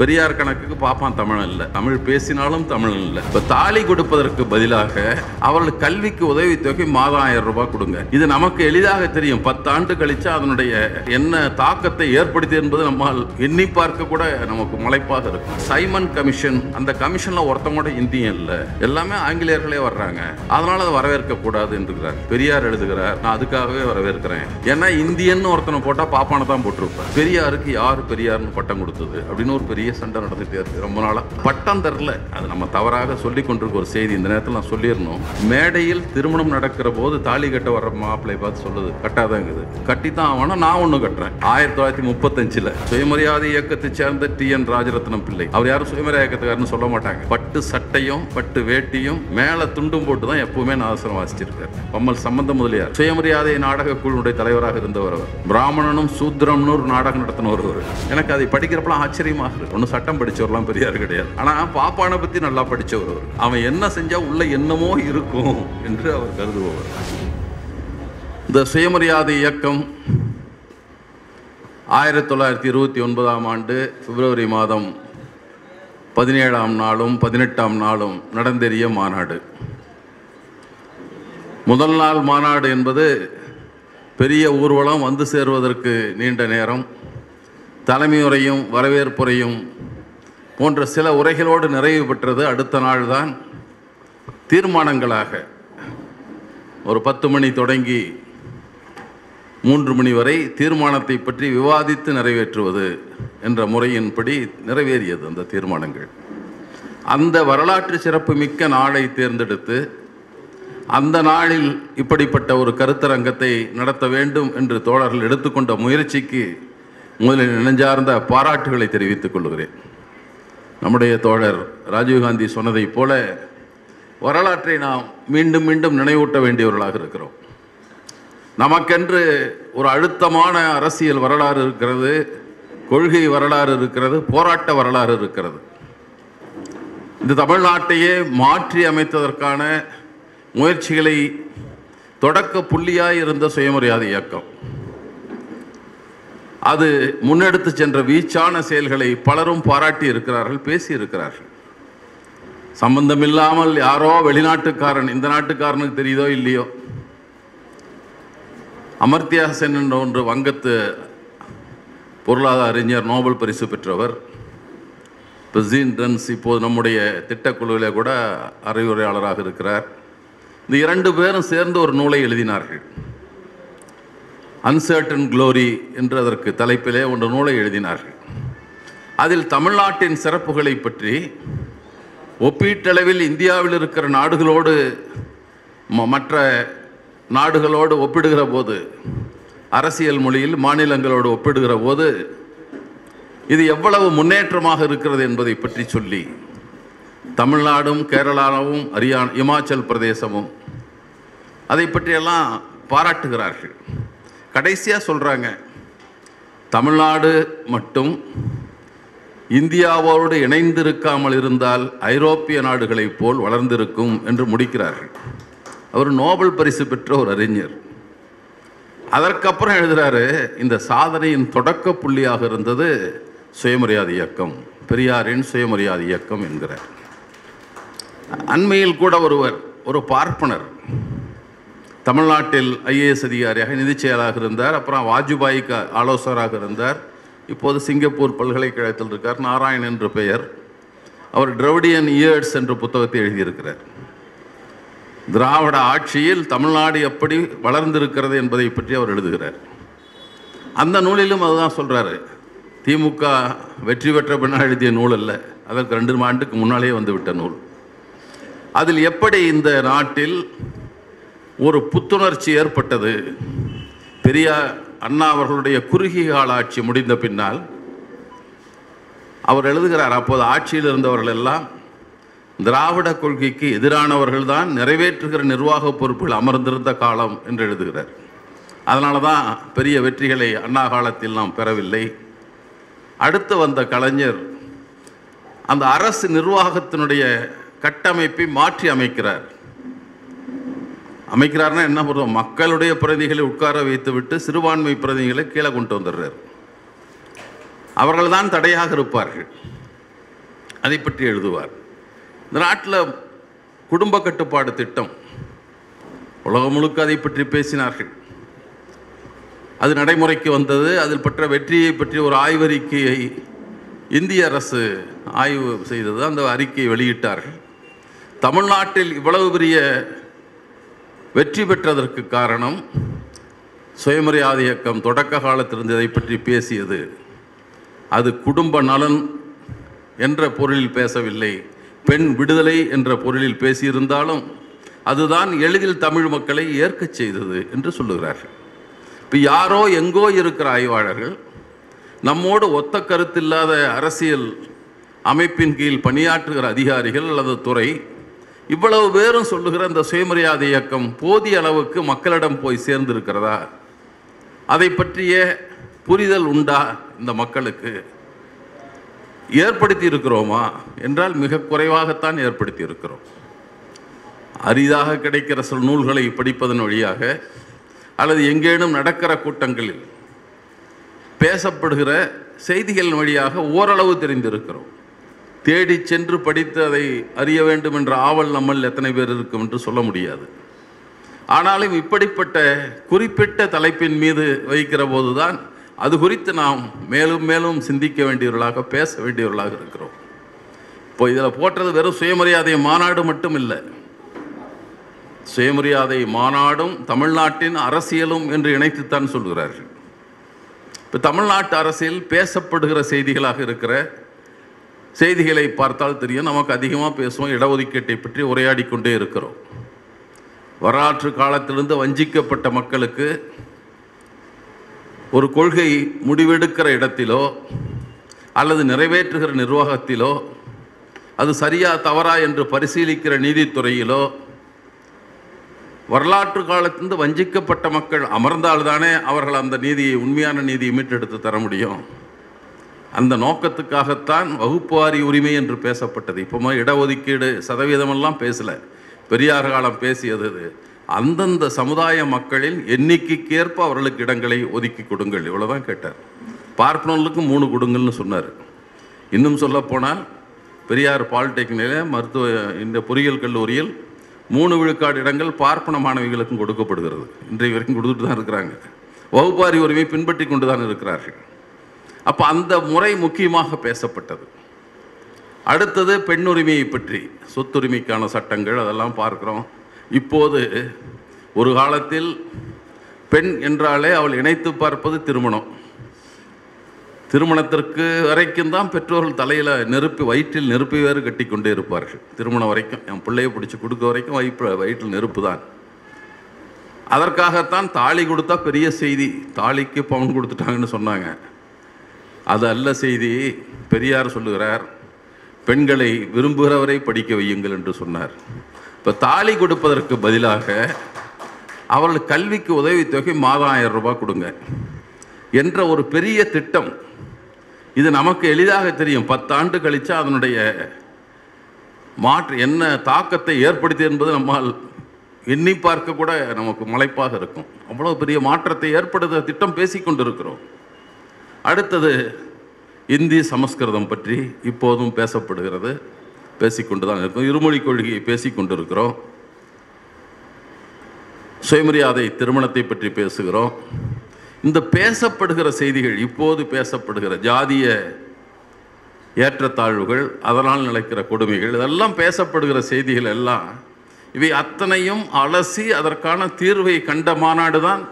பெரியார் கணக்குக்கு பாப்பான் தமிழன் இல்லை. தமிழ் பேசினாலும் தமிழன் இல்லை. இப்போ தாலி கொடுப்பதற்கு பதிலாக அவர்கள் கல்விக்கு உதவித்தொகை மாதம் ஆயிரம் ரூபாய் கொடுங்க. இது நமக்கு எளிதாக தெரியும். பத்தாண்டு கழிச்சா அதனுடைய என்ன தாக்கத்தை ஏற்படுத்தி என்பது நம்மால் எண்ணி பார்க்க கூட நமக்கு முளைப்பாக இருக்கும். சைமன் கமிஷன் அந்த கமிஷன்ல ஒருத்தவங்க கூட இந்தியன் இல்லை. எல்லாமே ஆங்கிலேயர்களே வர்றாங்க. அதனால அதை வரவேற்க கூடாது என்கிறார் பெரியார் எழுதுகிறார் நான் அதுக்காகவே வரவேற்கிறேன். ஏன்னா இந்தியன் ஒருத்தனை போட்டா பாப்பானை தான் போட்டிருப்பேன் பெரியாருக்கு யார் பெரியார்னு பட்டம் கொடுத்தது? அப்படின்னு ஒரு பெரிய சண்டை நடந்துகிட்டே இருக்குது ரொம்ப நாளாக பட்டம் தரல. அது நம்ம தவறாக சொல்லி கொண்டிருக்க ஒரு செய்தி. இந்த நேரத்தில் நான் சொல்லிடணும். மேடையில் திருமணம் நடக்கிற போது தாலி கட்ட வர மாப்பிள்ளை பார்த்து சொல்லுது. கட்டாதாங்குது. கட்டி தான் ஆகணும் நான் ஒன்றும் கட்டுறேன். ஆயிரத்தி தொள்ளாயிரத்தி முப்பத்தஞ்சில் சுயமரியாதை இயக்கத்தை சேர்ந்த டி என் ராஜரத்னம் பிள்ளை. அவர் யாரும் சுயமரியாதை இயக்கத்துக்காரன்னு சொல்ல மாட்டாங்க. பட்டு சட்டையும் பட்டு வேட்டியும் மேலே துண்டும் போட்டு தான் எப்பவுமே அவசரம் வாசிச்சிருக்காரு. பம்மல் சம்பந்த முதலியார். சுயமரியாதை நாடக குழுவுடைய தலைவராக இருந்தவர் அவர். பிராமணனும் சூத்திரம்னு ஒரு நாடகம் நடத்தின ஒருவர். எனக்கு அதை படிக்கிறப்பெல்லாம் ஆச்சரியமாக இருக்கு. ஒன்றும் சட்டம் படிச்சவர்லாம் பெரியார் கிடையாது. ஆனால் பாப்பானை பற்றி நல்லா படிச்சவர் அவர். அவன் என்ன செஞ்சால் உள்ள என்னமோ இருக்கும் என்று அவர் கருதுபவர். இந்த சுயமரியாதை இயக்கம் ஆயிரத்தி தொள்ளாயிரத்தி இருபத்தி ஒன்பதாம் ஆண்டு பிப்ரவரி மாதம் பதினேழாம் நாளும் பதினெட்டாம் நாளும் நடந்தேறிய மாநாடு. முதல் நாள் மாநாடு என்பது பெரிய ஊர்வலம் வந்து சேருவதற்கு நீண்ட நேரம். தலைமையுரையும் வரவேற்புரையும் போன்ற சில உரைகளோடு நிறைவு பெற்றது அடுத்த நாள்தான் தீர்மானங்களாக. ஒரு பத்து மணி தொடங்கி மூன்று மணி வரை தீர்மானத்தை பற்றி விவாதித்து நிறைவேற்றுவது என்ற முறையின்படி நிறைவேறியது அந்த தீர்மானங்கள். அந்த வரலாற்று சிறப்பு மிக்க நாளை தேர்ந்தெடுத்து அந்த நாளில் இப்படிப்பட்ட ஒரு கருத்தரங்கத்தை நடத்த வேண்டும் என்று தோழர்கள் எடுத்துக்கொண்ட முயற்சிக்கு முதலில் நெஞ்சார்ந்த பாராட்டுகளை தெரிவித்துக் கொள்கிறேன் நம்முடைய தோழர் ராஜீவ்காந்தி சொன்னதைப் போல வரலாற்றை நாம் மீண்டும் மீண்டும் நினைவூட்ட வேண்டியவர்களாக இருக்கிறோம். நமக்கென்று ஒரு அழுத்தமான அரசியல் வரலாறு இருக்கிறது கொள்கை வரலாறு இருக்கிறது போராட்ட வரலாறு இருக்கிறது. இந்த தமிழ்நாட்டையே மாற்றி அமைத்ததற்கான முயற்சிகளை தொடக்க புள்ளியாய் இருந்த சுயமரியாதை இயக்கம். அது முன்னெடுத்து சென்ற வீச்சான செயல்களை பலரும் பாராட்டி இருக்கிறார்கள் பேசி இருக்கிறார்கள். சம்பந்தமில்லாமல் யாரோ வெளிநாட்டுக்காரன் இந்த நாட்டுக்காரனுக்கு தெரியுதோ இல்லையோ? அமர்த்தியா சென் என்ற ஒன்று வங்கத்து பொருளாதார அறிஞர் நோபல் பரிசு பெற்றவர். பிசின் டன்ஸ் இப்போது நம்முடைய திட்டக்குழுவில் கூட அறிவுரையாளராக இருக்கிறார். இந்த இரண்டு பேரும் சேர்ந்து ஒரு நூலை எழுதினார்கள். அன்சர்டன் க்ளோரி என்று அதற்கு தலைப்பிலே ஒன்று நூலை எழுதினார்கள். அதில் தமிழ்நாட்டின் சிறப்புகளை பற்றி ஒப்பீட்டளவில் இந்தியாவில் இருக்கிற நாடுகளோடு மற்ற நாடுகளோடு ஒப்பிடுகிற போது அரசியல் மொழியில் மாநிலங்களோடு ஒப்பிடுகிற போது இது எவ்வளவு முன்னேற்றமாக இருக்கிறது என்பதை பற்றி சொல்லி தமிழ்நாடும் கேரளாவும் ஹரியானா இமாச்சல் பிரதேசமும் அதை பற்றியெல்லாம் பாராட்டுகிறார்கள். கடைசியாக சொல்கிறாங்க தமிழ்நாடு மட்டும் இந்தியாவோடு இணைந்திருக்காமல் இருந்தால் ஐரோப்பிய நாடுகளைப் போல் வளர்ந்திருக்கும் என்று முடிக்கிறார்கள். அவர் நோபல் பரிசு பெற்ற ஒரு அறிஞர். அதற்கப்புறம் எழுதுகிறாரு இந்த சாதனையின் தொடக்க புள்ளியாக இருந்தது சுயமரியாதை இயக்கம் பெரியாரின் சுயமரியாதை இயக்கம் என்கிறார். அண்மையில் கூட ஒருவர் ஒரு பார்ப்பனர் தமிழ்நாட்டில் ஐஏஎஸ் அதிகாரியாக நிதிச் செயலாக இருந்தார். அப்புறம் வாஜ்பாய்க்கு ஆலோசகராக இருந்தார். இப்போது சிங்கப்பூர் பல்கலைக்கழகத்தில் இருக்கார். நாராயண் என்ற பெயர். அவர் ட்ரவுடியன் இயர்ஸ் என்ற புத்தகத்தை எழுதியிருக்கிறார். திராவிட ஆட்சியில் தமிழ்நாடு எப்படி வளர்ந்திருக்கிறது என்பதை பற்றி அவர் எழுதுகிறார். அந்த நூலிலும் அதுதான் சொல்கிறாரு திமுக வெற்றி பெற்ற பின்னால் எழுதிய நூல் அல்ல. அதற்கு ரெண்டு ஆண்டுக்கு முன்னாலே வந்துவிட்ட நூல். அதில் எப்படி இந்த நாட்டில் ஒரு புத்துணர்ச்சி ஏற்பட்டது. பெரியார் அண்ணா அவர்களுடைய குறுகிய கால ஆட்சி முடிந்த பின்னால் அவர் எழுதுகிறார் அப்போது ஆட்சியில் இருந்தவர்கள் எல்லாம் திராவிட கொள்கைக்கு எதிரானவர்கள்தான் நிறைவேற்றுகிற நிர்வாக பொறுப்பில் அமர்ந்திருந்த காலம் என்று எழுதுகிறார். அதனால தான் பெரிய வெற்றிகளை அண்ணா காலத்தில் நாம் பெறவில்லை. அடுத்து வந்த கலைஞர் அந்த அரசு நிர்வாகத்தினுடைய கட்டமைப்பை மாற்றி அமைக்கிறார். அமைக்கிறார்னா என்ன பண்ணுறோம் மக்களுடைய பிரதிகளை உட்கார வைத்துவிட்டு சிறுபான்மை பிரதிகளை கீழே கொண்டு வந்துடுறார். அவர்கள் தான் தடையாக இருப்பார்கள். அதை பற்றி எழுதுவார். இந்த நாட்டில் குடும்ப கட்டுப்பாடு திட்டம் உலகம் முழுக்க அதை பற்றி பேசினார்கள். அது நடைமுறைக்கு வந்தது. அதில் பெற்ற வெற்றியை பற்றி ஒரு ஆய்வறிக்கையை இந்திய அரசு ஆய்வு செய்தது. அந்த அறிக்கையை வெளியிட்டார்கள். தமிழ்நாட்டில் இவ்வளவு பெரிய வெற்றி பெற்றதற்கு காரணம் சுயமரியாதை இயக்கம். தொடக்க காலத்திலிருந்து இதை பற்றி பேசியது. அது குடும்ப நலன் என்ற பொருளில் பேசவில்லை. பெண் விடுதலை என்ற பொருளில் பேசியிருந்தாலும் அதுதான் எளிதில் தமிழ் மக்களை ஏற்கச் செய்தது என்று சொல்லுகிறார்கள். இப்போ யாரோ எங்கோ இருக்கிற ஆய்வாளர்கள் நம்மோடு ஒத்த கருத்தில்லாத அரசியல் அமைப்பின் கீழ் பணியாற்றுகிற அதிகாரிகள் அல்லது துறை இவ்வளவு பேரும் சொல்லுகிற இந்த சுயமரியாதை இயக்கம் போதிய அளவுக்கு மக்களிடம் போய் சேர்ந்திருக்கிறதா? அதை பற்றிய புரிதல் உண்டா இந்த மக்களுக்கு? ஏற்படுத்தி இருக்கிறோமா? என்றால் மிக குறைவாகத்தான் ஏற்படுத்தி இருக்கிறோம். அரிதாக கிடைக்கிற சில நூல்களை படிப்பதன் வழியாக அல்லது எங்கேனும் நடக்கிற கூட்டங்களில் பேசப்படுகிற செய்திகள் வழியாக ஓரளவு தெரிந்திருக்கிறோம். தேடி சென்று படித்து அதை அறிய வேண்டும் என்ற ஆவல் நம்மள் எத்தனை பேர் இருக்கும் என்று சொல்ல முடியாது. ஆனாலும் இப்படிப்பட்ட குறிப்பிட்ட தலைப்பின் மீது வைக்கிற போதுதான் அது குறித்து நாம் மேலும் மேலும் சிந்திக்க வேண்டியவர்களாக பேச வேண்டியவர்களாக இருக்கிறோம். இப்போ இதில் போட்டது வெறும் சுயமரியாதை மாநாடு மட்டும் இல்லை. சுயமரியாதை மாநாடும் தமிழ்நாட்டின் அரசியலும் என்று இணைத்துத்தான் சொல்கிறார்கள். இப்போ தமிழ்நாட்டு அரசியல் பேசப்படுகிற செய்திகளாக இருக்கிற செய்திகளை பார்த்தால் தெரியும். நமக்கு அதிகமாக பேசுவோம். இடஒதுக்கீட்டை பற்றி உரையாடி கொண்டே இருக்கிறோம். வரலாற்று காலத்திலிருந்து வஞ்சிக்கப்பட்ட மக்களுக்கு ஒரு கொள்கை முடிவெடுக்கிற இடத்திலோ அல்லது நிறைவேற்றுகிற நிர்வாகத்திலோ அது சரியா தவறா என்று பரிசீலிக்கிற நீதித்துறையிலோ வரலாற்று காலத்திலிருந்து வஞ்சிக்கப்பட்ட மக்கள் அமர்ந்தால்தானே அவர்கள் அந்த நீதியை உண்மையான நீதியை மீட்டெடுத்து தர முடியும். அந்த நோக்கத்துக்காகத்தான் வகுப்புவாரி உரிமை என்று பேசப்பட்டது. இப்போ இடஒதுக்கீடு சதவீதமெல்லாம் பேசல. பெரியார் காலம் பேசியது இது. அந்தந்த சமுதாய மக்களின் எண்ணிக்கைக்கேற்ப அவர்களுக்கு இடங்களை ஒதுக்கி கொடுங்கள். இவ்வளோதான் கேட்டார். பார்ப்பனர்களுக்கு மூணு கொடுங்கள்னு சொன்னார். இன்னும் சொல்லப்போனால் பெரியார் பாலிடெக்னிக்கில் மருத்துவ இந்த பொறியியல் கல்லூரியில் மூணு விழுக்காடு இடங்கள் பார்ப்பன மாணவிகளுக்கும் கொடுக்கப்படுகிறது. இன்றைய வரைக்கும் கொடுத்துட்டு தான் இருக்கிறாங்க வகுப்பாரி உரிமை பின்பற்றி கொண்டு தான் இருக்கிறார்கள். அப்போ அந்த முறை முக்கியமாக பேசப்பட்டது. அடுத்தது பெண்ணுரிமையை பற்றி சொத்துரிமைக்கான சட்டங்கள் அதெல்லாம் பார்க்குறோம். இப்போது ஒரு காலத்தில் பெண் என்றாலே அவள் இணைத்து பார்ப்பது திருமணம். திருமணத்திற்கு வரைக்கும் தான் பெற்றோர்கள் தலையில் நெருப்பி வயிற்றில் நெருப்பி வேறு கட்டி கொண்டே இருப்பார்கள். திருமணம் வரைக்கும் என் பிள்ளையை பிடிச்சி கொடுக்க வரைக்கும் வயிற்று வயிற்றில் நெருப்பு தான். அதற்காகத்தான் தாலி கொடுத்தா பெரிய செய்தி தாலிக்கு பவுன் கொடுத்துட்டாங்கன்னு சொன்னாங்க. அது அல்ல செய்தி பெரியார் சொல்லுகிறார் பெண்களை விரும்புகிறவரை படிக்க வையுங்கள் என்று சொன்னார். இப்போ தாலி கொடுப்பதற்கு பதிலாக அவர்கள் கல்விக்கு உதவித்தொகை மாதம் ஆயிரம் ரூபாய் கொடுங்க என்ற ஒரு பெரிய திட்டம். இது நமக்கு எளிதாக தெரியும். பத்தாண்டு கழிச்சா அதனுடைய மாற்று என்ன தாக்கத்தை ஏற்படுத்தி என்பது நம்மால் எண்ணி பார்க்க கூட நமக்கு மலைப்பாக இருக்கும். அவ்வளோ பெரிய மாற்றத்தை ஏற்படுத்த திட்டம் பேசிக்கொண்டிருக்கிறோம். அடுத்தது இந்தி சமஸ்கிருதம் பற்றி இப்போதும் பேசப்படுகிறது. பேசிக்கொண்டு தான் இருக்கும். இருமொழி கொள்கையை பேசிக்கொண்டிருக்கிறோம். சுயமரியாதை திருமணத்தை பற்றி பேசுகிறோம். இந்த பேசப்படுகிற செய்திகள் இப்போது பேசப்படுகிற ஜாதிய ஏற்றத்தாழ்வுகள் அதனால் நிலைக்கிற கொடுமைகள் இதெல்லாம் பேசப்படுகிற செய்திகள் எல்லாம் இவை அத்தனையும் அலசி அதற்கான தீர்வை கண்ட மாநாடு தான்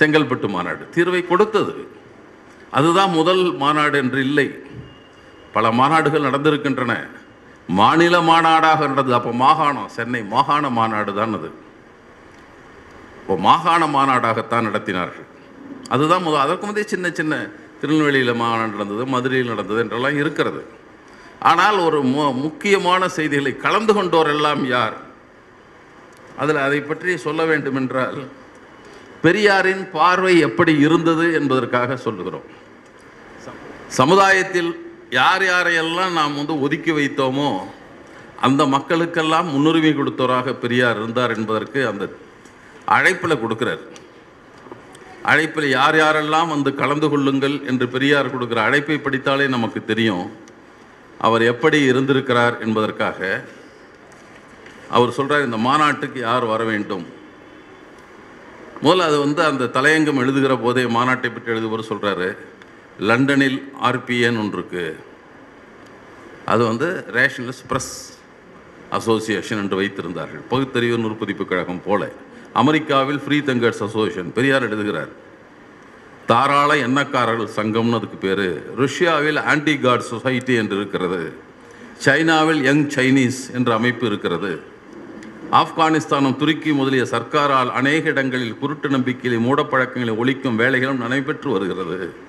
செங்கல்பட்டு மாநாடு. தீர்வை கொடுத்தது. அதுதான் முதல் மாநாடு என்று இல்லை. பல மாநாடுகள் நடந்திருக்கின்றன. மாநில மாநாடாக நடந்தது. அப்போ மாகாணம் சென்னை மாகாண மாநாடு தான் அது. இப்போ மாகாண மாநாடாகத்தான் நடத்தினார்கள். அதுதான் முதல் அதற்கு முந்தைய சின்ன சின்ன திருநெல்வேலியில் மாநாடு நடந்தது மதுரையில் நடந்தது என்றெல்லாம் இருக்கிறது. ஆனால் ஒரு மு முக்கியமான செய்திகளை கலந்து கொண்டோர் எல்லாம் யார்? அதில் அதை பற்றி சொல்ல வேண்டுமென்றால் பெரியாரின் பார்வை எப்படி இருந்தது என்பதற்காக சொல்லுகிறோம். சமுதாயத்தில் யார் யாரையெல்லாம் நாம் வந்து ஒதுக்கி வைத்தோமோ அந்த மக்களுக்கெல்லாம் முன்னுரிமை கொடுத்தவராக பெரியார் இருந்தார் என்பதற்கு அந்த அழைப்பில் கொடுக்கிறார். அழைப்பில் யார் யாரெல்லாம் வந்து கலந்து கொள்ளுங்கள் என்று பெரியார் கொடுக்குற அழைப்பை படித்தாலே நமக்கு தெரியும். அவர் எப்படி இருந்திருக்கிறார் என்பதற்காக அவர் சொல்கிறார் இந்த மாநாட்டுக்கு யார் வர வேண்டும்? முதல்ல அது வந்து அந்த தலையங்கம் எழுதுகிற போதே மாநாட்டை பற்றி எழுதுபவர் சொல்கிறாரு லண்டனில் ஆர்பிஎன் ஒன்று இருக்குது அது வந்து ரேஷனலிஸ்ட் ப்ரெஸ் அசோசியேஷன் என்று வைத்திருந்தார்கள். பகுத்தறிவு நுற்பதிப்பு கழகம் போல. அமெரிக்காவில் ஃப்ரீ தங்கர்ஸ் அசோசியேஷன். பெரியார் எழுதுகிறார் தாராள எண்ணக்காரர்கள் சங்கம்னு அதுக்கு பேர். ருஷ்யாவில் ஆன்டி காட் சொசைட்டி என்று இருக்கிறது. சைனாவில் யங் சைனீஸ் என்ற அமைப்பு இருக்கிறது. ஆப்கானிஸ்தானும் துருக்கி முதலிய சர்க்காரால் அநேக இடங்களில் குருட்டு நம்பிக்கையை மூடப்பழக்கங்களை ஒழிக்கும் வேலைகளும் நடைபெற்று வருகிறது.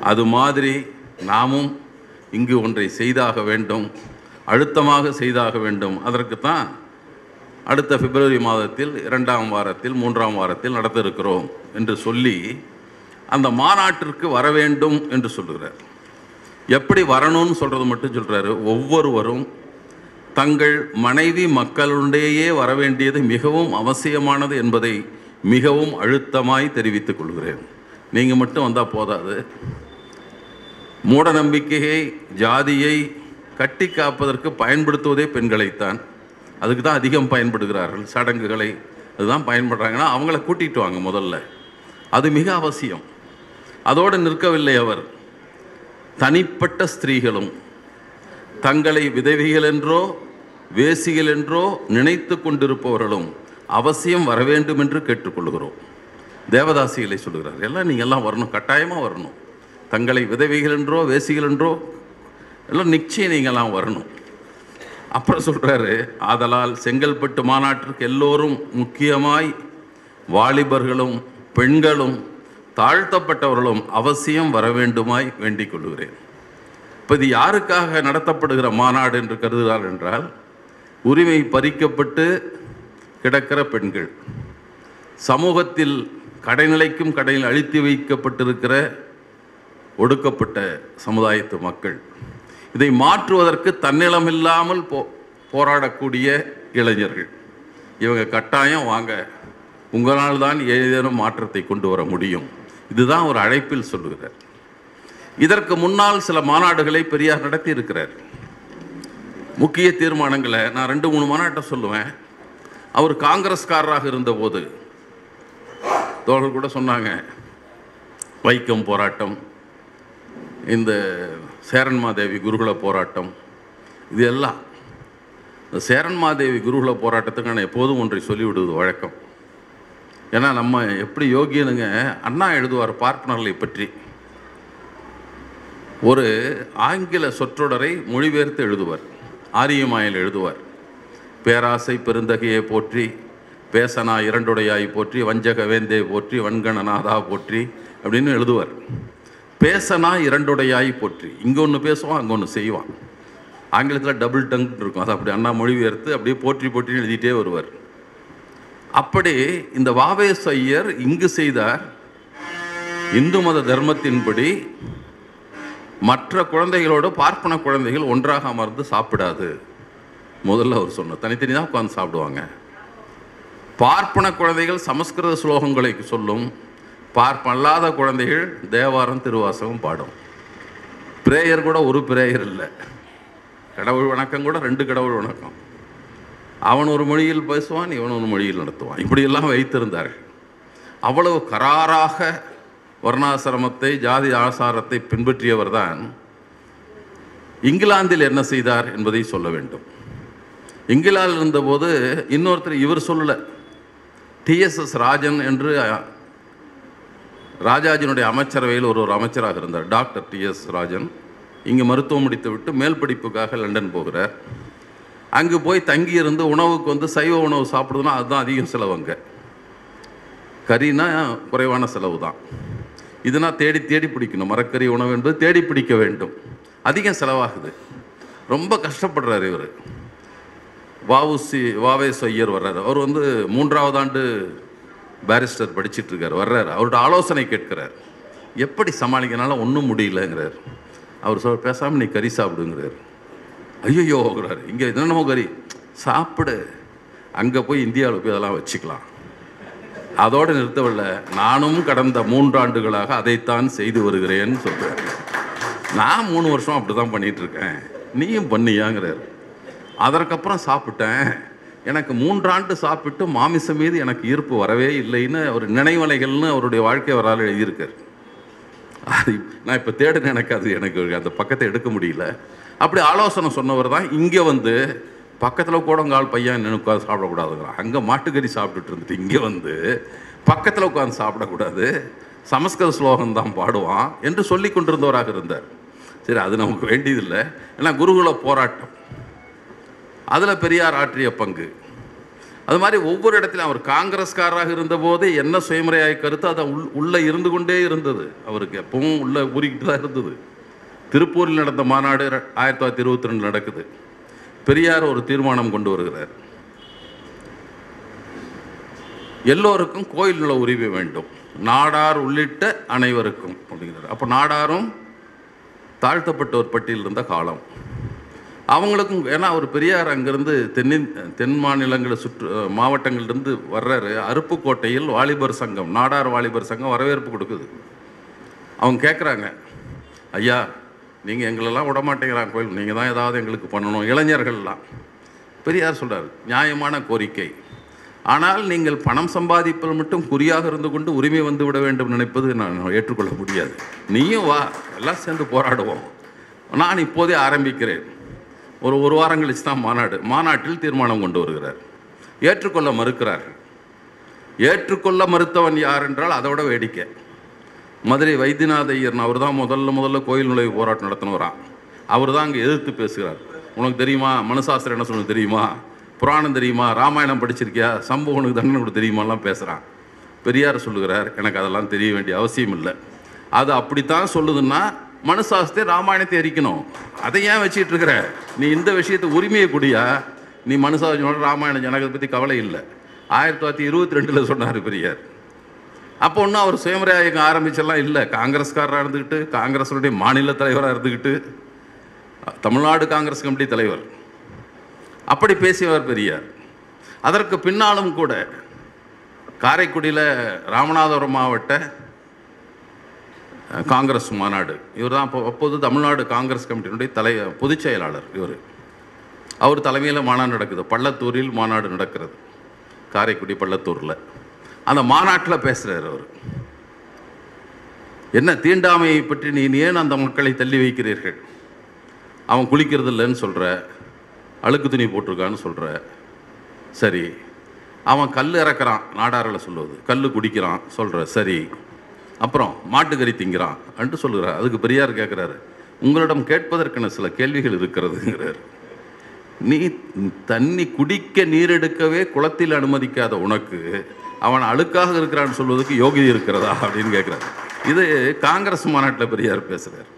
அது மாதிரி நாமும் இங்கு ஒன்றை செய்தாக வேண்டும் அழுத்தமாக செய்தாக வேண்டும். அதற்குத்தான் அடுத்த பிப்ரவரி மாதத்தில் இரண்டாம் வாரத்தில் மூன்றாம் வாரத்தில் நடத்த இருக்கிறோம் என்று சொல்லி அந்த மாநாட்டிற்கு வர வேண்டும் என்று சொல்லுகிறார். எப்படி வரணும்னு சொல்கிறது மட்டும் சொல்கிறாரு ஒவ்வொருவரும் தங்கள் மனைவி மக்களுடையே வர வேண்டியது மிகவும் அவசியமானது என்பதை மிகவும் அழுத்தமாய் தெரிவித்துக் கொள்கிறேன். நீங்கள் மட்டும் வந்தால் போதாது. மூட நம்பிக்கையை ஜாதியை கட்டி காப்பதற்கு பயன்படுத்துவதே பெண்களைத்தான். அதுக்கு தான் அதிகம் பயன்படுகிறார்கள் சடங்குகளை. அதுதான் பயன்படுறாங்கன்னா அவங்கள கூட்டிட்டு வாங்க முதல்ல. அது மிக அவசியம். அதோடு நிற்கவில்லை அவர். தனிப்பட்ட ஸ்திரீகளும் தங்களை விதவிகள் என்றோ வேசிகள் என்றோ நினைத்து கொண்டிருப்பவர்களும் அவசியம் வர வேண்டும் என்று கேட்டுக்கொள்கிறோம். தேவதாசிகளை சொல்கிறார் எல்லாம் நீங்கள் எல்லாம் வரணும் கட்டாயமாக வரணும். தங்களை விதவைகள் என்றோ வேசிகள் என்றோ எல்லாம் நிச்சயம் நீங்கள்லாம் வரணும். அப்புறம் சொல்கிறாரு ஆதலால் செங்கல்பட்டு மாநாட்டிற்கு எல்லோரும் முக்கியமாய் வாலிபர்களும் பெண்களும் தாழ்த்தப்பட்டவர்களும் அவசியம் வர வேண்டுமாய் வேண்டிக் கொள்கிறேன். இப்போ இது யாருக்காக நடத்தப்படுகிற மாநாடு என்று கருதுகிறார் என்றால் உரிமை பறிக்கப்பட்டு கிடக்கிற பெண்கள். சமூகத்தில் கடைநிலைக்கும் கடையில் அழித்து வைக்கப்பட்டிருக்கிற ஒடுக்கப்பட்ட சமுதாயத்து மக்கள். இதை மாற்றுவதற்கு தன்னிலமில்லாமல் போ போராடக்கூடிய இளைஞர்கள். இவங்க கட்டாயம் வாங்க உங்களால் தான் ஏதேனும் மாற்றத்தை கொண்டு வர முடியும். இதுதான் ஒரு அழைப்பில் சொல்லுகிறார். இதற்கு முன்னால் சில மாநாடுகளை பெரியார் நடத்தி இருக்கிறார் முக்கிய தீர்மானங்களை நான் ரெண்டு மூணு மாநாட்டை சொல்லுவேன். அவர் காங்கிரஸ்காரராக இருந்தபோது தோழர் கூட சொன்னாங்க வைக்கம் போராட்டம் இந்த சேரன்மாதேவி குருகுல போராட்டம் இது எல்லாம் இந்த சேரன்மாதேவி குருகுல போராட்டத்துக்கு நான் எப்போதும் ஒன்றை சொல்லிவிடுவது வழக்கம். ஏன்னா நம்ம எப்படி யோகியனுங்க அண்ணா எழுதுவார் பார்ப்பனர்களை பற்றி. ஒரு ஆங்கில சொற்றொடரை மொழிபெயர்த்து எழுதுவார். ஆரியமாயில் எழுதுவார். பேராசை பெருந்தகையை போற்றி பேசனா இரண்டுடையாய் போற்றி வஞ்சக வேந்தே போற்றி வன்கணநாதா போற்றி அப்படின்னு எழுதுவார். பேசனா இரண்டுடையாய் போற்றி. இங்கே ஒன்று பேசுவான் அங்கே ஒன்று செய்வான். ஆங்கிலத்தில் டபுள் டங் இருக்கும். அது அப்படி அண்ணா மொழிபெயர்த்து அப்படியே போற்றி போற்றின்னு எழுதிட்டே வருவார். அப்படி இந்த வாவேஸ் ஐயர் இங்கு செய்தார். இந்து மத தர்மத்தின்படி மற்ற குழந்தைகளோடு பார்ப்பன குழந்தைகள் ஒன்றாக அமர்ந்து சாப்பிடாது. முதல்ல அவர் சொன்னார். தனித்தனி தான் உட்காந்து சாப்பிடுவாங்க. பார்ப்பன குழந்தைகள் சமஸ்கிருத ஸ்லோகங்களை சொல்லும். பார்ப்பல்லாத குழந்தைகள் தேவாரம் திருவாசகம் பாடும். பிரேயர் கூட ஒரு பிரேயர் இல்லை. கடவுள் வணக்கம் கூட ரெண்டு கடவுள் வணக்கம். அவன் ஒரு மொழியில் பேசுவான் இவன் ஒரு மொழியில் நடத்துவான். இப்படியெல்லாம் வைத்திருந்தார்கள். அவ்வளவு கராராக வர்ணாசிரமத்தை ஜாதி ஆசாரத்தை பின்பற்றியவர் தான் இங்கிலாந்தில் என்ன செய்தார் என்பதை சொல்ல வேண்டும். இங்கிலாந்தில் இருந்தபோது இன்னொருத்தர் இவர் சொல்லலை. டிஎஸ்எஸ் ராஜன் என்று ராஜாஜினுடைய அமைச்சரவையில் ஒரு ஒரு அமைச்சராக இருந்தார். Doctor T S Rajan. இங்கே மருத்துவம் முடித்து விட்டு மேல் படிப்புக்காக லண்டன் போகிறார். அங்கே போய் தங்கியிருந்து உணவுக்கு வந்து சைவ உணவு சாப்பிடுதுன்னா அதுதான் அதிகம் செலவு அங்கே. கறினா குறைவான செலவு தான். இதுனா தேடி தேடி பிடிக்கணும். மரக்கறி உணவு என்பது தேடி பிடிக்க வேண்டும். அதிகம் செலவாகுது. ரொம்ப கஷ்டப்படுறார் இவர். வாவுசி வாவேஸ் ஐயர் வர்றார். அவர் வந்து மூன்றாவது ஆண்டு பேரிஸ்டர் படிச்சிட்டு இருக்கார் வர்றார். அவரோட ஆலோசனை கேட்கிறார். எப்படி சமாளிக்கனால ஒன்றும் முடியலங்கிறார். அவர் சொல் பேசாமல் நீ கறி சாப்பிடுங்கிறார். ஐயோங்கிறார் இங்கே என்னென்னமோ கறி. சாப்பிடு. அங்கே போய் இந்தியாவில் போய் அதெல்லாம் வச்சுக்கலாம். அதோடு நிறுத்தவில்லை. நானும் கடந்த மூன்றாண்டுகளாக அதைத்தான் செய்து வருகிறேன்னு சொல்கிறேன் நான் மூணு வருஷம் அப்படி தான் பண்ணிகிட்ருக்கேன் இருக்கேன் நீயும் பண்ணியாங்கிறார். அதற்கப்புறம் சாப்பிட்டேன். எனக்கு மூன்றாண்டு சாப்பிட்டு மாமிசம் மீது எனக்கு ஈர்ப்பு வரவே இல்லைன்னு அவர் நினைவலைகள்னு அவருடைய வாழ்க்கை வரலாறு எழுதியிருக்கார். அது நான் இப்போ தேடினேன் எனக்கு அது எனக்கு அந்த பக்கத்தை எடுக்க முடியல. அப்படி ஆலோசனை சொன்னவர் தான் இங்கே வந்து பக்கத்தில் கூடங்கால் பையன் நின்று உட்காந்து சாப்பிடக்கூடாதுங்கிறான். அங்கே மாட்டுக்கறி சாப்பிட்டுட்டு இருந்துட்டு இங்கே வந்து பக்கத்தில் உட்காந்து சாப்பிடக்கூடாது. சமஸ்கிருத ஸ்லோகம் தான் பாடுவான் என்று சொல்லி கொண்டிருந்தவராக இருந்தார். சரி அது நமக்கு வேண்டியதில்லை. ஏன்னா குருகுல போராட்டம். அதில் பெரியார் ஆற்றிய பங்கு. அது மாதிரி ஒவ்வொரு இடத்திலும் அவர் காங்கிரஸ்காரராக இருந்தபோதே என்ன சுயமுறையாய் கருத்து அதை உள் உள்ளே இருந்து கொண்டே இருந்தது. அவருக்கு எப்பவும் உள்ளே ஊறிக்கிட்டு தான் இருந்தது. திருப்பூரில் நடந்த மாநாடு ஆயிரத்தி தொள்ளாயிரத்தி இருபத்தி ரெண்டு நடக்குது. பெரியார் ஒரு தீர்மானம் கொண்டு வருகிறார். எல்லோருக்கும் கோயில் நில உரிமை வேண்டும். நாடார் உள்ளிட்ட அனைவருக்கும் அப்படிங்கிறார். அப்போ நாடாரும் தாழ்த்தப்பட்டோர் பட்டியல் இருந்த காலம். அவங்களுக்கும் ஏன்னா அவர் பெரியார் அங்கேருந்து தென்னின் தென் மாநிலங்களை சுற்று மாவட்டங்கள்லேருந்து வர்றாரு. அருப்புக்கோட்டையில் வாலிபர் சங்கம் நாடார் வாலிபர் சங்கம் வரவேற்பு கொடுக்குது. அவங்க கேட்குறாங்க ஐயா நீங்கள் எங்களெல்லாம் விட மாட்டேங்கிறாங்க கோயில். நீங்கள் தான் ஏதாவது எங்களுக்கு பண்ணணும் இளைஞர்கள்லாம். பெரியார் சொல்கிறார் நியாயமான கோரிக்கை. ஆனால் நீங்கள் பணம் சம்பாதிப்பதில் மட்டும் குறியாக இருந்து கொண்டு உரிமை வந்து விட வேண்டும் நினைப்பது நான் ஏற்றுக்கொள்ள முடியாது. நீயும் வா எல்லாம் சேர்ந்து போராடுவோம். நான் இப்போதே ஆரம்பிக்கிறேன். ஒரு ஒரு வாரம் கழிச்சு தான் மாநாடு மாநாட்டில் தீர்மானம் கொண்டு வருகிறார். ஏற்றுக்கொள்ள மறுக்கிறார்கள். ஏற்றுக்கொள்ள மறுத்தவன் யார் என்றால் அதை விட வேடிக்கை. மதுரை வைத்தியநாத ஐயர்னு அவர் தான் முதல்ல முதல்ல கோயில் நுழைவு போராட்டம் நடத்தினவரான் அவர் தான் அங்கே எதிர்த்து பேசுகிறார். உனக்கு தெரியுமா? மனுசாஸ்திரம் என்ன சொல்லுது தெரியுமா? புராணம் தெரியுமா? ராமாயணம் படிச்சிருக்கியா? சம்பவம் உனக்கு தண்டனை கூட தெரியுமாலாம் பேசுகிறான். பெரியார் சொல்லுகிறார் எனக்கு அதெல்லாம் தெரிய வேண்டிய அவசியம் இல்லை. அது அப்படித்தான் சொல்லுதுன்னா மனுசாஸ்திரத்தை ராமாயணத்தை எரிக்கணும். அதை ஏன் வச்சுட்டு இருக்கிற? நீ இந்த விஷயத்தை உரிமையை குடியா? நீ மனுசாஸ்திரம் ராமாயணம் ஜனகத்தை பற்றி கவலை இல்லை. ஆயிரத்தி தொள்ளாயிரத்தி இருபத்தி ரெண்டில் சொன்னார் பெரியார். அப்போ ஒன்றும் அவர் சுயமரியாதை ஆரம்பிச்செல்லாம் இல்லை. காங்கிரஸ்காரராக இருந்துக்கிட்டு காங்கிரஸுடைய மாநில தலைவராக இருந்துக்கிட்டு தமிழ்நாடு காங்கிரஸ் கமிட்டி தலைவர். அப்படி பேசியவர் பெரியார். அதற்கு பின்னாலும் கூட காரைக்குடியில் ராமநாதபுரம் மாவட்ட காங்கிரஸ் மாநாடு. இவர் தான் அப்போ அப்போது தமிழ்நாடு காங்கிரஸ் கமிட்டியினுடைய தலை பொதுச் செயலாளர் இவர். அவர் தலைமையில் மாநாடு நடக்குது. பள்ளத்தூரில் மாநாடு நடக்கிறது. காரைக்குடி பள்ளத்தூரில். அந்த மாநாட்டில் பேசுகிறார் அவர். என்ன தீண்டாமையை பற்றி நீ ஏன் அந்த மக்களை தள்ளி வைக்கிறீர்கள்? அவன் குளிக்கிறது இல்லைன்னு சொல்கிற அழுக்கு துணி போட்டிருக்கான்னு சொல்கிற சரி. அவன் கல் இறக்குறான். நாடாரில் சொல்லுவது. கல் குடிக்கிறான். சொல்கிற சரி. அப்புறம் மாட்டுக்கறி திங்கிறான் அன்ட்டு சொல்லுகிறார். அதுக்கு பெரியார் கேட்குறாரு உங்களிடம் கேட்பதற்கென சில கேள்விகள் இருக்கிறதுங்கிறார். நீ தண்ணி குடிக்க நீர் எடுக்கவே குளத்தில் அனுமதிக்காத உனக்கு அவன் அழுக்காக இருக்கிறான்னு சொல்வதற்கு யோகிதை இருக்கிறதா அப்படின்னு கேட்குறாரு இது காங்கிரஸ் மாநாட்டில் பெரியார் பேசுகிறார்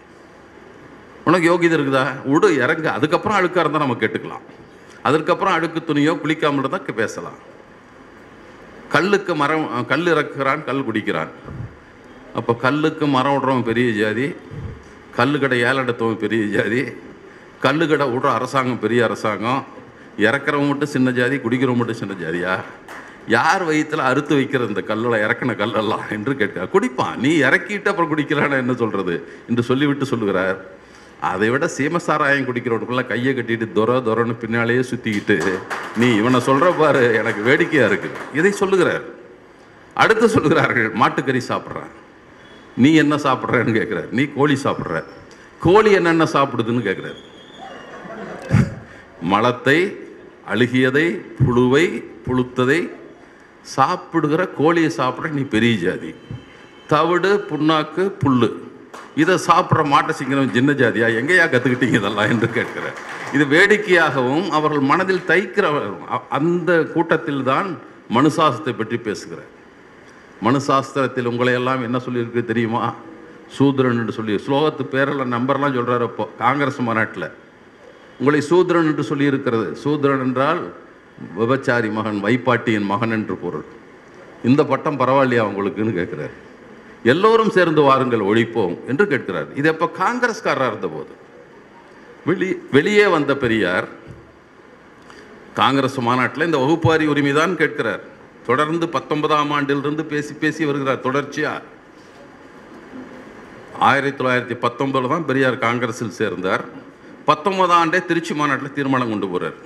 உனக்கு யோகிதை இருக்குதா? விடு இறங்கு. அதுக்கப்புறம் அழுக்காக இருந்தால் நம்ம கேட்டுக்கலாம். அதற்கப்புறம் அழுக்கு துணியோ குளிக்காமல் தான் பேசலாம். கல்லுக்கு மரம் கல் இறக்குறான் கல் குடிக்கிறான். அப்போ கல்லுக்கு மரம் விடுறவன் பெரிய ஜாதி கல்லுக்கடை கடை எடுத்தவன் பெரிய ஜாதி கல்லுக்கடை கடை விடுற அரசாங்கம் பெரிய அரசாங்கம் இறக்குறவன் மட்டும் சின்ன ஜாதி குடிக்கிறவன் மட்டும் சின்ன ஜாதியா யார்? வயிற்றில் அறுத்து வைக்கிற இந்த கல்லில் இறக்கின கல்லெல்லாம் என்று கேட்க குடிப்பான். நீ இறக்கிட்டு அப்புறம் குடிக்கிறான்னு என்ன சொல்கிறது என்று சொல்லிவிட்டு சொல்லுகிறார். அதை விட சீமசாராயம் குடிக்கிறவனுக்குள்ள கையை கட்டிட்டு துர துரன்னு பின்னாலேயே சுற்றிக்கிட்டு நீ இவனை சொல்கிற பாரு எனக்கு வேடிக்கையாக இருக்குது இதை சொல்லுகிறார். அடுத்து சொல்கிறார்கள் மாட்டுக்கறி சாப்பிட்றான். நீ என்ன சாப்பிட்றன்னு கேட்குறாரு நீ கோழி சாப்பிட்ற. கோழி என்னென்ன சாப்பிடுதுன்னு கேட்குறாரு மலத்தை அழுகியதை புழுவை புழுத்ததை சாப்பிடுகிற கோழியை சாப்பிட்ற நீ பெரிய ஜாதி. தவிடு புண்ணாக்கு புல்லு. இதை சாப்பிட்ற மாட்டை சிங்கிறவன் சின்ன ஜாதியா? எங்கேயா கற்றுக்கிட்டீங்க இதெல்லாம் என்று கேட்கிறார். இது வேடிக்கையாகவும் அவர்கள் மனதில் தைக்கிற அந்த கூட்டத்தில் தான் மனுசாசத்தை பற்றி பேசுகிறார். மனுசாஸ்திரத்தில் உங்களை எல்லாம் என்ன சொல்லியிருக்கு தெரியுமா? சூத்ரன் என்று சொல்லி ஸ்லோகத்து பேரில் நம்பர்லாம் சொல்கிறார் இப்போ காங்கிரஸ் மாநாட்டில் உங்களை சூத்ரன் என்று சொல்லியிருக்கிறது. சூத்ரன் என்றால் விபச்சாரி மகன் வைப்பாட்டியின் மகன் என்று பொருள். இந்த பட்டம் பரவாயில்லையா உங்களுக்குன்னு கேட்குறாரு. எல்லோரும் சேர்ந்து வாருங்கள் ஒழிப்போம் என்று கேட்கிறார். இது எப்போ காங்கிரஸ்காரராக இருந்தபோது. வெளி வெளியே வந்த பெரியார் காங்கிரஸ் மாநாட்டில் இந்த வகுப்பாரி உரிமை தான் கேட்கிறார். தொடர்ந்து பத்தொன்பதாம் ஆண்டிலிருந்து பேசி பேசி வருகிறார். தொடர்ச்சியாக ஆயிரத்தி தொள்ளாயிரத்தி பத்தொன்பதுல தான் பெரியார் காங்கிரஸில் சேர்ந்தார். பத்தொன்பதாம் ஆண்டே திருச்சி மாநாட்டில் தீர்மானம் கொண்டு போகிறார்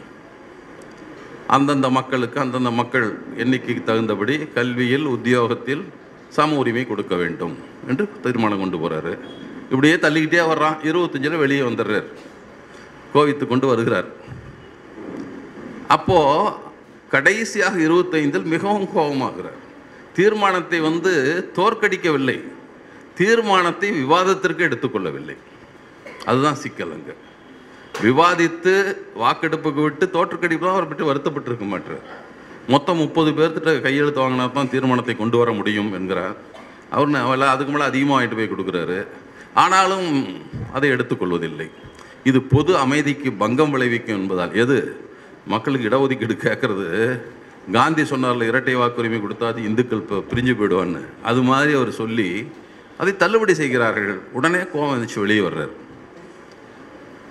அந்தந்த மக்களுக்கு அந்தந்த மக்கள் எண்ணிக்கைக்கு தகுந்தபடி கல்வியில் உத்தியோகத்தில் சம உரிமை கொடுக்க வேண்டும் என்று தீர்மானம் கொண்டு போகிறாரு இப்படியே தள்ளிக்கிட்டே வர்றான். இருபத்தஞ்சில் வெளியே வந்துடுறார். கோவித்து கொண்டு வருகிறார். அப்போது கடைசியாக இருபத்தைந்தில் மிகவும் கோபமாகிறார். தீர்மானத்தை வந்து தோற்கடிக்கவில்லை. தீர்மானத்தை விவாதத்திற்கு எடுத்துக்கொள்ளவில்லை. அதுதான் சிக்கல் அங்கே. விவாதித்து வாக்கெடுப்புக்கு விட்டு தோற்றுக்கடிப்பு அவர் பற்றி வருத்தப்பட்டிருக்க மாட்டார். மொத்தம் முப்பது பேர்த்திட்ட கையெழுத்து வாங்கினா தான் தீர்மானத்தை கொண்டு வர முடியும் என்கிறார். அவர் அவள அதுக்கு மேலே அதிகமாக வாங்கிட்டு போய் கொடுக்குறாரு. ஆனாலும் அதை எடுத்துக்கொள்வதில்லை. இது பொது அமைதிக்கு பங்கம் விளைவிக்கும் என்பதால். எது? மக்களுக்கு இடஒதுக்கீடு கேட்கறது காந்தி சொன்னார்ல இரட்டை வாக்குரிமை கொடுத்தா அது இந்துக்கள் இப்போ பிரிஞ்சு போயிடுவான்னு. அது மாதிரி அவர் சொல்லி அதை தள்ளுபடி செய்கிறார்கள். உடனே கோவம் வந்துச்சு வெளியே வர்றார்.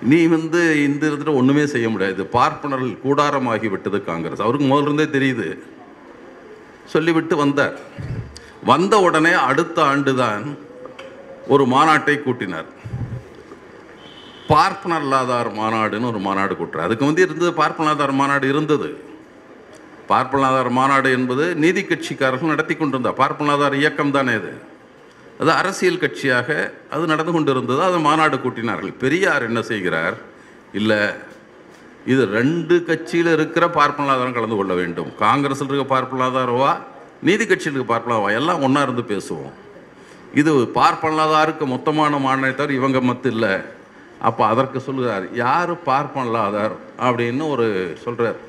நீ வந்து இந்த இருந்துட்டு ஒன்றுமே செய்ய முடியாது. பார்ப்பனர்கள் கூடாரமாகி விட்டது காங்கிரஸ். அவருக்கு முதலிருந்தே தெரியுது. சொல்லிவிட்டு வந்தார். வந்த உடனே அடுத்த ஆண்டு தான் ஒரு மாநாட்டை கூட்டினார். பார்ப்பனல்லாதார் மாநாடுன்னு ஒரு மாநாடு கூட்டுறார். அதுக்கு வந்து இருந்தது பார்ப்பனாதார் மாநாடு இருந்தது. பார்ப்பனாதார் மாநாடு என்பது நீதி கட்சிக்காரர்கள் நடத்தி கொண்டிருந்தார். பார்ப்பனாதார் இயக்கம் தானே இது. அது அரசியல் கட்சியாக அது நடந்து கொண்டிருந்தது. அது மாநாடு கூட்டினார்கள். பெரியார் என்ன செய்கிறார்? இல்லை இது ரெண்டு கட்சியில் இருக்கிற பார்ப்பனாதாரம் கலந்து கொள்ள வேண்டும். காங்கிரஸில் இருக்க பார்ப்பனாதாரவா நீதி கட்சியில் இருக்க பார்ப்பனலாவா எல்லாம் ஒன்றா இருந்து பேசுவோம். இது பார்ப்பனாதாருக்கு மொத்தமான மாநிலத்தார் இவங்க மத்து இல்லை. அப்போ அதற்கு சொல்லுகிறார் யார் பார்ப்பனலாதார் அப்படின்னு ஒரு சொல்கிறார்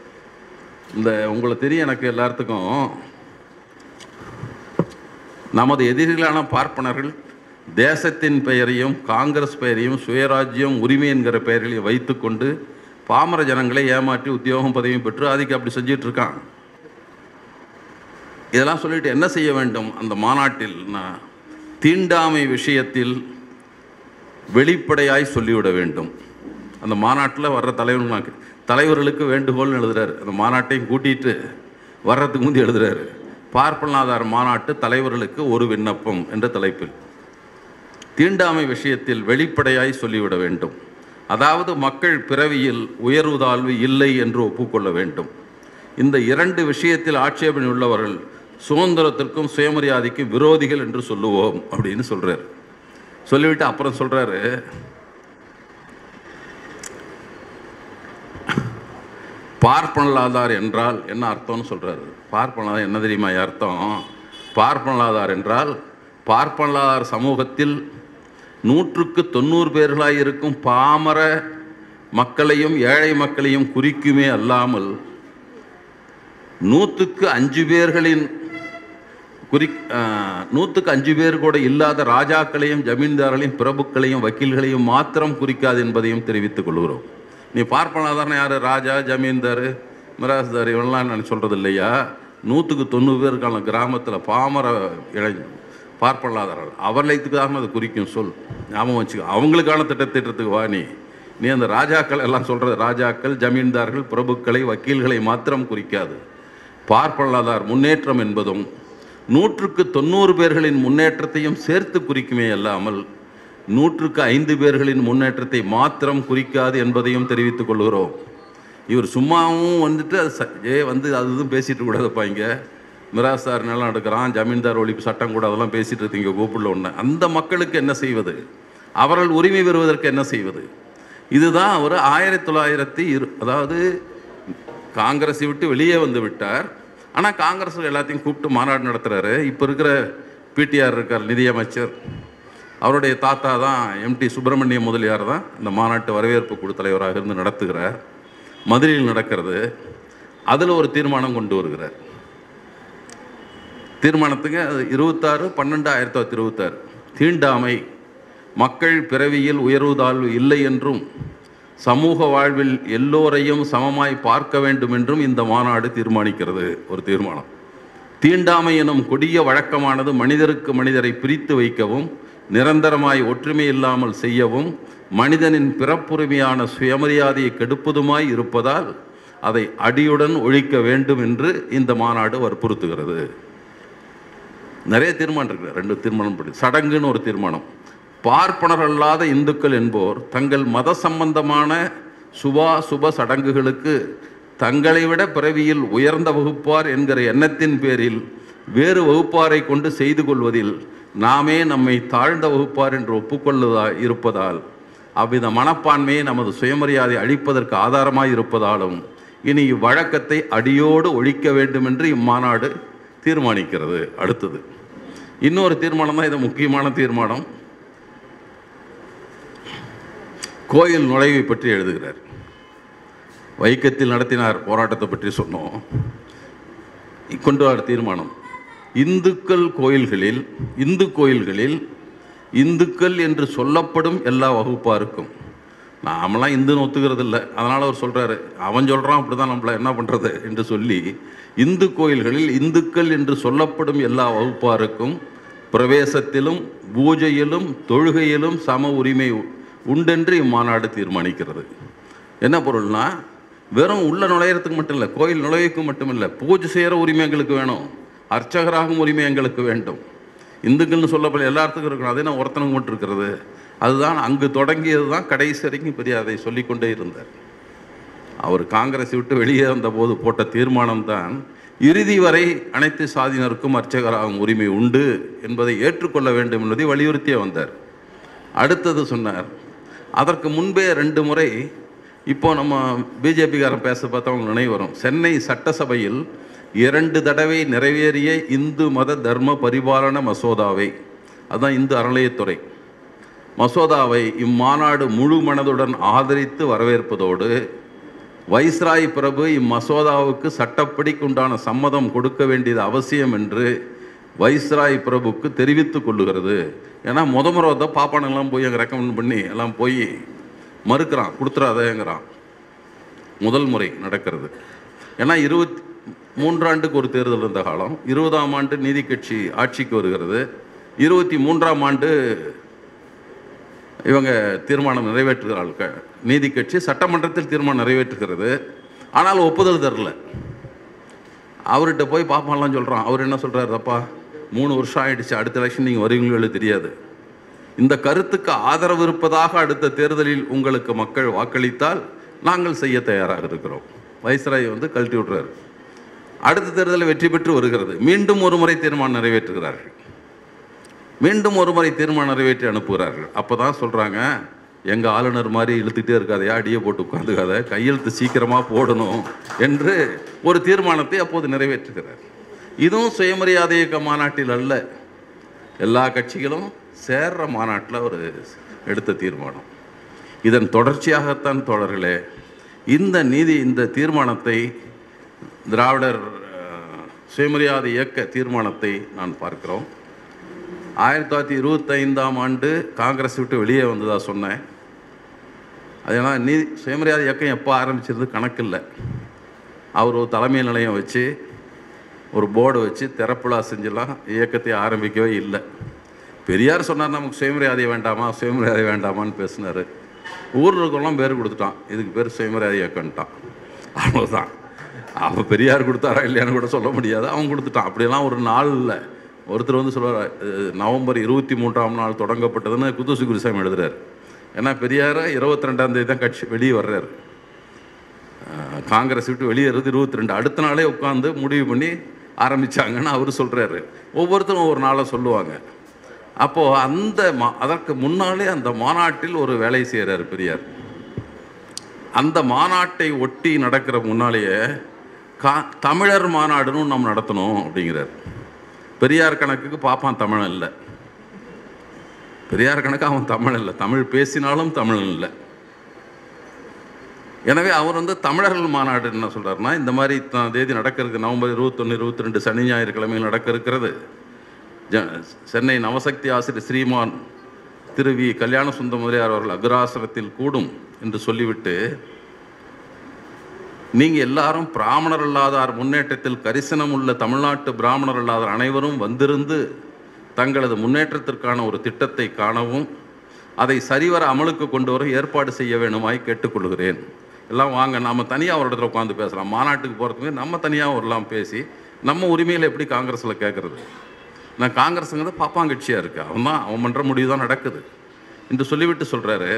இந்த உங்களை தெரியும் எனக்கு எல்லாத்துக்கும் நமது எதிரிகளான பார்ப்பனர்கள் தேசத்தின் பெயரையும் காங்கிரஸ் பெயரையும் சுயராஜ்யம் உரிமை என்கிற பெயரையும் வைத்துக்கொண்டு பாமர ஜனங்களை ஏமாற்றி உத்தியோகம் பதவியும் பெற்று அதுக்கு அப்படி செஞ்சிட்ருக்கான் இதெல்லாம் சொல்லிட்டு என்ன செய்ய வேண்டும் அந்த மாநாட்டில்? நான் தீண்டாமை விஷயத்தில் வெளிப்படையாய் சொல்லிவிட வேண்டும். அந்த மாநாட்டில் வர்ற தலைவர்களுக்கு தலைவர்களுக்கு வேண்டுகோள்னு எழுதுறாரு. அந்த மாநாட்டையும் கூட்டிட்டு வர்றதுக்கு முந்தி எழுதுறாரு. பார்ப்பனாதார் மாநாட்டு தலைவர்களுக்கு ஒரு விண்ணப்பம் என்ற தலைப்பில். தீண்டாமை விஷயத்தில் வெளிப்படையாய் சொல்லிவிட வேண்டும். அதாவது மக்கள் பிறவியில் உயர்வு தாழ்வு இல்லை என்று ஒப்புக்கொள்ள வேண்டும். இந்த இரண்டு விஷயத்தில் ஆட்சேபனை உள்ளவர்கள் சுதந்திரத்திற்கும் சுயமரியாதைக்கும் விரோதிகள் என்று சொல்லுவோம் அப்படின்னு சொல்கிறார் சொல்லிவிட்டு அப்புறம் சொல்கிறாரு பார்ப்பனலாதார் என்றால் என்ன அர்த்தம்னு சொல்கிறாரு பார்ப்பனலாதார் என்ன தெரியுமா அர்த்தம்? பார்ப்பனலாதார் என்றால் பார்ப்பனலாதார் சமூகத்தில் நூற்றுக்கு தொண்ணூறு பேர்களாக இருக்கும் பாமர மக்களையும் ஏழை மக்களையும் குறிக்குமே அல்லாமல் நூற்றுக்கு அஞ்சு பேர்களின் குறி நூற்றுக்கு அஞ்சு பேர் கூட இல்லாத ராஜாக்களையும் ஜமீன்தார்களையும் பிரபுக்களையும் வக்கீல்களையும் மாத்திரம் குறிக்காது என்பதையும் தெரிவித்துக் கொள்கிறோம். நீ பார்ப்பனாதாரண யார்? ராஜா ஜமீன்தார் மிராஸ்தார் இவெல்லாம் நான் சொல்கிறது இல்லையா? நூற்றுக்கு தொண்ணூறு பேருக்கான கிராமத்தில் பாமர இளைஞர் பார்ப்பனாதாரர். அவர்களுக்குதான் அது குறிக்கும் சொல். ஞாபகம் வச்சுக்கோ. அவங்களுக்கான திட்டத்திட்டத்துக்கு வா நீ. நீ அந்த ராஜாக்கள் எல்லாம் சொல்கிறது ராஜாக்கள் ஜமீன்தார்கள் பிரபுக்களை வக்கீல்களை மாத்திரம் குறிக்காது. பார்ப்பனலாதார் முன்னேற்றம் என்பதும் நூற்றுக்கு தொண்ணூறு பேர்களின் முன்னேற்றத்தையும் சேர்த்து குறிக்குமே அல்லாமல் நூற்றுக்கு ஐந்து பேர்களின் முன்னேற்றத்தை மாத்திரம் குறிக்காது என்பதையும் தெரிவித்துக் கொள்கிறோம். இவர் சும்மாவும் வந்துட்டு அது ச- ஏ வந்து அது இதுவும் பேசிட்டு கூடாதுப்பா இங்கே. மிராசார் நிலம் எடுக்கிறான் ஜமீன்தார் ஒழிப்பு சட்டம் கூட அதெல்லாம் பேசிட்டு இருக்கீங்க கூப்பிடல ஒன்று அந்த மக்களுக்கு என்ன செய்வது? அவர்கள் உரிமை பெறுவதற்கு என்ன செய்வது? இதுதான் அவர் ஆயிரத்தி தொள்ளாயிரத்தி இரு அதாவது காங்கிரஸை விட்டு வெளியே வந்து விட்டார். ஆனால் காங்கிரஸ் எல்லாத்தையும் கூப்பிட்டு மாநாடு நடத்துகிறாரு இப்போ இருக்கிற பிடிஆர் இருக்கார் நிதியமைச்சர் அவருடைய தாத்தா தான் எம்டி சுப்பிரமணிய முதலியார் தான் இந்த மாநாட்டு வரவேற்பு குழு தலைவராக இருந்து நடத்துகிறார். மதுரையில் நடக்கிறது. அதில் ஒரு தீர்மானம் கொண்டு வருகிறார். தீர்மானத்துக்கு அது இருபத்தாறு பன்னெண்டு ஆயிரத்தி தொள்ளாயிரத்தி இருபத்தாறு. தீண்டாமை மக்கள் பிறவியில் உயர்வு தாழ்வு இல்லை என்றும் சமூக வாழ்வில் எல்லோரையும் சமமாய் பார்க்க வேண்டும் என்றும் இந்த மாநாடு தீர்மானிக்கிறது. ஒரு தீர்மானம். தீண்டாமை எனும் கொடிய வழக்கமானது மனிதருக்கு மனிதரை பிரித்து வைக்கவும் நிரந்தரமாய் ஒற்றுமை இல்லாமல் செய்யவும் மனிதனின் பிறப்புரிமையான சுயமரியாதையை கெடுப்பதுமாய் இருப்பதால் அதை அடியுடன் ஒழிக்க வேண்டும் என்று இந்த மாநாடு வற்புறுத்துகிறது. நிறைய தீர்மானம் இருக்கு. ரெண்டு தீர்மானம் படி சடங்குன்னு ஒரு தீர்மானம். பார்ப்பனர் அல்லாத இந்துக்கள் என்போர் தங்கள் மத சம்பந்தமான சுபா சுப சடங்குகளுக்கு தங்களை விட பிறவியில் உயர்ந்த வகுப்பார் என்கிற எண்ணத்தின் பேரில் வேறு வகுப்பாரை கொண்டு செய்து கொள்வதில் நாமே நம்மை தாழ்ந்த வகுப்பார் என்று ஒப்புக்கொள்ளதா இருப்பதால் அவ்வித மனப்பான்மையை நமது சுயமரியாதை அழிப்பதற்கு ஆதாரமாக இருப்பதாலும் இனி இவ்வழக்கத்தை அடியோடு ஒழிக்க வேண்டும் என்று இம்மாநாடு தீர்மானிக்கிறது. அடுத்தது. இன்னொரு தீர்மானம் தான் இது முக்கியமான தீர்மானம். கோயில் நுழைவை பற்றி எழுதுகிறார். வைக்கத்தில் நடத்தினார் போராட்டத்தை பற்றி சொன்னோம். கொண்டு வர தீர்மானம். இந்துக்கள் கோயில்களில் இந்து கோயில்களில் இந்துக்கள் என்று சொல்லப்படும் எல்லா வகுப்பாருக்கும் நாமெல்லாம் இந்துன்னு ஒத்துக்கிறது இல்லை அதனால் அவர் சொல்கிறாரு அவன் சொல்கிறான் அப்படி தான் நம்மளை என்ன பண்ணுறது என்று சொல்லி இந்து கோயில்களில் இந்துக்கள் என்று சொல்லப்படும் எல்லா வகுப்பாருக்கும் பிரவேசத்திலும் பூஜையிலும் தொழுகையிலும் சம உரிமை உண்டென்று இம்மாநாடு தீர்மானிக்கிறது. என்ன பொருள்னா வெறும் உள்ள நுழையிறதுக்கு மட்டும் இல்லை கோயில் நுழைவுக்கு மட்டும் இல்லை பூஜை செய்கிற உரிமை எங்களுக்கு வேணும் அர்ச்சகராகும் உரிமை எங்களுக்கு வேண்டும். இந்துக்கள்னு சொல்லப்பட எல்லாத்துக்கும் இருக்கணும் அதே நான் ஒருத்தனுக்கு மட்டும் இருக்கிறது? அதுதான் அங்கு தொடங்கியது தான் கடைசி வரைக்கும் பெரிய அதை சொல்லிக்கொண்டே இருந்தார். அவர் காங்கிரஸ் விட்டு வெளியே வந்தபோது போட்ட தீர்மானம் தான் இறுதி வரை அனைத்து சாதியினருக்கும் அர்ச்சகராகும் உரிமை உண்டு என்பதை ஏற்றுக்கொள்ள வேண்டும் என்பதை வலியுறுத்தியே வந்தார். அடுத்தது சொன்னார் அதற்கு முன்பே ரெண்டு முறை இப்போ நம்ம பிஜேபிக்காரன் பேச பார்த்தா உங்களுக்கு நினைவு வரும். சென்னை சட்டசபையில் இரண்டு தடவை நிறைவேறிய இந்து மத தர்ம பரிபாலன மசோதாவை அதுதான் இந்து அறநிலையத்துறை மசோதாவை இம்மாநாடு முழு மனதுடன் ஆதரித்து வரவேற்பதோடு வைஸ்ராய் பிரபு இம்மசோதாவுக்கு சட்டப்படிக்கு உண்டான சம்மதம் கொடுக்க வேண்டியது அவசியம் என்று வைஸ்ராய் பிரபுக்கு தெரிவித்து கொள்ளுகிறது. ஏன்னா முத முறை தான் பாப்பானெல்லாம் போய் அங்கே ரெக்கமெண்ட் பண்ணி எல்லாம் போய் மறுக்கிறான். கொடுத்துறாதேங்கிறான். முதல் முறை நடக்கிறது. ஏன்னா இருபத்தி மூன்றாண்டுக்கு ஒரு தேர்தல் இருந்த காலம். இருபதாம் ஆண்டு நீதி கட்சி ஆட்சிக்கு வருகிறது. இருபத்தி மூன்றாம் ஆண்டு இவங்க தீர்மானம் நிறைவேற்றுகிறார்கள். நீதி கட்சி சட்டமன்றத்தில் தீர்மானம் நிறைவேற்றுகிறது. ஆனால் ஒப்புதல் தரல. அவர்கிட்ட போய் பாப்பாலாம் சொல்கிறான் அவர் என்ன சொல்கிறாரு தப்பா? மூணு வருஷம் ஆயிடுச்சு. அடுத்த எலெக்ஷன் நீங்கள் வருவீங்களோ தெரியாது. இந்த கருத்துக்கு ஆதரவு இருப்பதாக அடுத்த தேர்தலில் உங்களுக்கு மக்கள் வாக்களித்தால் நாங்கள் செய்ய தயாராக இருக்கிறோம். வைஸ்ராய் வந்து கழட்டி விட்றாரு அடுத்த தேர்தலில் வெற்றி பெற்று வருகிறது. மீண்டும் ஒரு முறை தீர்மானம் நிறைவேற்றுகிறார்கள். மீண்டும் ஒரு முறை தீர்மானம் நிறைவேற்றி அனுப்புகிறார்கள். அப்போ தான் சொல்கிறாங்க எங்கள் ஆளுநர் மாதிரி இழுத்துக்கிட்டே இருக்காதையா அடியை போட்டு உட்காந்துக்காத கையெழுத்து சீக்கிரமாக போடணும் என்று ஒரு தீர்மானத்தை அப்போது நிறைவேற்றுகிறார். இதுவும் சுயமரியாதை இயக்க மாநாட்டில் அல்ல. எல்லா கட்சிகளும் சேர்ற மாநாட்டில் ஒரு எடுத்த தீர்மானம். இதன் தொடர்ச்சியாகத்தான் தொடர்களே இந்த நீதி இந்த தீர்மானத்தை திராவிடர் சுயமரியாதை இயக்க தீர்மானத்தை நான் பார்க்கிறோம். ஆயிரத்தி தொள்ளாயிரத்தி இருபத்தைந்தாம் ஆண்டு காங்கிரஸ் விட்டு வெளியே வந்ததாக சொன்னேன். அதனால் நீ சுயமரியாதை இயக்கம் எப்போ ஆரம்பிச்சிருந்து கணக்கில்லை. அவர் ஒரு தலைமை நிலையம் வச்சு ஒரு போர்டு வச்சு திறப்புலா செஞ்செல்லாம் இயக்கத்தை ஆரம்பிக்கவே இல்லை. பெரியார் சொன்னார் நமக்கு சுயமரியாதை வேண்டாமா? சுயமரியாதை வேண்டாமான்னு பேசினார். ஊரில் இருக்கவங்களாம் பேர் கொடுத்துட்டான். இதுக்கு பேர் சுயமரியாதை இயக்கம்ட்டான். அவ்வளோதான் அவன் பெரியார் கொடுத்தாரா இல்லையான்னு கூட சொல்ல முடியாது. அவன் கொடுத்துட்டான். அப்படியெல்லாம் ஒரு நாள் இல்லை. ஒருத்தர் வந்து சொல்லுவார் நவம்பர் இருபத்தி மூன்றாம் நாள் தொடங்கப்பட்டதுன்னு குத்துசு குருசாமி எழுதுறாரு. ஏன்னா பெரியார் இருபத்தி ரெண்டாம் தேதி தான் கட்சி வெளியே வர்றாரு. காங்கிரஸ் விட்டு வெளியேறது இருபத்தி ரெண்டு. அடுத்த நாளே உட்காந்து முடிவு பண்ணி ஆரம்பிச்சாங்கன்னு அவர் சொல்கிறாரு ஒவ்வொருத்தரும் ஒவ்வொரு நாளை சொல்லுவாங்க. அப்போது அந்த மா அதற்கு முன்னாலே அந்த மாநாட்டில் ஒரு வேலை செய்கிறார் பெரியார். அந்த மாநாட்டை ஒட்டி நடக்கிற முன்னாலேயே கா தமிழர் மாநாடுன்னு நம்ம நடத்தணும் அப்படிங்கிறார். பெரியார் கணக்குக்கு பாப்பான் தமிழன் இல்லை. பெரியார் கணக்கு அவன் தமிழ் இல்லை. தமிழ் பேசினாலும் தமிழன் இல்லை. எனவே அவர் வந்து தமிழர்கள் மாநாடு என்ன சொல்றாருன்னா இந்த மாதிரி இத்தனை தேதி நடக்கிறது நவம்பர் இருபத்தொன்று இருபத்தி ரெண்டு சனி ஞாயிற்றுக்கிழமையில் நடக்க இருக்கிறது. ஜ சென்னை நவசக்தி ஆசிரியர் ஸ்ரீமான் திரு வி. கல்யாண சுந்த முதலியார் அவர்கள் அக்ராசனத்தில் கூடும் என்று சொல்லிவிட்டு நீங்கள் எல்லாரும் பிராமணர் அல்லாதார் முன்னேற்றத்தில் கரிசனம் உள்ள தமிழ்நாட்டு பிராமணர் அல்லாதார் அனைவரும் வந்திருந்து தங்களது முன்னேற்றத்திற்கான ஒரு திட்டத்தை காணவும் அதை சரிவர அமலுக்கு கொண்டு வர ஏற்பாடு செய்ய வேணுமாய் கேட்டுக்கொள்கிறேன். எல்லாம் வாங்க நம்ம தனியாக ஒரு இடத்துல உட்காந்து பேசலாம். மாநாட்டுக்கு போகிறதுக்கு நம்ம தனியாக வரலாம் பேசி நம்ம உரிமையில் எப்படி காங்கிரஸில் கேட்குறது நான் காங்கிரஸுங்கிறது பாப்பாங்கட்சியாக இருக்கு. அவன் தான் அவன் பண்ணுற முடிவு தான் நடக்குது. என்று சொல்லிவிட்டு சொல்கிறாரு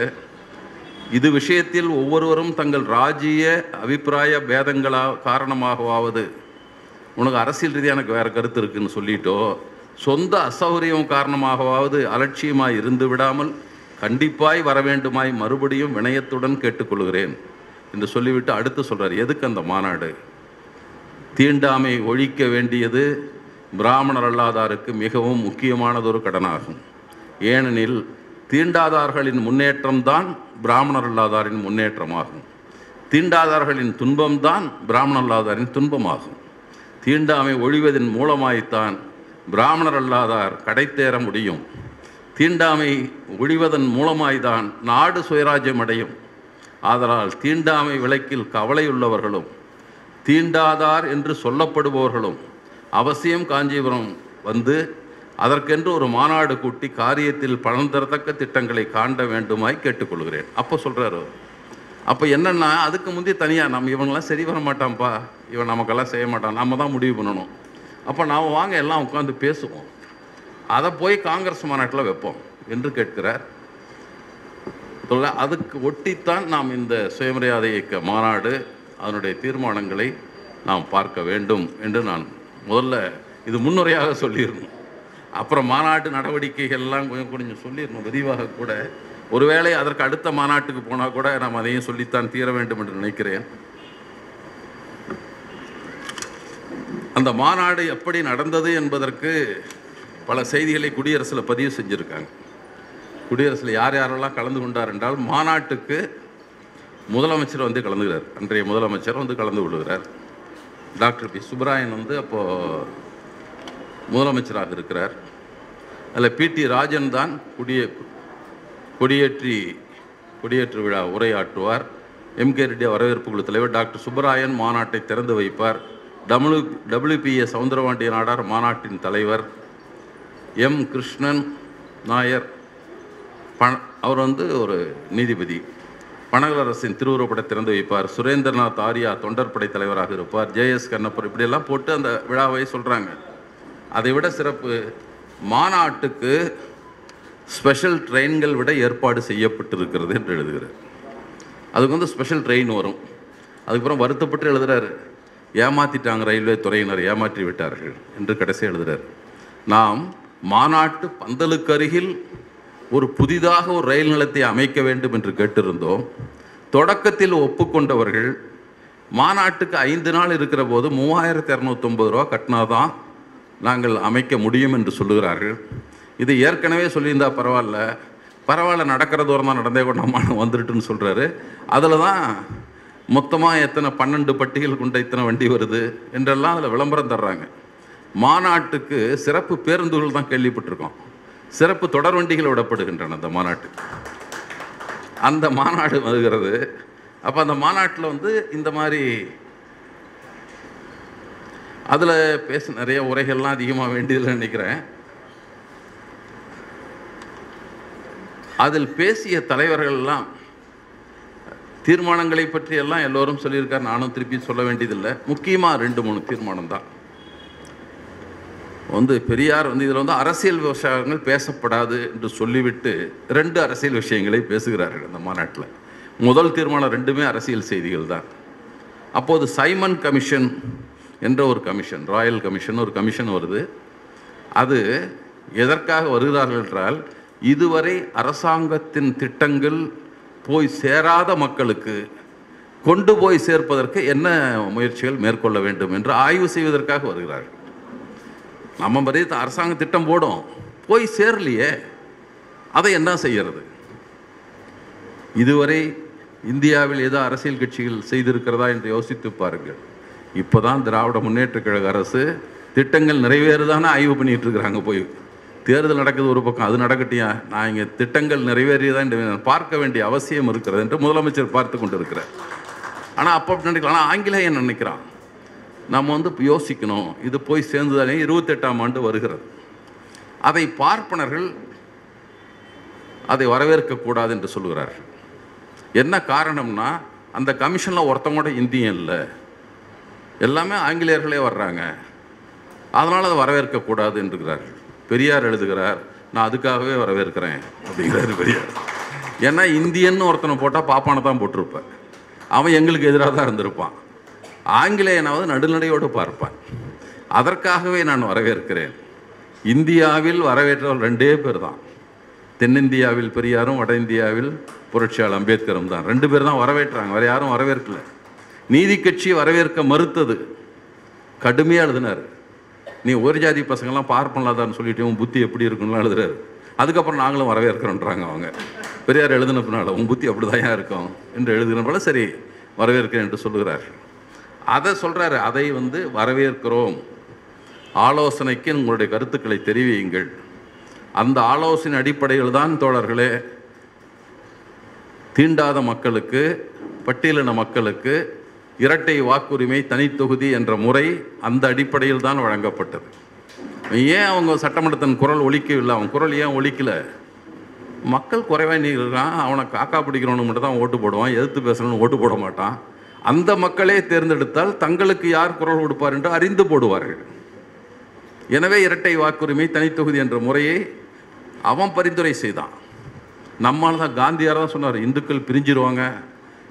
இது விஷயத்தில் ஒவ்வொருவரும் தங்கள் ராஜ்ய அபிப்பிராய பேதங்களா காரணமாகவாவது. உனக்கு அரசியல் ரீதியாக எனக்கு வேறு கருத்து இருக்குன்னு சொல்லிட்டோ சொந்த அசௌகரியம் காரணமாகவாவது அலட்சியமாய் இருந்து விடாமல் கண்டிப்பாய் வர வேண்டுமாய் மறுபடியும் வினயத்துடன் கேட்டுக்கொள்கிறேன். என்று சொல்லிவிட்டு அடுத்து சொல்கிறார் எதுக்கு அந்த மாநாடு? தீண்டாமை ஒழிக்க வேண்டியது பிராமணர் அல்லாதாருக்கு மிகவும் முக்கியமானதொரு கடனாகும். ஏனெனில் தீண்டாதார்களின் முன்னேற்றம்தான் பிராமணர் அல்லாதாரின் முன்னேற்றமாகும். தீண்டாதார்களின் துன்பம்தான் பிராமணர் அல்லாதாரின் துன்பமாகும். தீண்டாமை ஒழிவதன் மூலமாய்த்தான் பிராமணர் அல்லாதார் கடைத்தேற முடியும். தீண்டாமை ஒழிவதன் மூலமாய்தான் நாடு சுயராஜ்யம் அடையும். ஆதலால் தீண்டாமை விளக்கில் கவலையுள்ளவர்களும் தீண்டாதார் என்று சொல்லப்படுபவர்களும் அவசியம் காஞ்சிபுரம் வந்து அதற்கென்று ஒரு மாநாடு கூட்டி காரியத்தில் பலன் தரத்தக்க திட்டங்களை காண்ட வேண்டுமாய் கேட்டுக்கொள்கிறேன். அப்போ சொல்கிறாரு அப்போ என்னென்னா அதுக்கு முந்தி தனியாக நம்ம இவங்கெல்லாம் சரி வர மாட்டான்ப்பா இவன் நமக்கெல்லாம் செய்ய மாட்டான் நம்ம தான் முடிவு பண்ணணும். அப்போ நாம் வாங்க எல்லாம் உட்காந்து பேசுவோம். அதை போய் காங்கிரஸ் மாநாட்டில் வைப்போம் என்று கேட்கிறார். அதுக்கு ஒட்டித்தான் நாம் இந்த சுயமரியாதை இயக்க மாநாடு அதனுடைய தீர்மானங்களை நாம் பார்க்க வேண்டும் என்று நான் முதல்ல இது முன்னுரையாக சொல்லிடணும் அப்புறம் மாநாட்டு நடவடிக்கைகள்லாம் கொஞ்சம் கொஞ்சம் சொல்லிடணும் விரிவாக கூட ஒருவேளை அதற்கு அடுத்த மாநாட்டுக்கு போனால் கூட நாம் அதையும் சொல்லித்தான் தீர வேண்டும் என்று நினைக்கிறேன். அந்த மாநாடு எப்படி நடந்தது என்பதற்கு பல செய்திகளை குடியரசில் பதிவு செஞ்சுருக்காங்க. குடியரசில் யார் யாரெல்லாம் கலந்து கொண்டார் என்றால் மாநாட்டுக்கு முதலமைச்சர் வந்து கலந்துகிறார். அன்றைய முதலமைச்சர் வந்து கலந்து கொள்கிறார். Doctor B. சுப்பராயன் வந்து அப்போது முதலமைச்சராக இருக்கிறார். அதில் பிடி ராஜன் தான் குடிய கொடியேற்றி கொடியேற்று விழா உரையாற்றுவார். எம். கே. ரெட்டி வரவேற்பு குழு தலைவர் டாக்டர் சுப்பராயன் மாநாட்டை திறந்து வைப்பார். டபிள்யூ டபிள்யூபிஏ சவுந்தரபாண்டிய நாடார் மாநாட்டின் தலைவர் எம். கிருஷ்ணன் நாயர் பண அவர் வந்து ஒரு நீதிபதி. பனகலரசின் திருவுருவப்படை திறந்து வைப்பார். சுரேந்திரநாத் ஆர்யா தொண்டர்படை தலைவராக இருப்பார். ஜேஎஸ் கண்ணப்பர் இப்படியெல்லாம் போட்டு அந்த விழாவை சொல்கிறாங்க அதை விட சிறப்பு மாநாட்டுக்கு ஸ்பெஷல் ட்ரெயின்கள் விட ஏற்பாடு செய்யப்பட்டிருக்கிறது என்று எழுதுகிறார். அதுக்கு வந்து ஸ்பெஷல் ட்ரெயின் வரும். அதுக்கப்புறம் வருத்தப்பட்டு எழுதுகிறாரு ஏமாற்றிட்டாங்க ரயில்வே துறையினர் ஏமாற்றி விட்டார்கள் என்று கடைசி எழுதுகிறார் நாம் மாநாட்டு பந்தலுக்கு அருகில் ஒரு புதிதாக ஒரு ரயில் நிலையத்தை அமைக்க வேண்டும் என்று கேட்டிருந்தோம். தொடக்கத்தில் ஒப்புக்கொண்டவர்கள் மாநாட்டுக்கு ஐந்து நாள் இருக்கிற போது மூவாயிரத்தி இரநூத்தொம்பது ரூபா கட்டினாதான் நாங்கள் அமைக்க முடியும் என்று சொல்லுகிறார்கள். இது ஏற்கனவே சொல்லியிருந்தா பரவாயில்ல. பரவாயில்ல நடக்கிற தூரம் தான் நடந்தே கூட நம்ம வந்துருட்டுன்னு சொல்கிறாரு அதில் தான் மொத்தமாக எத்தனை பன்னெண்டு பட்டிகள் கொண்ட இத்தனை வண்டி வருது என்றெல்லாம் அதில் விளம்பரம் தர்றாங்க. மாநாட்டுக்கு சிறப்பு பேருந்துகள் தான் கேள்விப்பட்டிருக்கோம். சிறப்பு தொடர் வண்டிகள் விடப்படுகின்றன அந்த மாநாட்டுக்கு அந்த மாநாடு வருகிறது. அப்போ அந்த மாநாட்டில் வந்து இந்த மாதிரி அதில் பேச நிறைய உரைகள்லாம் அதிகமாக வேண்டியதில் நினைக்கிறேன். அதில் பேசிய தலைவர்கள்லாம் தீர்மானங்களை பற்றியெல்லாம் எல்லோரும் சொல்லியிருக்கார். நானும் திருப்பி சொல்ல வேண்டியதில்லை. முக்கியமாக ரெண்டு மூணு தீர்மானம் தான் வந்து பெரியார் வந்து இதில் வந்து அரசியல் விவசாயங்கள் பேசப்படாது என்று சொல்லிவிட்டு ரெண்டு அரசியல் விஷயங்களை பேசுகிறார்கள் அந்த மாநாட்டில். முதல் தீர்மானம் ரெண்டுமே அரசியல் செய்திகள் தான். அப்போது சைமன் கமிஷன் என்ற ஒரு கமிஷன் ராயல் கமிஷன் ஒரு கமிஷன் வருது. அது எதற்காக வருகிறார்கள் என்றால் இதுவரை அரசாங்கத்தின் திட்டங்கள் போய் சேராத மக்களுக்கு கொண்டு போய் சேர்ப்பதற்கு என்ன முயற்சிகள் மேற்கொள்ள வேண்டும் என்று ஆய்வு செய்வதற்காக வருகிறார்கள். நம்ம மாதிரி அரசாங்க திட்டம் போடும். போய் சேரலையே. அதை என்ன செய்கிறது இதுவரை இந்தியாவில் ஏதோ அரசியல் கட்சிகள் செய்திருக்கிறதா என்று யோசித்து பாருங்கள். இப்போதான் திராவிட முன்னேற்ற கழக அரசு திட்டங்கள் நிறைவேறுதானே ஆய்வு பண்ணிகிட்டு இருக்கிறாங்க போய். தேர்தல் நடக்குது ஒரு பக்கம் அது நடக்கட்டியா? நான் இங்கே திட்டங்கள் நிறைவேறியதான் என்று பார்க்க வேண்டிய அவசியம் இருக்கிறது என்று முதலமைச்சர் பார்த்து கொண்டு இருக்கிறார் ஆனால் அப்போ அப்படி நினைக்கலாம் ஆனால் ஆங்கிலேயன் நினைக்கிறான். நம்ம வந்து யோசிக்கணும். இது போய் சேர்ந்ததாலே இருபத்தெட்டாம் ஆண்டு வருகிறது. அதை பார்ப்பனர்கள் அதை வரவேற்கக்கூடாது என்று சொல்கிறார்கள் என்ன காரணம்னா அந்த கமிஷனில் ஒருத்தவங்க கூட இந்தியன் இல்லை. எல்லாமே ஆங்கிலேயர்களே வர்றாங்க. அதனால் அதை வரவேற்கக்கூடாது என்கிறார்கள் பெரியார் எழுதுகிறார் நான் அதுக்காகவே வரவேற்கிறேன் அப்படிங்கிறார் பெரியார். ஏன்னா இந்தியன்னு ஒருத்தனை போட்டால் பாப்பானை தான் போட்டிருப்பேன். அவன் எங்களுக்கு எதிராக தான் இருந்திருப்பான். ஆங்கிலேயனாவது நடுநடையோடு பார்ப்பான். அதற்காகவே நான் வரவேற்கிறேன். இந்தியாவில் வரவேற்றவர் ரெண்டே பேர் தான் தென்னிந்தியாவில் பெரியாரும் வட இந்தியாவில் புரட்சியாளர் அம்பேத்கரும் தான். ரெண்டு பேர் தான் வரவேற்றாங்க. வேறு யாரும் வரவேற்கல. நீதி கட்சி வரவேற்க மறுத்தது. கடுமையாக எழுதினார். நீ ஒரு ஜாதி பசங்கள்லாம் பார்ப்பனலாதான்னு சொல்லிட்டு உன் புத்தி எப்படி இருக்குன்னு எழுதுறாரு. அதுக்கப்புறம் நாங்களும் வரவேற்கிறோன்றாங்க அவங்க. பெரியார் எழுதின உன் புத்தி அப்படிதான் இருக்கும்? என்று எழுதுகிறனால சரி வரவேற்கிறேன் என்று சொல்லுகிறார் அதை சொல்கிறாரு அதை வந்து வரவேற்கிறோம். ஆலோசனைக்கு உங்களுடைய கருத்துக்களை தெரிவியுங்கள். அந்த ஆலோசனை அடிப்படையில் தான் தோழர்களே தீண்டாத மக்களுக்கு பட்டியலின மக்களுக்கு இரட்டை வாக்குரிமை தனித்தொகுதி என்ற முறை அந்த அடிப்படையில் தான் வழங்கப்பட்டது. ஏன் அவங்க சட்டமன்றத்தின் குரல் ஒழிக்கவில்லை அவன் குரல் ஏன் ஒழிக்கலை மக்கள் குறைவாக நீ இருக்கான் அவனை காக்கா பிடிக்கிறவனு மட்டும் தான் ஓட்டு போடுவான் எதிர்த்து பேசணும்னு ஓட்டு போட மாட்டான். அந்த மக்களே தேர்ந்தெடுத்தால் தங்களுக்கு யார் குரல் கொடுப்பார் என்று அறிந்து போடுவார்கள். எனவே இரட்டை வாக்குரிமை தனித்தொகுதி என்ற முறையை அவன் பரிந்துரை செய்தான். நம்மால் தான் காந்தியார் தான் சொன்னார் இந்துக்கள் பிரிஞ்சிருவாங்க.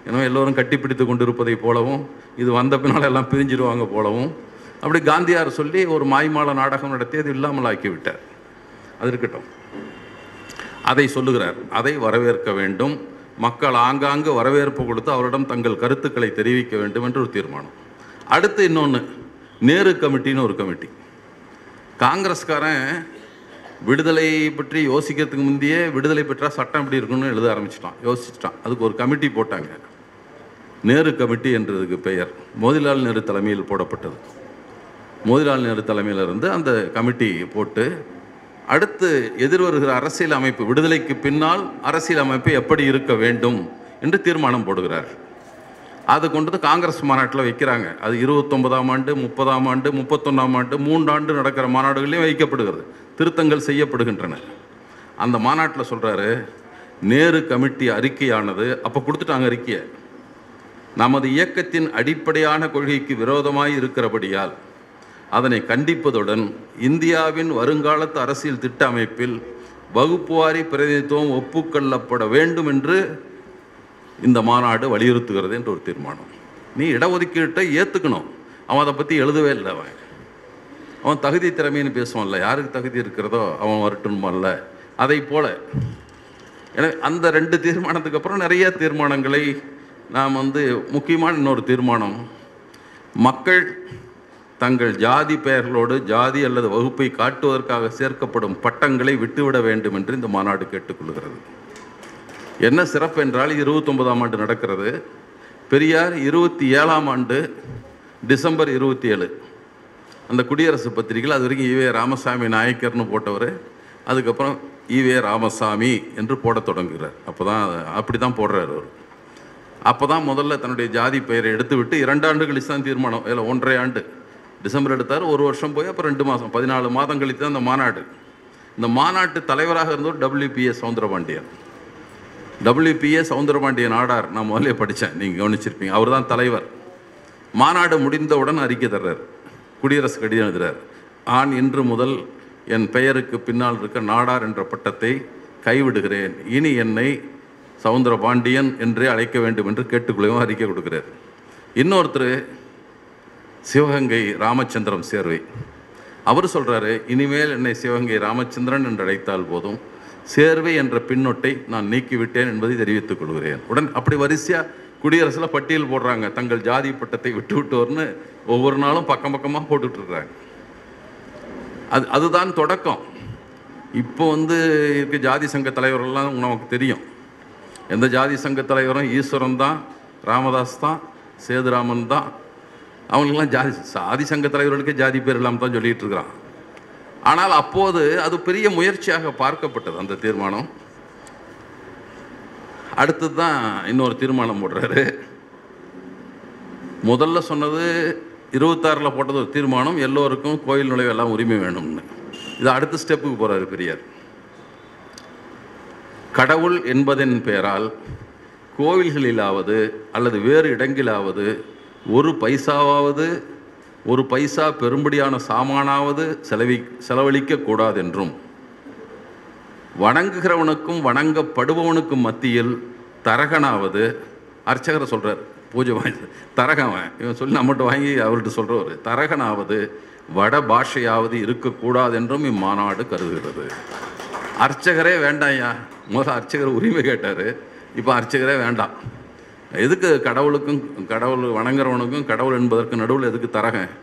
எனவே எல்லோரும் கட்டிப்பிடித்து கொண்டிருப்பதை போலவும் இது வந்த பின்னால் எல்லாம் பிரிஞ்சிருவாங்க போலவும் அப்படி காந்தியார் சொல்லி ஒரு மாய்மால நாடகம் நடத்தி அது இல்லாமல் ஆக்கிவிட்டார். அது இருக்கட்டும். அதை சொல்லுகிறார் அதை வரவேற்க வேண்டும். மக்கள் ஆங்காங்கு வரவேற்பு கொடுத்து அவரிடம் தங்கள் கருத்துக்களை தெரிவிக்க வேண்டும் என்று ஒரு தீர்மானம். அடுத்து இன்னொன்று நேரு கமிட்டின்னு ஒரு கமிட்டி. காங்கிரஸ்காரன் விடுதலை பற்றி யோசிக்கிறதுக்கு முந்தையே விடுதலை பெற்றால் சட்டம் எப்படி இருக்குன்னு எழுத ஆரம்பிச்சிட்டான் யோசிச்சிட்டான். அதுக்கு ஒரு கமிட்டி போட்டாங்க. நேரு கமிட்டி என்றதுக்கு பெயர் மோதிலால் நேரு தலைமையில் போடப்பட்டது. மோதிலால் நேரு தலைமையில் இருந்து அந்த கமிட்டி போட்டு அடுத்து எதிர்வருகிற அரசியல் அமைப்பு விடுதலைக்கு பின்னால் அரசியல் அமைப்பு எப்படி இருக்க வேண்டும் என்று தீர்மானம் போடுகிறார். அது கொண்டு வந்து காங்கிரஸ் மாநாட்டில் வைக்கிறாங்க. அது இருபத்தொன்பதாம் ஆண்டு முப்பதாம் ஆண்டு முப்பத்தொன்னாம் ஆண்டு மூன்றாண்டு நடக்கிற மாநாடுகளையும் வைக்கப்படுகிறது. திருத்தங்கள் செய்யப்படுகின்றன. அந்த மாநாட்டில் சொல்கிறாரு நேரு கமிட்டி அறிக்கையானது அப்போ கொடுத்துட்டாங்க அறிக்கையை. நமது இயக்கத்தின் அடிப்படையான கொள்கைக்கு விரோதமாய் இருக்கிறபடியால் அதனை கண்டிப்பதுடன் இந்தியாவின் வருங்காலத்து அரசியல் திட்ட அமைப்பில் வகுப்புவாரி பிரதிநிதித்துவம் ஒப்புக்கொள்ளப்பட வேண்டும் என்று இந்த மாநாடு வலியுறுத்துகிறது என்று ஒரு தீர்மானம். நீ இடஒதுக்கீட்டை ஏற்றுக்கணும் அவன் அதை பற்றி எழுதவே இல்லை அவன். அவன் தகுதி திறமைன்னு பேசுவான்ல யாருக்கு தகுதி இருக்கிறதோ அவன் வரட்டுமான்ல அதை போல. எனவே அந்த ரெண்டு தீர்மானத்துக்கு அப்புறம் நிறைய தீர்மானங்களை நாம் வந்து முக்கியமான இன்னொரு தீர்மானம். மக்கள் தங்கள் ஜாதி பெயர்களோடு ஜாதி அல்லது வகுப்பை காட்டுவதற்காக சேர்க்கப்படும் பட்டங்களை விட்டுவிட வேண்டும் என்று இந்த மாநாடு கேட்டுக்கொள்கிறது. என்ன சிறப்பு என்றால் இருபத்தொன்பதாம் ஆண்டு நடக்கிறது. பெரியார் இருபத்தி ஏழாம் ஆண்டு டிசம்பர் இருபத்தி ஏழு அந்த குடியரசு பத்திரிகையில் அது வரைக்கும் ஈவே ராமசாமி நாயக்கர்னு போட்டவர். அதுக்கப்புறம் ஈவே ராமசாமி என்று போடத் தொடங்குகிறார். அப்போ தான் அப்படி தான் போடுறார் அவர். அப்போ தான் முதல்ல தன்னுடைய ஜாதி பெயரை எடுத்து விட்டு இரண்டு கழிச்சு தான் தீர்மானம் இல்லை ஒன்றரை ஆண்டு டிசம்பர் எடுத்தார் ஒரு வருஷம் போய் அப்புறம் ரெண்டு மாதம் பதினாலு மாதம் கழித்து தான் மாநாடு. இந்த மாநாட்டு தலைவராக இருந்தவர் டபிள்யூபிஎஸ் சவுந்தரபாண்டியன் டபிள்யூபிஎஸ் சவுந்தரபாண்டியன் நாடார் நான் முதல்ல படித்தேன் நீங்கள் கவனிச்சிருப்பீங்க. அவர் தான் தலைவர். மாநாடு முடிந்தவுடன் அறிக்கை தர்றார். குடியரசு கடிதம் எழுதுறார். ஆண் இன்று முதல் என் பெயருக்கு பின்னால் இருக்க நாடார் என்ற பட்டத்தை கைவிடுகிறேன். இனி என்னை சவுந்தரபாண்டியன் என்றே அழைக்க வேண்டும் என்று கேட்டுக்கொள்ளவும் அறிக்கை கொடுக்கிறார். இன்னொருத்தர் சிவகங்கை ராமச்சந்திரம் சேர்வை. அவர் சொல்கிறாரு இனிமேல் என்னை சிவகங்கை ராமச்சந்திரன் என்று அழைத்தால் போதும். சேர்வை என்ற பின்னொட்டை நான் நீக்கிவிட்டேன் என்பதை தெரிவித்துக் கொள்கிறேன். உடன் அப்படி வரிசையாக குடியரசில் பட்டியல் போடுறாங்க. தங்கள் ஜாதி பட்டத்தை விட்டு விட்டோர்னு ஒவ்வொரு நாளும் பக்கம் பக்கமாக போட்டுட்ருக்குறாங்க அது அதுதான் தொடக்கம். இப்போ வந்து இருக்க ஜாதி சங்க தலைவர்கள்லாம் நமக்கு தெரியும். எந்த ஜாதி சங்க தலைவரும் ஈஸ்வரன் தான் ராமதாஸ் தான் சேதுராமன் தான் அவங்களுக்கெல்லாம் ஜாதி சாதி சங்க தலைவர்களுக்கே ஜாதி பேர் இல்லாமல் தான் சொல்லிட்டு இருக்கிறான் ஆனால் அப்போது அது பெரிய முயற்சியாக பார்க்கப்பட்டது அந்த தீர்மானம். அடுத்தது தான் இன்னொரு தீர்மானம் போடுறாரு. முதல்ல சொன்னது இருபத்தாறில் போட்டது ஒரு தீர்மானம் எல்லோருக்கும் கோயில் நுழைவெல்லாம் உரிமை வேணும்னு. இது அடுத்த ஸ்டெப்புக்கு போகிறாரு பெரியார். கடவுள் என்பதன் பெயரால் கோவில்களிலாவது அல்லது வேறு இடங்களிலாவது ஒரு பைசாவாவது ஒரு பைசா பெரும்படியான சாமானாவது செலவி செலவழிக்க கூடாதென்றும் வணங்குகிறவனுக்கும் வணங்கப்படுபவனுக்கும் மத்தியில் தரகனாவது அர்ச்சகரை சொல்கிறார் பூஜை வாங்கி தரகவன் இவன் சொல்லி நம்மகிட்ட வாங்கி அவர்கிட்ட சொல்கிறவர் தரகனாவது வட பாஷையாவது இருக்கக்கூடாது என்றும் இம்மாநாடு கருதுகிறது. அர்ச்சகரே வேண்டாம்யா முதல்ல அர்ச்சகர் உரிமை கேட்டார் இப்போ அர்ச்சகரே வேண்டாம். எதுக்கு கடவுளுக்கும் கடவுள் வணங்குறவனுக்கும் கடவுள் என்பதற்கு நடுவில் எதுக்கு தரகன்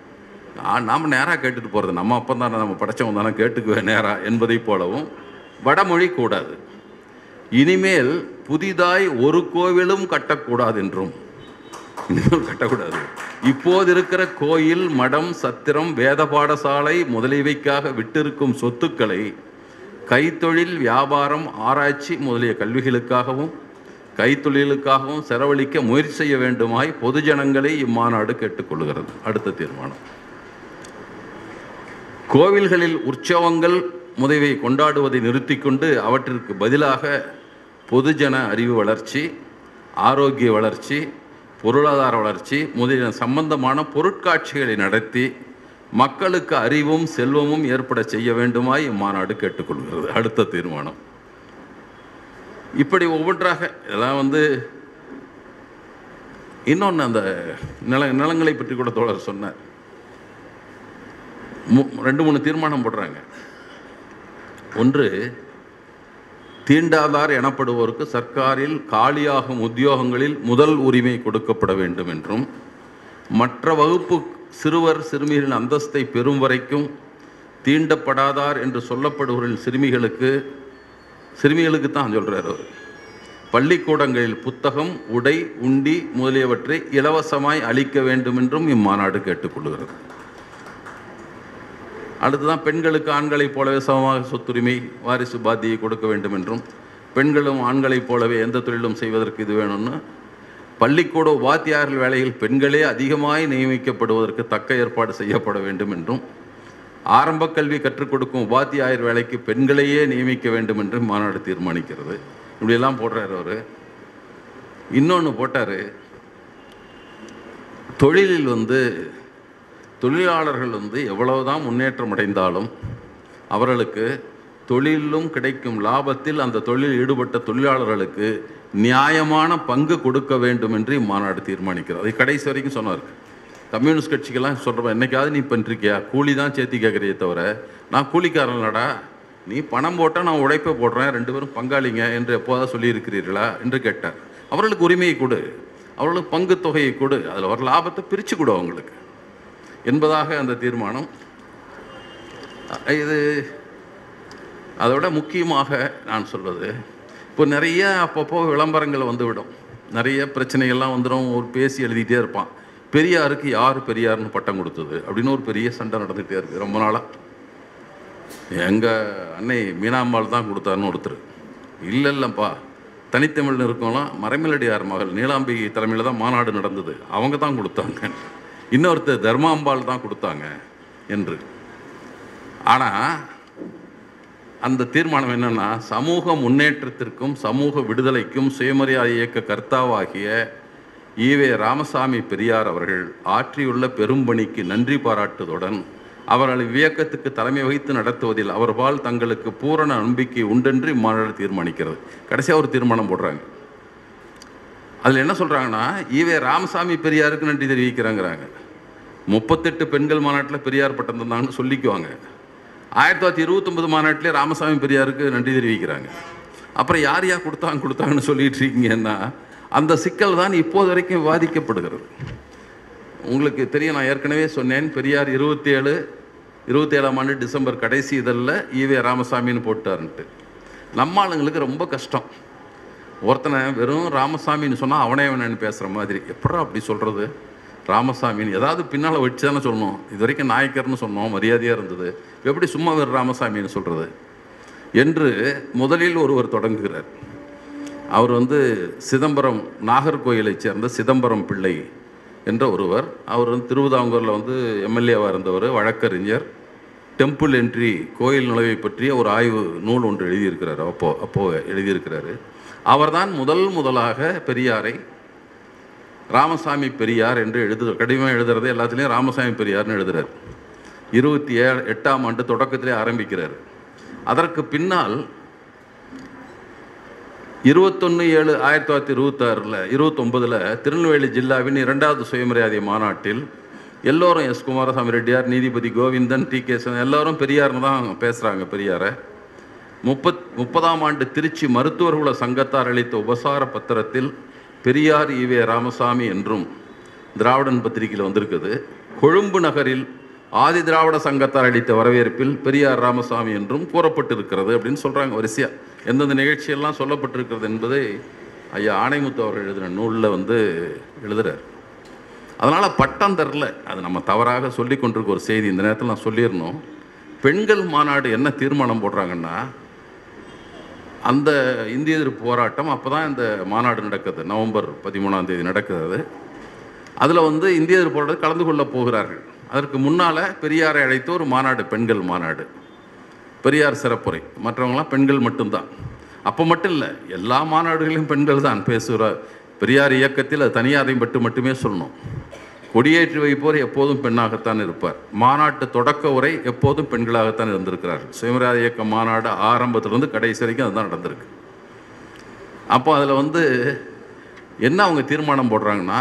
நாம் நேராக கேட்டுட்டு போகிறது நம்ம அப்போ தானே நம்ம படைச்சவன் தானே கேட்டுக்குவேன் நேராக என்பதைப் போலவும் வடமொழி கூடாது. இனிமேல் புதிதாய் ஒரு கோவிலும் கட்டக்கூடாது என்றும். இனிமேல் கட்டக்கூடாது. இப்போது இருக்கிற கோயில் மடம் சத்திரம் வேத பாடசாலை முதலியவைக்காக விட்டிருக்கும் சொத்துக்களை கைத்தொழில் வியாபாரம் ஆராய்ச்சி முதலிய கல்விகளுக்காகவும் கைத்தொழிலுக்காகவும் செலவழிக்க முயற்சி செய்ய வேண்டுமாய் பொதுஜனங்களை இம்மாநாடு கேட்டுக்கொள்கிறது. அடுத்த தீர்மானம். கோவில்களில் உற்சவங்கள் முதவை கொண்டாடுவதை நிறுத்திக்கொண்டு அவற்றிற்கு பதிலாக பொதுஜன அறிவு வளர்ச்சி ஆரோக்கிய வளர்ச்சி பொருளாதார வளர்ச்சி முதலிய சம்பந்தமான பொருட்காட்சிகளை நடத்தி மக்களுக்கு அறிவும் செல்வமும் ஏற்பட செய்ய வேண்டுமாய் இம்மாநாடு கேட்டுக்கொள்கிறது. அடுத்த தீர்மானம். இப்படி ஒவ்வொன்றாக இதெல்லாம் வந்து இன்னொன்று அந்த நில நிலங்களை பற்றி கூட தோழர் சொன்னார். மு- ரெண்டு மூணு தீர்மானம் போடுறாங்க. ஒன்று தீண்டாதார் எனப்படுவோருக்கு சர்க்காரில் காலியாகும் உத்தியோகங்களில் முதல் உரிமை கொடுக்கப்பட வேண்டும் என்றும் மற்ற வகுப்பு சிறுவர் சிறுமிகளின் அந்தஸ்தை பெறும் வரைக்கும் தீண்டப்படாதார் என்று சொல்லப்படுவரின் சிறுமிகளுக்கு சிறுமிகளுக்கு தான் சொல்கிறார் அவர். பள்ளிக்கூடங்களில் புத்தகம் உடை உண்டி முதலியவற்றை இலவசமாய் அளிக்க வேண்டும் என்றும் இம்மாநாடு கேட்டுக்கொள்கிறது. அடுத்துதான் பெண்களுக்கு ஆண்களைப் போலவே சமமாக சொத்துரிமை வாரிசு பாத்தியை கொடுக்க வேண்டும் என்றும் பெண்களும் ஆண்களைப் போலவே எந்த தொழிலும் செய்வதற்கு இது வேணும்னு பள்ளிக்கூட உபாத்தியார்கள் வேலையில் பெண்களே அதிகமாய் நியமிக்கப்படுவதற்கு தக்க ஏற்பாடு செய்யப்பட வேண்டும் என்றும் ஆரம்ப கல்வி கற்றுக் கொடுக்கும் உபாத்தியாயர் வேலைக்கு பெண்களையே நியமிக்க வேண்டும் என்று மாநாடு தீர்மானிக்கிறது. இப்படியெல்லாம் போடுறாரு அவர். இன்னொன்று போட்டார். தொழிலில் வந்து தொழிலாளர்கள் வந்து எவ்வளவுதான் முன்னேற்றம் அடைந்தாலும் அவர்களுக்கு தொழிலும் கிடைக்கும் லாபத்தில் அந்த தொழிலில் ஈடுபட்ட தொழிலாளர்களுக்கு நியாயமான பங்கு கொடுக்க வேண்டும் என்று இம்மாநாடு தீர்மானிக்கிறது அதை கடைசி வரைக்கும் சொன்னார். கம்யூனிஸ்ட் கட்சிக்கெல்லாம் சொல்கிறப்ப என்றைக்காவது நீ பண்ணிருக்கியா கூலி தான் சேர்த்தி கேட்குறியே தவிர நான் கூலிக்காரன்லடா. நீ பணம் போட்டால் நான் உழைப்பை போடுறேன். ரெண்டு பேரும் பங்காளிங்க என்று எப்போதா சொல்லியிருக்கிறீர்களா? என்று கேட்டார். அவர்களுக்கு உரிமையை கொடு. அவர்களுக்கு பங்கு தொகையை கொடு. அதில் வர லாபத்தை பிரித்து கொடு அவங்களுக்கு. என்பதாக அந்த தீர்மானம். இது அதை முக்கியமாக நான் சொல்வது இப்போ நிறைய அப்பப்போ விளம்பரங்கள் வந்துவிடும். நிறைய பிரச்சனைகள்லாம் வந்துடும். ஒரு பேசி எழுதிட்டே இருப்பான். பெரியாருக்கு யார் பெரியார்னு பட்டம் கொடுத்தது? அப்படின்னு ஒரு பெரிய சண்டை நடந்துகிட்டே இருக்குது ரொம்ப நாளாக எங்கள் அன்னை மீனாம்பாள் தான் கொடுத்தாருன்னு ஒருத்தர். இல்லை இல்லைப்பா. தனித்தமிழ் இருக்கோம்லாம் மறைமலடியார் மகள் நீலாம்பிகை தலைமையில் தான் மாநாடு நடந்தது. அவங்க தான் கொடுத்தாங்க. இன்னொருத்தர் தர்மாம்பாள் தான் கொடுத்தாங்க என்று. ஆனால் அந்த தீர்மானம் என்னென்னா சமூக முன்னேற்றத்திற்கும் சமூக விடுதலைக்கும் சுயமரியாதை இயக்க கர்த்தாவாகிய ஈவே ராமசாமி பெரியார் அவர்கள் ஆற்றியுள்ள பெரும்பணிக்கு நன்றி பாராட்டுவதுடன் அவர்கள் இவ்வியக்கத்துக்கு தலைமை வகித்து நடத்துவதில் அவர்பால் தங்களுக்கு பூரண நம்பிக்கை உண்டென்று இம்மாநாடு தீர்மானிக்கிறது. கடைசியாக ஒரு தீர்மானம் போடுறாங்க. அதில் என்ன சொல்கிறாங்கன்னா ஈவே ராமசாமி பெரியாருக்கு நன்றி தெரிவிக்கிறாங்கிறாங்க. முப்பத்தெட்டு பெண்கள் மாநாட்டில் பெரியார் பட்டம் தந்தாங்கன்னு சொல்லிக்குவாங்க. ஆயிரத்தி தொள்ளாயிரத்தி இருபத்தொம்பது மாநாட்டிலே ராமசாமி பெரியாருக்கு நன்றி தெரிவிக்கிறாங்க. அப்புறம் யார் யார் கொடுத்தாங்க கொடுத்தாங்கன்னு சொல்லிட்டு இருக்கீங்கன்னா அந்த சிக்கல் தான் இப்போது வரைக்கும் விவாதிக்கப்படுகிறது. உங்களுக்கு தெரியும் நான் ஏற்கனவே சொன்னேன் பெரியார் இருபத்தி ஏழு இருபத்தி ஏழாம் ஆண்டு டிசம்பர் கடைசி இதழில் ஈவே ராமசாமின்னு போட்டாருன்ட்டு. நம்ம ஆளுங்களுக்கு ரொம்ப கஷ்டம். ஒருத்தனை வெறும் ராமசாமின்னு சொன்னால் அவனே அவனன்னு பேசுகிற மாதிரி. எப்படா அப்படி சொல்கிறது ராமசாமின்னு ஏதாவது பின்னால் வச்சு தானே சொல்லணும். இது வரைக்கும் நாயக்கர்னு சொன்னோம் மரியாதையாக இருந்தது. எப்படி சும்மா வெறும் ராமசாமின்னு சொல்கிறது என்று முதலில் ஒருவர் தொடங்குகிறார். அவர் வந்து சிதம்பரம் நாகர்கோயிலைச் சேர்ந்த சிதம்பரம் பிள்ளை என்ற ஒருவர். அவர் வந்து திருவிதாங்கூரில் வந்து எம்எல்ஏவாக இருந்தவர் வழக்கறிஞர். டெம்பிள் என்ட்ரி கோயில் நுழைவை பற்றிய ஒரு ஆய்வு நூல் ஒன்று எழுதியிருக்கிறார். அப்போ அப்போது எழுதியிருக்கிறாரு. அவர்தான் முதல் முதலாக பெரியாரை ராமசாமி பெரியார் என்று எழுது கடிதமாக எழுதுறது எல்லாத்துலேயும் ராமசாமி பெரியார்னு எழுதுறார். இருபத்தி ஏழு எட்டாம் ஆண்டு தொடக்கத்திலே ஆரம்பிக்கிறார். அதற்கு பின்னால் இருபத்தொன்று ஏழு ஆயிரத்தி தொள்ளாயிரத்தி இருபத்தாறில் இருபத்தொம்பதில் திருநெல்வேலி ஜில்லாவின் இரண்டாவது சுயமரியாதை மாநாட்டில் எல்லோரும் எஸ் குமாரசாமி ரெட்டியார் நீதிபதி கோவிந்தன் டி கே எல்லாரும் பெரியார்னு தான் பேசுகிறாங்க பெரியாரை. முப்பத் முப்பதாம் ஆண்டு திருச்சி மருத்துவர்குல சங்கத்தார் அளித்த உபசார பத்திரத்தில் பெரியார் ஈவே ராமசாமி என்றும் திராவிடன் பத்திரிகையில் வந்திருக்குது. கொழும்பு நகரில் ஆதி திராவிட சங்கத்தார் அளித்த வரவேற்பில் பெரியார் ராமசாமி என்றும் கூறப்பட்டிருக்கிறது அப்படின்னு சொல்கிறாங்க வரிசையாக எந்தெந்த நிகழ்ச்சியெல்லாம் சொல்லப்பட்டிருக்கிறது என்பதை ஐயா ஆணைமுத்து அவர்கள் எழுதின நூலில் வந்து எழுதுகிறார் அதனால் பட்டம் தரல. அது நம்ம தவறாக சொல்லி கொண்டிருக்க ஒரு செய்தி. இந்த நேரத்தில் நான் சொல்லிடணும். பெண்கள் மாநாடு என்ன தீர்மானம் போடுறாங்கன்னா அந்த இந்திய எதிர்ப்பு போராட்டம் அப்போ தான் இந்த மாநாடு நடக்குது. நவம்பர் பதிமூணாம் தேதி நடக்குது அது. அதில் வந்து இந்திய எதிர்ப்பு போராட்டம் கலந்து கொள்ள போகிறார்கள். அதற்கு முன்னால் பெரியாரை அழைத்த ஒரு மாநாடு பெண்கள் மாநாடு. பெரியார் சிறப்புரை. மற்றவங்களாம் பெண்கள் மட்டும்தான். அப்போ மட்டும் இல்லை எல்லா மாநாடுகளிலும் பெண்கள் தான் பேசுகிற பெரியார் இயக்கத்தில் அது தனியாரையும் பட்டு மட்டுமே சொல்லணும். கொடியேற்றி வைப்போர் எப்போதும் பெண்ணாகத்தான் இருப்பார். மாநாட்டு தொடக்க உரை எப்போதும் பெண்களாகத்தான் இருந்திருக்கிறார் சுயமரியாதை இயக்க மாநாடு ஆரம்பத்திலிருந்து கடைசி வரைக்கும் அதுதான் நடந்திருக்கு. அப்போ அதில் வந்து என்ன அவங்க தீர்மானம் போடுறாங்கன்னா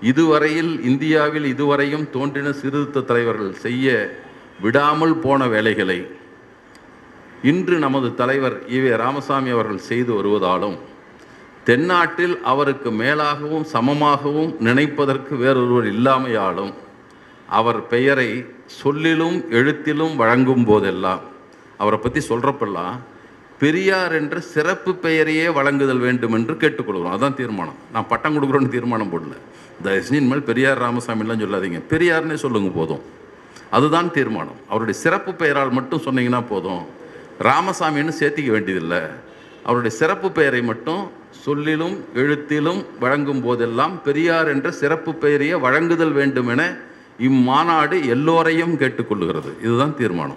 இதுவரையில் இந்தியாவில் இதுவரையும் தோன்றின சீர்திருத்த தலைவர்கள் செய்ய விடாமல் போன வேலைகளை இன்று நமது தலைவர் ஈவே ராமசாமி அவர்கள் செய்து வருவதாலும் தென்னாட்டில் அவருக்கு மேலாகவும் சமமாகவும் நினைப்பதற்கு வேறொருவர் இல்லாமையாலும் அவர் பெயரை சொல்லிலும் எழுத்திலும் வழங்கும் போதெல்லாம் அவரை பற்றி சொல்கிறப்பெல்லாம் பெரியார் என்ற சிறப்பு பெயரையே வழங்குதல் வேண்டும் என்று கேட்டுக்கொள்கிறோம். அதுதான் தீர்மானம். நான் பட்டம் கொடுக்குறோன்னு தீர்மானம் போடல. தயவுசெய்து மேல் பெரியார் ராமசாமிலாம் சொல்லாதீங்க. பெரியார்னே சொல்லுங்கள் போதும். அதுதான் தீர்மானம். அவருடைய சிறப்பு பெயரால் மட்டும் சொன்னீங்கன்னா போதும். ராமசாமின்னு சேர்த்திக்க வேண்டியதில்லை. அவருடைய சிறப்பு பெயரை மட்டும் சொல்லிலும் எழுத்திலும் வழங்கும் போதெல்லாம் பெரியார் என்ற சிறப்பு பெயரையே வழங்குதல் வேண்டும் என இம்மாநாடு எல்லோரையும் கேட்டுக்கொள்ளுகிறது. இதுதான் தீர்மானம்.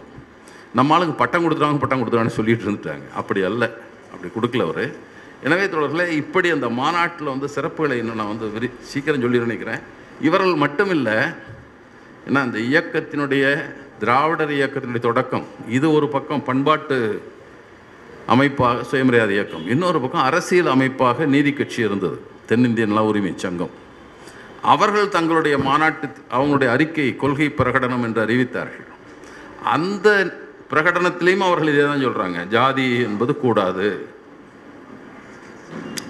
நம்ம ஆளுங்க பட்டம் கொடுத்துருவாங்க பட்டம் கொடுத்துறாங்கன்னு சொல்லிட்டு இருந்துட்டாங்க. அப்படி அல்ல. அப்படி கொடுக்கல அவர். எனவே தொடர்களே இப்படி அந்த மாநாட்டில் வந்து சிறப்புகளை இன்னும் நான் வந்து விரி சீக்கிரம் சொல்லி நினைக்கிறேன். இவர்கள் மட்டும் இல்லை ஏன்னா அந்த இயக்கத்தினுடைய திராவிடர் இயக்கத்தினுடைய தொடக்கம் இது ஒரு பக்கம் பண்பாட்டு அமைப்பாக சுயமரியாதை இயக்கம் இன்னொரு பக்கம் அரசியல் அமைப்பாக நீதி கட்சி இருந்தது தென்னிந்திய நல உரிமை சங்கம். அவர்கள் தங்களுடைய மாநாட்டு அவங்களுடைய அறிக்கை கொள்கை பிரகடனம் என்று அறிவித்தார்கள். அந்த பிரகடனத்திலையும் அவர்கள் இதே தான் சொல்கிறாங்க ஜாதி என்பது கூடாது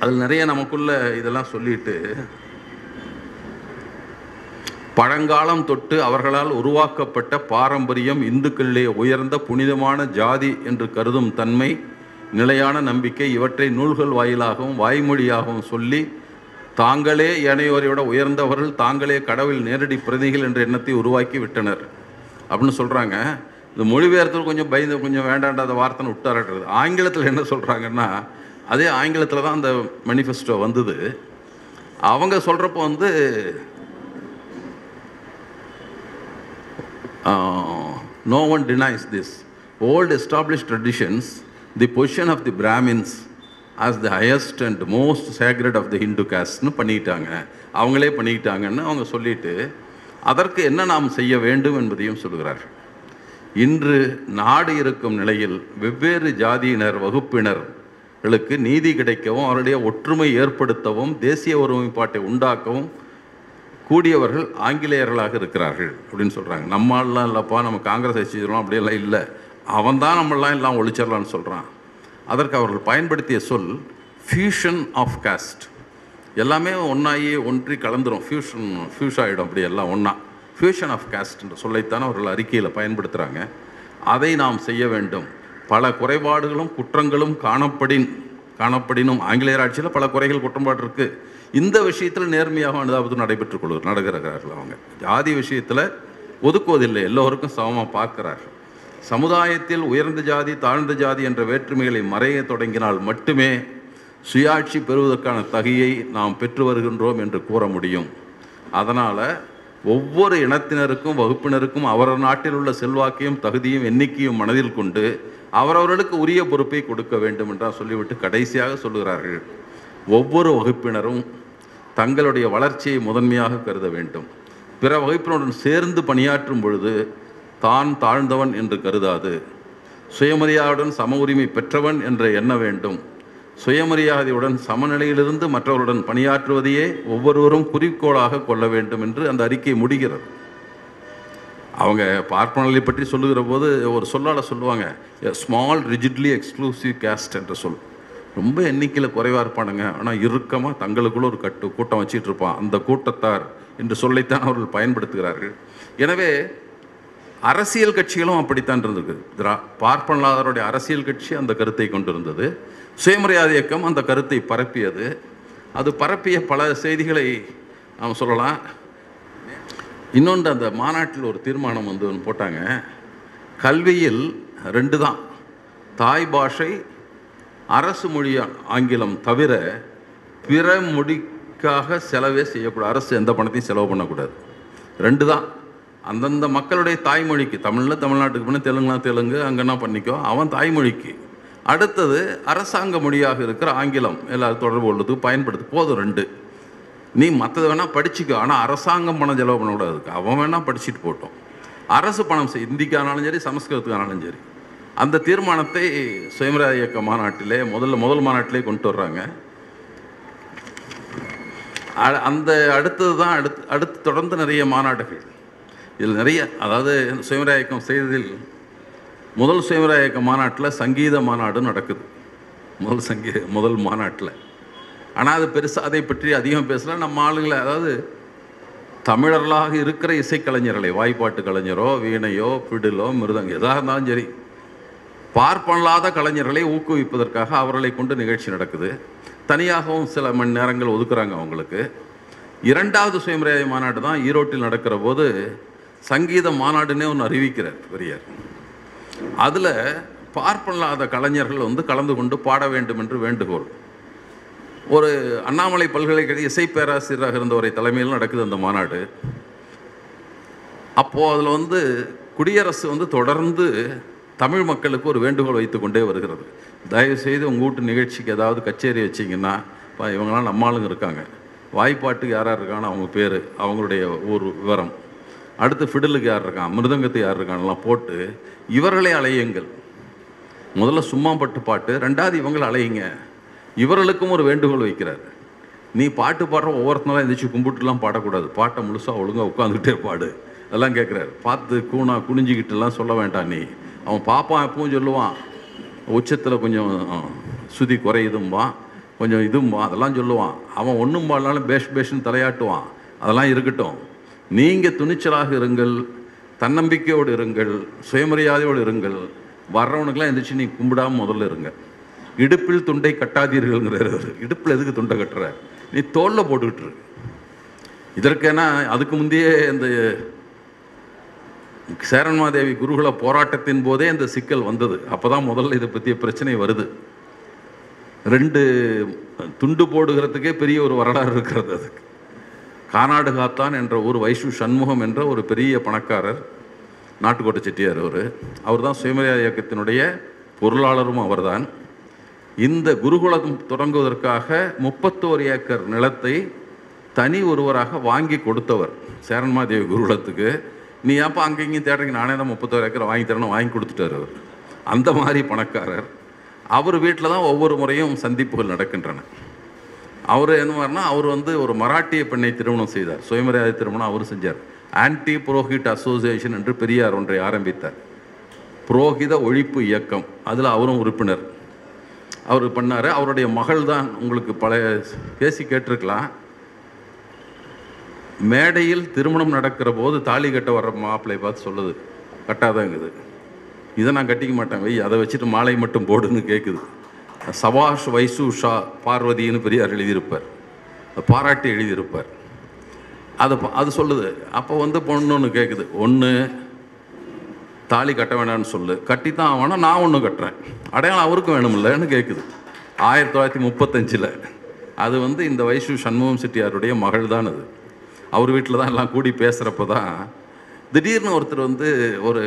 அதில் நிறைய நமக்குள்ள இதெல்லாம் சொல்லிட்டு பழங்காலம் தொட்டு அவர்களால் உருவாக்கப்பட்ட பாரம்பரியம் இந்துக்களிலே உயர்ந்த புனிதமான ஜாதி என்று கருதும் தன்மை நிலையான நம்பிக்கை இவற்றை நூல்கள் வாயிலாகவும் வாய்மொழியாகவும் சொல்லி தாங்களே ஏனையோரை விட உயர்ந்தவர்கள் தாங்களே கடவுள் நேரடி பிரதிகள் என்ற எண்ணத்தை உருவாக்கி விட்டனர். அப்படின்னு சொல்கிறாங்க இந்த மொழிபெயர்த்து கொஞ்சம் பயந்து கொஞ்சம் வேண்டாண்டாத வார்த்தைன்னு விட்டாரட்டுறது ஆங்கிலத்தில் என்ன சொல்கிறாங்கன்னா அதே ஆங்கிலத்தில் தான் அந்த மேனிஃபெஸ்டோ வந்தது. அவங்க சொல்கிறப்போ வந்து no one denies this old establish traditions the position of the Brahmins as the highest and most sacred of the Hindu காஸ்ட்னு பண்ணிட்டாங்க. அவங்களே பண்ணிக்கிட்டாங்கன்னு அவங்க சொல்லிட்டு அதற்கு என்ன நாம் செய்ய வேண்டும் என்பதையும் சொல்கிறார்கள் இன்று நாடு இருக்கும் நிலையில் வெவ்வேறு ஜாதியினர் வகுப்பினர் களுக்கு நீதி கிடைக்கவும் அவருடைய ஒற்றுமை ஏற்படுத்தவும் தேசிய ஒருமைப்பாட்டை உண்டாக்கவும் கூடியவர்கள் ஆங்கிலேயர்களாக இருக்கிறார்கள் அப்படின்னு சொல்கிறாங்க நம்மளாம் இல்லைப்பா நம்ம காங்கிரஸ் வச்சுக்கிறோம் அப்படியெல்லாம் இல்லை. அவன் தான் நம்மளாம் எல்லாம் ஒழிச்சிடலான்னு சொல்கிறான் அதற்கு அவர்கள் பயன்படுத்திய சொல் ஃபியூஷன் ஆஃப் காஸ்ட் எல்லாமே ஒன்றாகி ஒன்றி கலந்துரும். ஃபியூஷன் ஃபியூஷ் ஆகிடும் அப்படி எல்லாம் ஒன்றா ஃபியூஷன் ஆஃப் காஸ்ட் என்ற சொல்லைத்தான் அவர்கள் அறிக்கையில் பயன்படுத்துகிறாங்க அதை நாம் செய்ய வேண்டும். பல குறைபாடுகளும் குற்றங்களும் காணப்படின் காணப்படினும் ஆங்கிலேயர் ஆட்சியில் பல குறைகள் குற்றம்பாடு இருக்குது இந்த விஷயத்தில் நேர்மையாக அனுதாபத்தும் நடைபெற்றுக் கொள்வது நடக்கிறார்கள் அவங்க. ஜாதி விஷயத்தில் ஒதுக்குவதில்லை எல்லோருக்கும் சமமாக பார்க்கிறார்கள். சமுதாயத்தில் உயர்ந்த ஜாதி தாழ்ந்த ஜாதி என்ற வேற்றுமைகளை மறைய தொடங்கினால் மட்டுமே சுயாட்சி பெறுவதற்கான தகையை நாம் பெற்று வருகின்றோம் என்று கூற முடியும். அதனால் ஒவ்வொரு இனத்தினருக்கும் வகுப்பினருக்கும் அவரவர் நாட்டில் உள்ள செல்வாக்கையும் தகுதியும் எண்ணிக்கையும் மனதில் கொண்டு அவரவர்களுக்கு உரிய பொறுப்பை கொடுக்க வேண்டும் என்றால் சொல்லிவிட்டு கடைசியாக சொல்லுகிறார்கள். ஒவ்வொரு வகுப்பினரும் தங்களுடைய வளர்ச்சியை முதன்மையாக கருத வேண்டும். பிற வகுப்பினருடன் சேர்ந்து பணியாற்றும் பொழுது தான் தாழ்ந்தவன் என்று கருதாது. சுயமரியாதையுடன் சம உரிமை பெற்றவன் என்று எண்ண வேண்டும். சுயமரியாதையுடன் சமநிலையிலிருந்து மற்றவருடன் பணியாற்றுவதையே ஒவ்வொருவரும் குறிக்கோளாக கொள்ள வேண்டும் என்று அந்த அறிக்கை முடிகிறது. அவங்க பார்ப்பனர்களை பற்றி சொல்லுகிற போது ஒரு சொல்லால் சொல்லுவாங்க ஸ்மால் ரிஜிட்லி எக்ஸ்க்ளூசிவ் கேஸ்ட் என்ற சொல். ரொம்ப எண்ணிக்கையில் குறைவாக இருப்பானுங்க. ஆனால் இறுக்கமாக தங்களுக்குள்ள ஒரு கட்டு கூட்டம் வச்சிட்டு இருப்பான். அந்த கூட்டத்தார் என்று சொல்லைத்தான் அவர்கள் பயன்படுத்துகிறார்கள். எனவே அரசியல் கட்சிகளும் அப்படித்தான் இருந்தது திரா பார்ப்பனலாதருடைய அரசியல் கட்சி அந்த கருத்தை கொண்டிருந்தது. சுயமரியாதை இயக்கம் அந்த கருத்தை பரப்பியது. அது பரப்பிய பல செய்திகளை நாம் சொல்லலாம். இன்னொன்று அந்த மாநாட்டில் ஒரு தீர்மானம் வந்து ஒன்று போட்டாங்க. கல்வியில் ரெண்டு தான். தாய் பாஷை அரசு மொழி ஆங்கிலம் தவிர பிற மொழிக்காக செலவே செய்யக்கூடாது. அரசு எந்த பணத்தையும் செலவு பண்ணக்கூடாது. ரெண்டு தான். அந்தந்த மக்களுடைய தாய்மொழிக்கு தமிழில் தமிழ்நாட்டுக்கு பண்ண தெலுங்குனா தெலுங்கு அங்கன்னா பண்ணிக்கோ. அவன் தாய்மொழிக்கு. அடுத்தது அரசாங்க மொழியாக இருக்கிற ஆங்கிலம். எல்லாரும் தொடர்பு கொள்வதுக்கு பயன்படுத்து. போதும் ரெண்டு. நீ மற்றது வேணால் படிச்சுக்கோ. ஆனால் அரசாங்கம் பணம் செலவு பண்ணக்கூடாது. அவன் வேணால் படிச்சுட்டு போட்டோம். அரசு பணம் செய். இந்திக்கானாலும் சரி சமஸ்கிருதத்துக்கானாலும் சரி. அந்த தீர்மானத்தை சுயமரியாதை இயக்க மாநாட்டிலே முதல்ல முதல் மாநாட்டிலே கொண்டு வர்றாங்க. அ- அந்த அடுத்தது தான் அடுத்து அடுத்து தொடர்ந்து நிறைய மாநாடுகள். இதில் நிறைய அதாவது சுயமரியாதை இயக்கம் செய்ததில் முதல் சுயமரா இயக்க மாநாட்டில் சங்கீத மாநாடு நடக்குது. முதல் சங்கீத முதல் மாநாட்டில். ஆனால் அது பெருசாக அதை பற்றி அதிகம் பேசல. நம்ம ஆளுங்களை அதாவது தமிழர்களாக இருக்கிற இசைக்கலைஞர்களை வாய்ப்பாட்டு கலைஞரோ வீணையோ பிடிலோ மிருதங்க எதாக இருந்தாலும் சரி பார்ப்பனலாத கலைஞர்களை ஊக்குவிப்பதற்காக அவர்களை கொண்டு நிகழ்ச்சி நடக்குது. தனியாகவும் சில மணி நேரங்கள் ஒதுக்குறாங்க அவங்களுக்கு. இரண்டாவது சுயமரியாதை மாநாடு தான் ஈரோட்டில் நடக்கிற போது சங்கீத மாநாடுன்னே ஒன்று அறிவிக்கிறார் பெரியார். அதில் பார்ப்பல்லாத கலைஞர்கள் வந்து கலந்து கொண்டு பாட வேண்டும் என்று வேண்டுகோள். ஒரு அண்ணாமலை பல்கலைக்கழக இசை பேராசிரியராக இருந்தவரை தலைமையில் நடக்குது அந்த மாநாடு. அப்போது அதில் வந்து குடியரசு வந்து தொடர்ந்து தமிழ் மக்களுக்கு ஒரு வேண்டுகோள் வைத்து கொண்டே வருகிறது. தயவுசெய்து உங்கள் வீட்டு நிகழ்ச்சிக்கு ஏதாவது கச்சேரி வச்சிங்கன்னா இவங்களாம் நம்ம ஆளுங்க இருக்காங்க. வாய்ப்பாட்டுக்கு யார் யார் இருக்கான்னு அவங்க பேர் அவங்களுடைய ஊர் விவரம். அடுத்து ஃபிடலுக்கு யார் இருக்கான் மிருதங்கத்துக்கு யார் இருக்கான்லாம் போட்டு இவர்களை அலையுங்கள். முதல்ல சும்மா பட்டு பாட்டு ரெண்டாவது இவங்களை அலையுங்க. இவர்களுக்கும் ஒரு வேண்டுகோள் வைக்கிறார். நீ பாட்டு பாடுற ஒவ்வொருத்தனாலும் எந்திரிச்சு கும்பிட்டுலாம் பாடக்கூடாது. பாட்டை முழுசாக ஒழுங்காக உட்காந்துக்கிட்டே பாடு. அதெல்லாம் கேட்குறாரு. பார்த்து கூணா குனிஞ்சிக்கிட்டுலாம் சொல்ல வேண்டாம் நீ. அவன் பாப்பான் எப்பவும் சொல்லுவான் உச்சத்தில் கொஞ்சம் சுதி குறையுதும்பா கொஞ்சம் இதும்பா அதெல்லாம் சொல்லுவான். அவன் ஒன்றும் பாடலாலும் பேஷ் பேஷ்னு தலையாட்டுவான். அதெல்லாம் இருக்கட்டும். நீங்கள் துணிச்சலாக இருங்கள். தன்னம்பிக்கையோடு இருங்கள் சுயமரியாதையோடு இருங்கள். வர்றவனுக்கெல்லாம் எந்திரிச்சு நீ கும்பிடாம முதல்ல இருங்க. இடுப்பில் துண்டை கட்டாதீர்கள்ங்கிறார் இடுப்பில் எதுக்கு துண்டை கட்டுற? நீ தோளில் போட்டுக்கிட்டு இரு. அதுக்கு முந்தையே இந்த சேரன்மாதேவி குருகுல போராட்டத்தின் போதே இந்த சிக்கல் வந்தது. அப்போ தான் முதல்ல இதை பற்றிய பிரச்சனை வருது. ரெண்டு துண்டு போடுகிறதுக்கே பெரிய ஒரு வரலாறு இருக்கிறது அதுக்கு. கானாடு காத்தான் என்ற ஒரு வைஷு சண்முகம் என்ற ஒரு பெரிய பணக்காரர் நாட்டுக்கோட்டை செட்டியார் அவர். அவர் தான் சுயமரியாதை இயக்கத்தினுடைய பொருளாளரும் அவர்தான். இந்த குருகுலம் தொடங்குவதற்காக முப்பத்தோரு ஏக்கர் நிலத்தை தனி ஒருவராக வாங்கி கொடுத்தவர் சேரன்மாதேவி குருகுலத்துக்கு. நீ ஏன்ப்பா அங்கே இங்கேயும் தேடுறீங்க? நானே தான் முப்பத்தோரு ஏக்கர் வாங்கி தரணும் வாங்கி கொடுத்துட்டார் அவர். அந்த மாதிரி பணக்காரர். அவர் வீட்டில் தான் ஒவ்வொரு முறையும் சந்திப்புகள் நடக்கின்றன. அவர் என்ன அவர் வந்து ஒரு மராட்டிய பெண்ணை திருமணம் செய்தார். சுயமரியாதை திருமணம் அவர் செஞ்சார். ஆன்டி புரோஹிட் அசோசியேஷன் என்று பெரியார் ஒன்றை ஆரம்பித்தார். புரோகித ஒழிப்பு இயக்கம் அதில் அவரும் உறுப்பினர். அவர் பண்ணார். அவருடைய மகள் தான் உங்களுக்கு பழைய பேசி கேட்டிருக்கலாம். மேடையில் திருமணம் நடக்கிற போது தாலி கட்ட வர்ற மாப்பிள்ளை பார்த்து சொல்லுது. கட்டாதாங்குது. இதை நான் கட்டிக்க மாட்டேன் வை அதை வச்சுட்டு மாலை மட்டும் போடுன்னு கேட்குது சபாஷ் வைசு ஷா பார்வதின்னு பெரியார் எழுதியிருப்பார். பாராட்டி எழுதியிருப்பார். அது அது சொல்லுது. அப்போ வந்து பொண்ணு ஒன்று கேட்குது ஒன்று தாலி கட்ட வேண்டாம்னு சொல்லு. கட்டித்தான் ஆகணும் நான் ஒன்று கட்டுறேன். அடையாளம் அவருக்கும் வேணுமில்லன்னு கேட்குது ஆயிரத்தி தொள்ளாயிரத்தி முப்பத்தஞ்சில். அது வந்து இந்த வைஷு சண்முகம் செட்டியாருடைய மகள் தான் அது. அவர் வீட்டில் தான் எல்லாம் கூடி பேசுகிறப்ப தான் திடீர்னு ஒருத்தர் வந்து ஒரு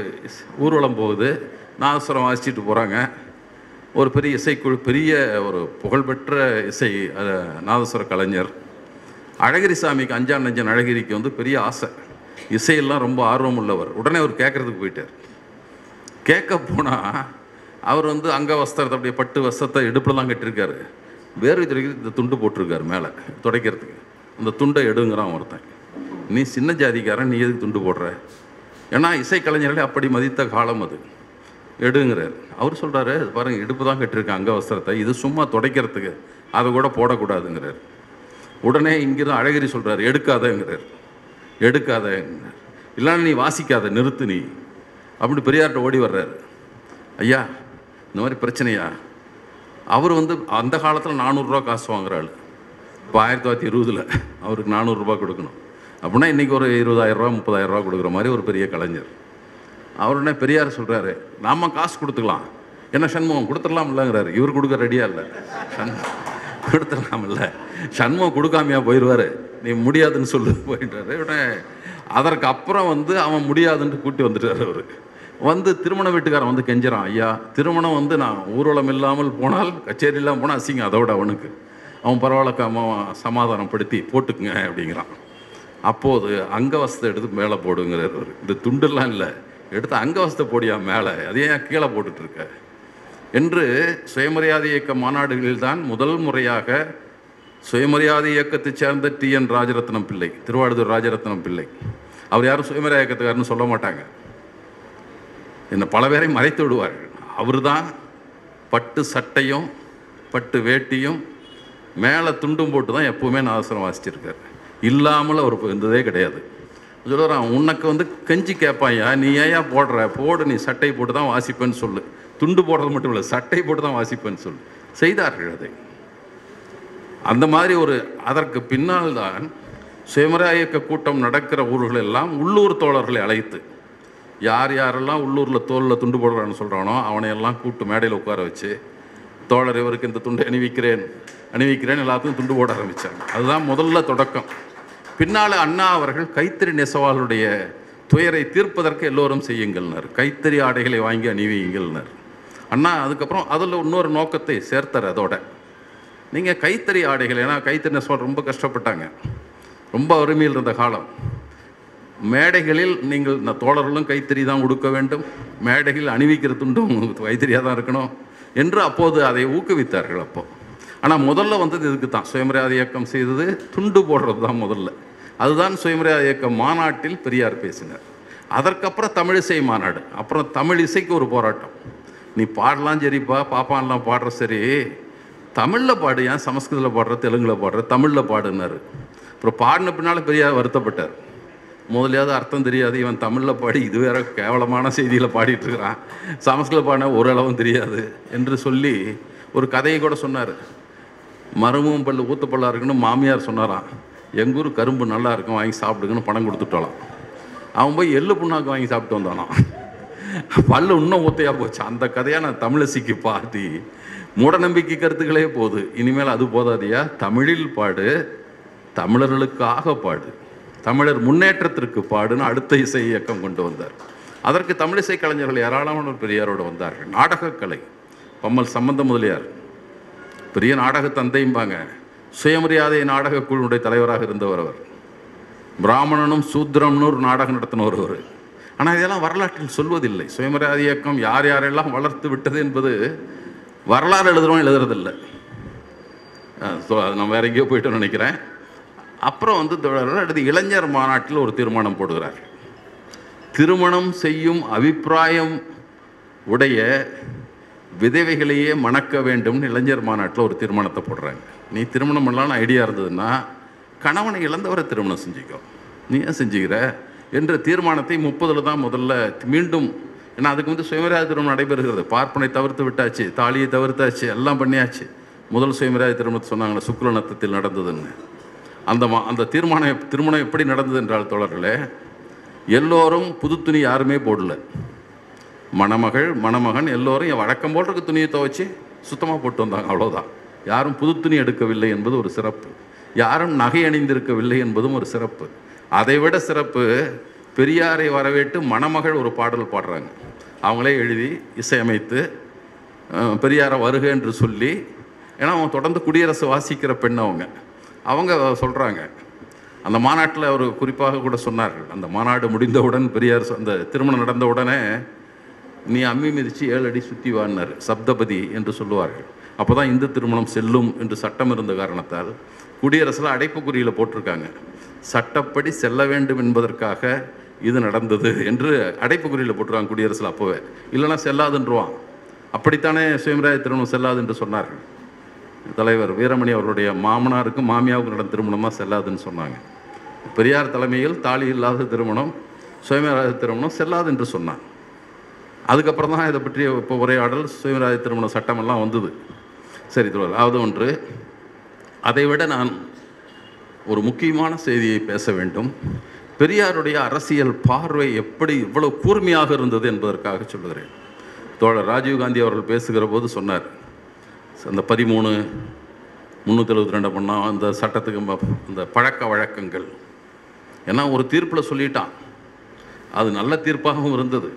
ஊர்வலம் போகுது. நாசுரம் வாசிச்சுட்டு போகிறாங்க ஒரு பெரிய இசைக்குழு பெரிய ஒரு புகழ்பெற்ற இசை நாதஸ்வர கலைஞர். அழகிரி சாமிக்கு அஞ்சான் நஞ்சன் அழகிரிக்கு வந்து பெரிய ஆசை. இசையெல்லாம் ரொம்ப ஆர்வம் உள்ளவர் உடனே அவர் கேட்கறதுக்கு போயிட்டார். கேட்க போனால் அவர் வந்து அங்க வஸ்திரத்தை அப்படியே பட்டு வஸ்திரத்தை இடுப்புலலாம் கட்டியிருக்காரு வேறு துறைக்கு இந்த துண்டு போட்டிருக்காரு மேலே துடைக்கிறதுக்கு. அந்த துண்டை எடுங்கிறான் ஒருத்தன். நீ சின்ன ஜாதிக்காரன் நீ எதுக்கு துண்டு போடுற? ஏன்னா இசைக்கலைஞர்களே அப்படி மதித்த காலம் அது. எடுங்கிறார். அவர் சொல்கிறாரு பாருங்கள் இடுப்பு தான் கட்டியிருக்கேன் அங்க வஸ்திரத்தை இது சும்மா துடைக்கிறதுக்கு அதை கூட போடக்கூடாதுங்கிறார். உடனே இங்கிருந்து அழகிரி சொல்கிறார் எடுக்காதங்கிறார். எடுக்காதங்கிறார். இல்லைன்னா நீ வாசிக்காத நிறுத்து நீ. அப்படி பெரியார்கிட்ட ஓடி வர்றாரு. ஐயா இந்த மாதிரி பிரச்சனையா? அவர் வந்து அந்த காலத்தில் நானூறுரூவா காசு வாங்குறாள் இப்போ ஆயிரத்தி தொள்ளாயிரத்தி இருபதில் அவருக்கு நானூறுரூபா கொடுக்கணும். அப்படின்னா இன்றைக்கி ஒரு இருபதாயிரரூவா முப்பதாயிரரூவா கொடுக்குற மாதிரி ஒரு பெரிய கலைஞர். அவர் உடனே பெரியார் சொல்கிறாரு நாம காசு கொடுத்துக்கலாம். என்ன சண்முகம் கொடுத்துடலாம் இல்லைங்கிறாரு இவர் கொடுக்க ரெடியாக இல்லை. சண்முகம் கொடுத்துடலாம் இல்லை சண்முகம் கொடுக்காமையா போயிடுவார் நீ முடியாதுன்னு சொல்லு போயிட்டாரு. உடனே அதற்கு அப்புறம் வந்து அவன் முடியாதுன்னு கூட்டி வந்துட்டார் அவர். வந்து திருமண வீட்டுக்காரன் வந்து கெஞ்சுறான். ஐயா திருமணம் வந்து நான் ஊர்வலம் இல்லாமல் போனால் கச்சேரி இல்லாமல் போனால் அசிங்கம் அதோட அவனுக்கு. அவன் பரவாயில்லக்காம சமாதானப்படுத்தி போட்டுக்குங்க அப்படிங்கிறான். அப்போது அங்கவஸ்தை எடுத்து மேலே போடுங்கிறார் அவர். இந்த துண்டெல்லாம் இல்லை எடுத்து அங்கவஸ்தை போடியா மேலே? அதையே ஏன் கீழே போட்டுட்ருக்க? என்று சுயமரியாதை இயக்க மாநாடுகளில் தான் முதல் முறையாக சுயமரியாதை இயக்கத்தைச் சேர்ந்த டி. என். ராஜரத்னம் பிள்ளை திருவாடுதுறை ராஜரத்னம் பிள்ளை. அவர் யாரும் சுயமரியாதை இயக்கத்துக்காரன்னு சொல்ல மாட்டாங்க. என்னை பல பேரை மறைத்து விடுவார்கள். அவர் தான் பட்டு சட்டையும் பட்டு வேட்டியும் மேலே துண்டும் போட்டு தான் எப்போவுமே நான் நாதஸ்வரம் வாசிச்சிருக்காரு இல்லாமல் அவர் இருந்ததே கிடையாது. சொல்லுறான் உனக்கு வந்து கஞ்சி கேட்பாயா நீ ஏயா போடுற? போடு நீ சட்டை போட்டு தான் வாசிப்பேன்னு சொல்லு. துண்டு போடுறது மட்டும் இல்லை சட்டை போட்டு தான் வாசிப்பேன்னு சொல்லு. செய்தார்கள் அதை. அந்த மாதிரி ஒரு அதற்கு பின்னால் தான் சுயமரியாதை இயக்க கூட்டம் நடக்கிற ஊர்கள் எல்லாம் உள்ளூர் தோழர்களை அழைத்து யார் யாரெல்லாம் உள்ளூரில் தோலில் துண்டு போடுறான்னு சொல்கிறானோ அவனை எல்லாம் கூட்டு மேடையில் உட்கார வச்சு தோழர் இவருக்கு இந்த துண்டை அணிவிக்கிறேன் அணிவிக்கிறேன் எல்லாத்துக்கும் துண்டு போட ஆரம்பித்தாங்க அதுதான் முதல்ல தொடக்கம். பின்னால் அண்ணா அவர்கள் கைத்தறி நெசவாளருடைய துயரை தீர்ப்பதற்கு எல்லோரும் செய்யுங்கள்னர். கைத்தறி ஆடைகளை வாங்கி அணிவியுங்கள்னர். அண்ணா அதுக்கப்புறம் அதில் இன்னொரு நோக்கத்தை சேர்த்தார் அதோட. நீங்கள் கைத்தறி ஆடைகள் ஏன்னா கைத்தறி நெசவாளர் ரொம்ப கஷ்டப்பட்டாங்க. ரொம்ப அருமையில் இருந்த காலம். மேடைகளில் நீங்கள் இந்த தோழர்களும் கைத்தறி தான் கொடுக்க வேண்டும். மேடைகளில் அணிவிக்கிறதுண்டும் கைத்தறியாக தான் இருக்கணும் என்று அப்போது அதை ஊக்குவித்தார்கள் அப்போ. ஆனால் முதல்ல வந்தது இதுக்கு தான் சுயமரியாதை இயக்கம் செய்தது துண்டு போடுறது தான் முதல்ல. அதுதான் சுயமரியாதை இயக்கம் மாநாட்டில் பெரியார் பேசினார். அதற்கப்புறம் தமிழிசை மாநாடு. அப்புறம் தமிழ் இசைக்கு ஒரு போராட்டம். நீ பாடலாம் சரிப்பா பாப்பான்லாம் பாடுற சரி. தமிழில் பாடு ஏன் சமஸ்கிருதத்தில் பாடுற தெலுங்கில் பாடுற தமிழில் பாடுனாரு அப்புறம் பாடின பின்னால் பெரியார் வருத்தப்பட்டார். முதலையாவது அர்த்தம் தெரியாது இவன் தமிழில் பாடி இது வேற கேவலமான செய்தியில் பாடிட்டுருக்கிறான். சமஸ்கிருத பாடின ஓரளவும் தெரியாது என்று சொல்லி ஒரு கதையை கூட சொன்னார். மரமும் பல்லு ஊத்தப்பல்லா இருக்குன்னு மாமியார் சொன்னாராம். எங்கள் ஊர் கரும்பு நல்லா இருக்கும் வாங்கி சாப்பிடுங்கன்னு பணம் கொடுத்துட்டோலாம் அவன் போய் எள்ளு புண்ணாக்கு வாங்கி சாப்பிட்டு வந்தானாம். பல்லு இன்னும் ஊத்தையா போச்சு. அந்த கதையாக நான் தமிழிசைக்கு பாடி மூடநம்பிக்கை கருத்துக்களே போகுது. இனிமேல் அது போதாதியா? தமிழில் பாடு தமிழர்களுக்காக பாடு. தமிழர் முன்னேற்றத்திற்கு பாடுன்னு அடுத்த இசை இயக்கம் கொண்டு வந்தார். அதற்கு தமிழிசை கலைஞர்கள் ஏராளமான பெரியாரோடு வந்தார்கள். நாடகக்கலை. பம்மல் சம்பந்த முதலியார். பெரிய நாடக தந்தைம்பாங்க சுயமரியாதை நாடக குழுவுடைய தலைவராக இருந்தவர் அவர். பிராமணனும் சூத்திரம்னு ஒரு நாடகம் நடத்தினவர் அவர். ஆனால் இதெல்லாம் வரலாற்றில் சொல்வதில்லை. சுயமரியாதை இயக்கம் யார் யாரெல்லாம் வளர்த்து விட்டது என்பது வரலாறு எழுதுறோம் எழுதுறதில்லை. ஸோ அது நம்ம வேற எங்கேயோ போயிட்டோம்னு நினைக்கிறேன். அப்புறம் வந்து தொடர் அடுத்து இளைஞர் மாநாட்டில் ஒரு தீர்மானம் போடுகிறார். திருமணம் செய்யும் அபிப்பிராயம் உடைய விதவைகளையே மணக்க வேண்டும்னு இளைஞர் மாநாட்டில் ஒரு தீர்மானத்தை போடுறாங்க. நீ திருமணம் பண்ணலான்னு ஐடியா இருந்ததுன்னா கணவனை இழந்தவரை திருமணம் செஞ்சுக்கோ. நீ ஏன் செஞ்சுக்கிற? என்ற தீர்மானத்தை முப்பதில் தான் முதல்ல மீண்டும் ஏன்னா அதுக்கு வந்து சுயமரியாதை திருமணம் நடைபெறுகிறது. பார்ப்பனை தவிர்த்து விட்டாச்சு தாலியை தவிர்த்தாச்சு எல்லாம் பண்ணியாச்சு. முதல் சுயமரியாதை திருமணத்தை சொன்னாங்களே சுக்லநத்தத்தில் நடந்ததுன்னு. அந்த மா அந்த தீர்மானம் திருமணம் எப்படி நடந்தது என்றால் தோழர்களே எல்லோரும் புது துணி யாருமே போடல. மணமகள் மணமகன் எல்லோரும் என் வழக்கம் போல் இருக்க துணியை துவைச்சி சுத்தமாக போட்டு வந்தாங்க அவ்வளோதான் யாரும் புது துணி எடுக்கவில்லை என்பது ஒரு சிறப்பு. யாரும் நகை அணிந்திருக்கவில்லை என்பதும் ஒரு சிறப்பு. அதைவிட சிறப்பு பெரியாரை வரவேற்று மணமகள் ஒரு பாடல் பாடுறாங்க. அவங்களே எழுதி இசையமைத்து பெரியாரை வருக என்று சொல்லி ஏன்னா அவங்க தொடர்ந்து குடியரசு வாசிக்கிற பெண் அவங்க. அவங்க சொல்கிறாங்க அந்த மாநாட்டில் அவர் குறிப்பாக கூட சொன்னார்கள். அந்த மாநாடு முடிந்தவுடன் பெரியார் சொ- அந்த திருமணம் நடந்த உடனே நீ அம்மி மிதித்து ஏழு அடி சுற்றி வான்னார் சப்தபதி என்று சொல்லுவார்கள். அப்போ தான் இந்து திருமணம் செல்லும் என்று சட்டம் இருந்த காரணத்தால் குடியரசில் அடைப்புக்குறியில் போட்டிருக்காங்க. சட்டப்படி செல்ல வேண்டும் என்பதற்காக இது நடந்தது என்று அடைப்புக்குறியில் போட்டிருக்காங்க குடியரசில் அப்போவே. இல்லைன்னா செல்லாதுன்றுவான். அப்படித்தானே சுயமராய திருமணம் செல்லாது என்று சொன்னார்கள். தலைவர் வீரமணி அவருடைய மாமனாருக்கும் மாமியாவுக்கும் நடந்த திருமணமாக செல்லாதுன்னு சொன்னாங்க. பெரியார் தலைமையில் தாலி இல்லாத திருமணம் சுயமராய திருமணம் செல்லாது என்று சொன்னான். அதுக்கப்புறம் தான் இதை பற்றிய இப்போ உரையாடல் சுயமராய திருமண சட்டமெல்லாம் வந்தது. சரி தோழர் அது ஒன்று அதை விட நான் ஒரு முக்கியமான செய்தியை பேச வேண்டும். பெரியாருடைய அரசியல் பார்வை எப்படி இவ்வளவு கூர்மையாக இருந்தது என்பதற்காக சொல்லுகிறேன். தோழர் ராஜீவ்காந்தி அவர்கள் பேசுகிற போது சொன்னார் அந்த பதிமூணு முந்நூற்றி எழுபத்தி ரெண்டு பண்ணா அந்த சட்டத்துக்கு அந்த பழக்க வழக்கங்கள். ஏன்னா ஒரு தீர்ப்பில் சொல்லிட்டான். அது நல்ல தீர்ப்பாகவும் இருந்தது.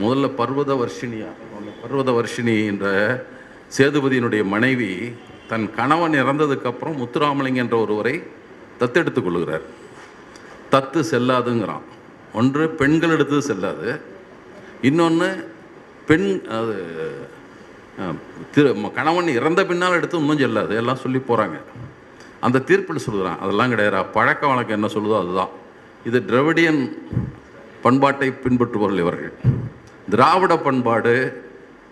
முதல்ல பர்வத வர்ஷினியா பர்வத வர்ஷினி என்ற சேதுபதியினுடைய மனைவி தன் கணவன் இறந்ததுக்கப்புறம் முத்துராமலிங்க என்ற ஒருவரை தத்தெடுத்துக் கொள்கிறார். தத்து செல்லாதுங்கிறான். ஒன்று பெண்கள் எடுத்தது செல்லாது. இன்னொன்று பெண் அது திரு கணவன் இறந்த பின்னால் எடுத்து இன்னும் செல்லாது. எல்லாம் சொல்லி போகிறாங்க அந்த தீர்ப்பில் சொல்கிறான் அதெல்லாம் கிடையாது பழக்க வழக்கம் என்ன சொல்லுதோ அதுதான். இது திரவிடியன் பண்பாட்டை பின்பற்றுபவர்கள் இவர்கள். திராவிட பண்பாடு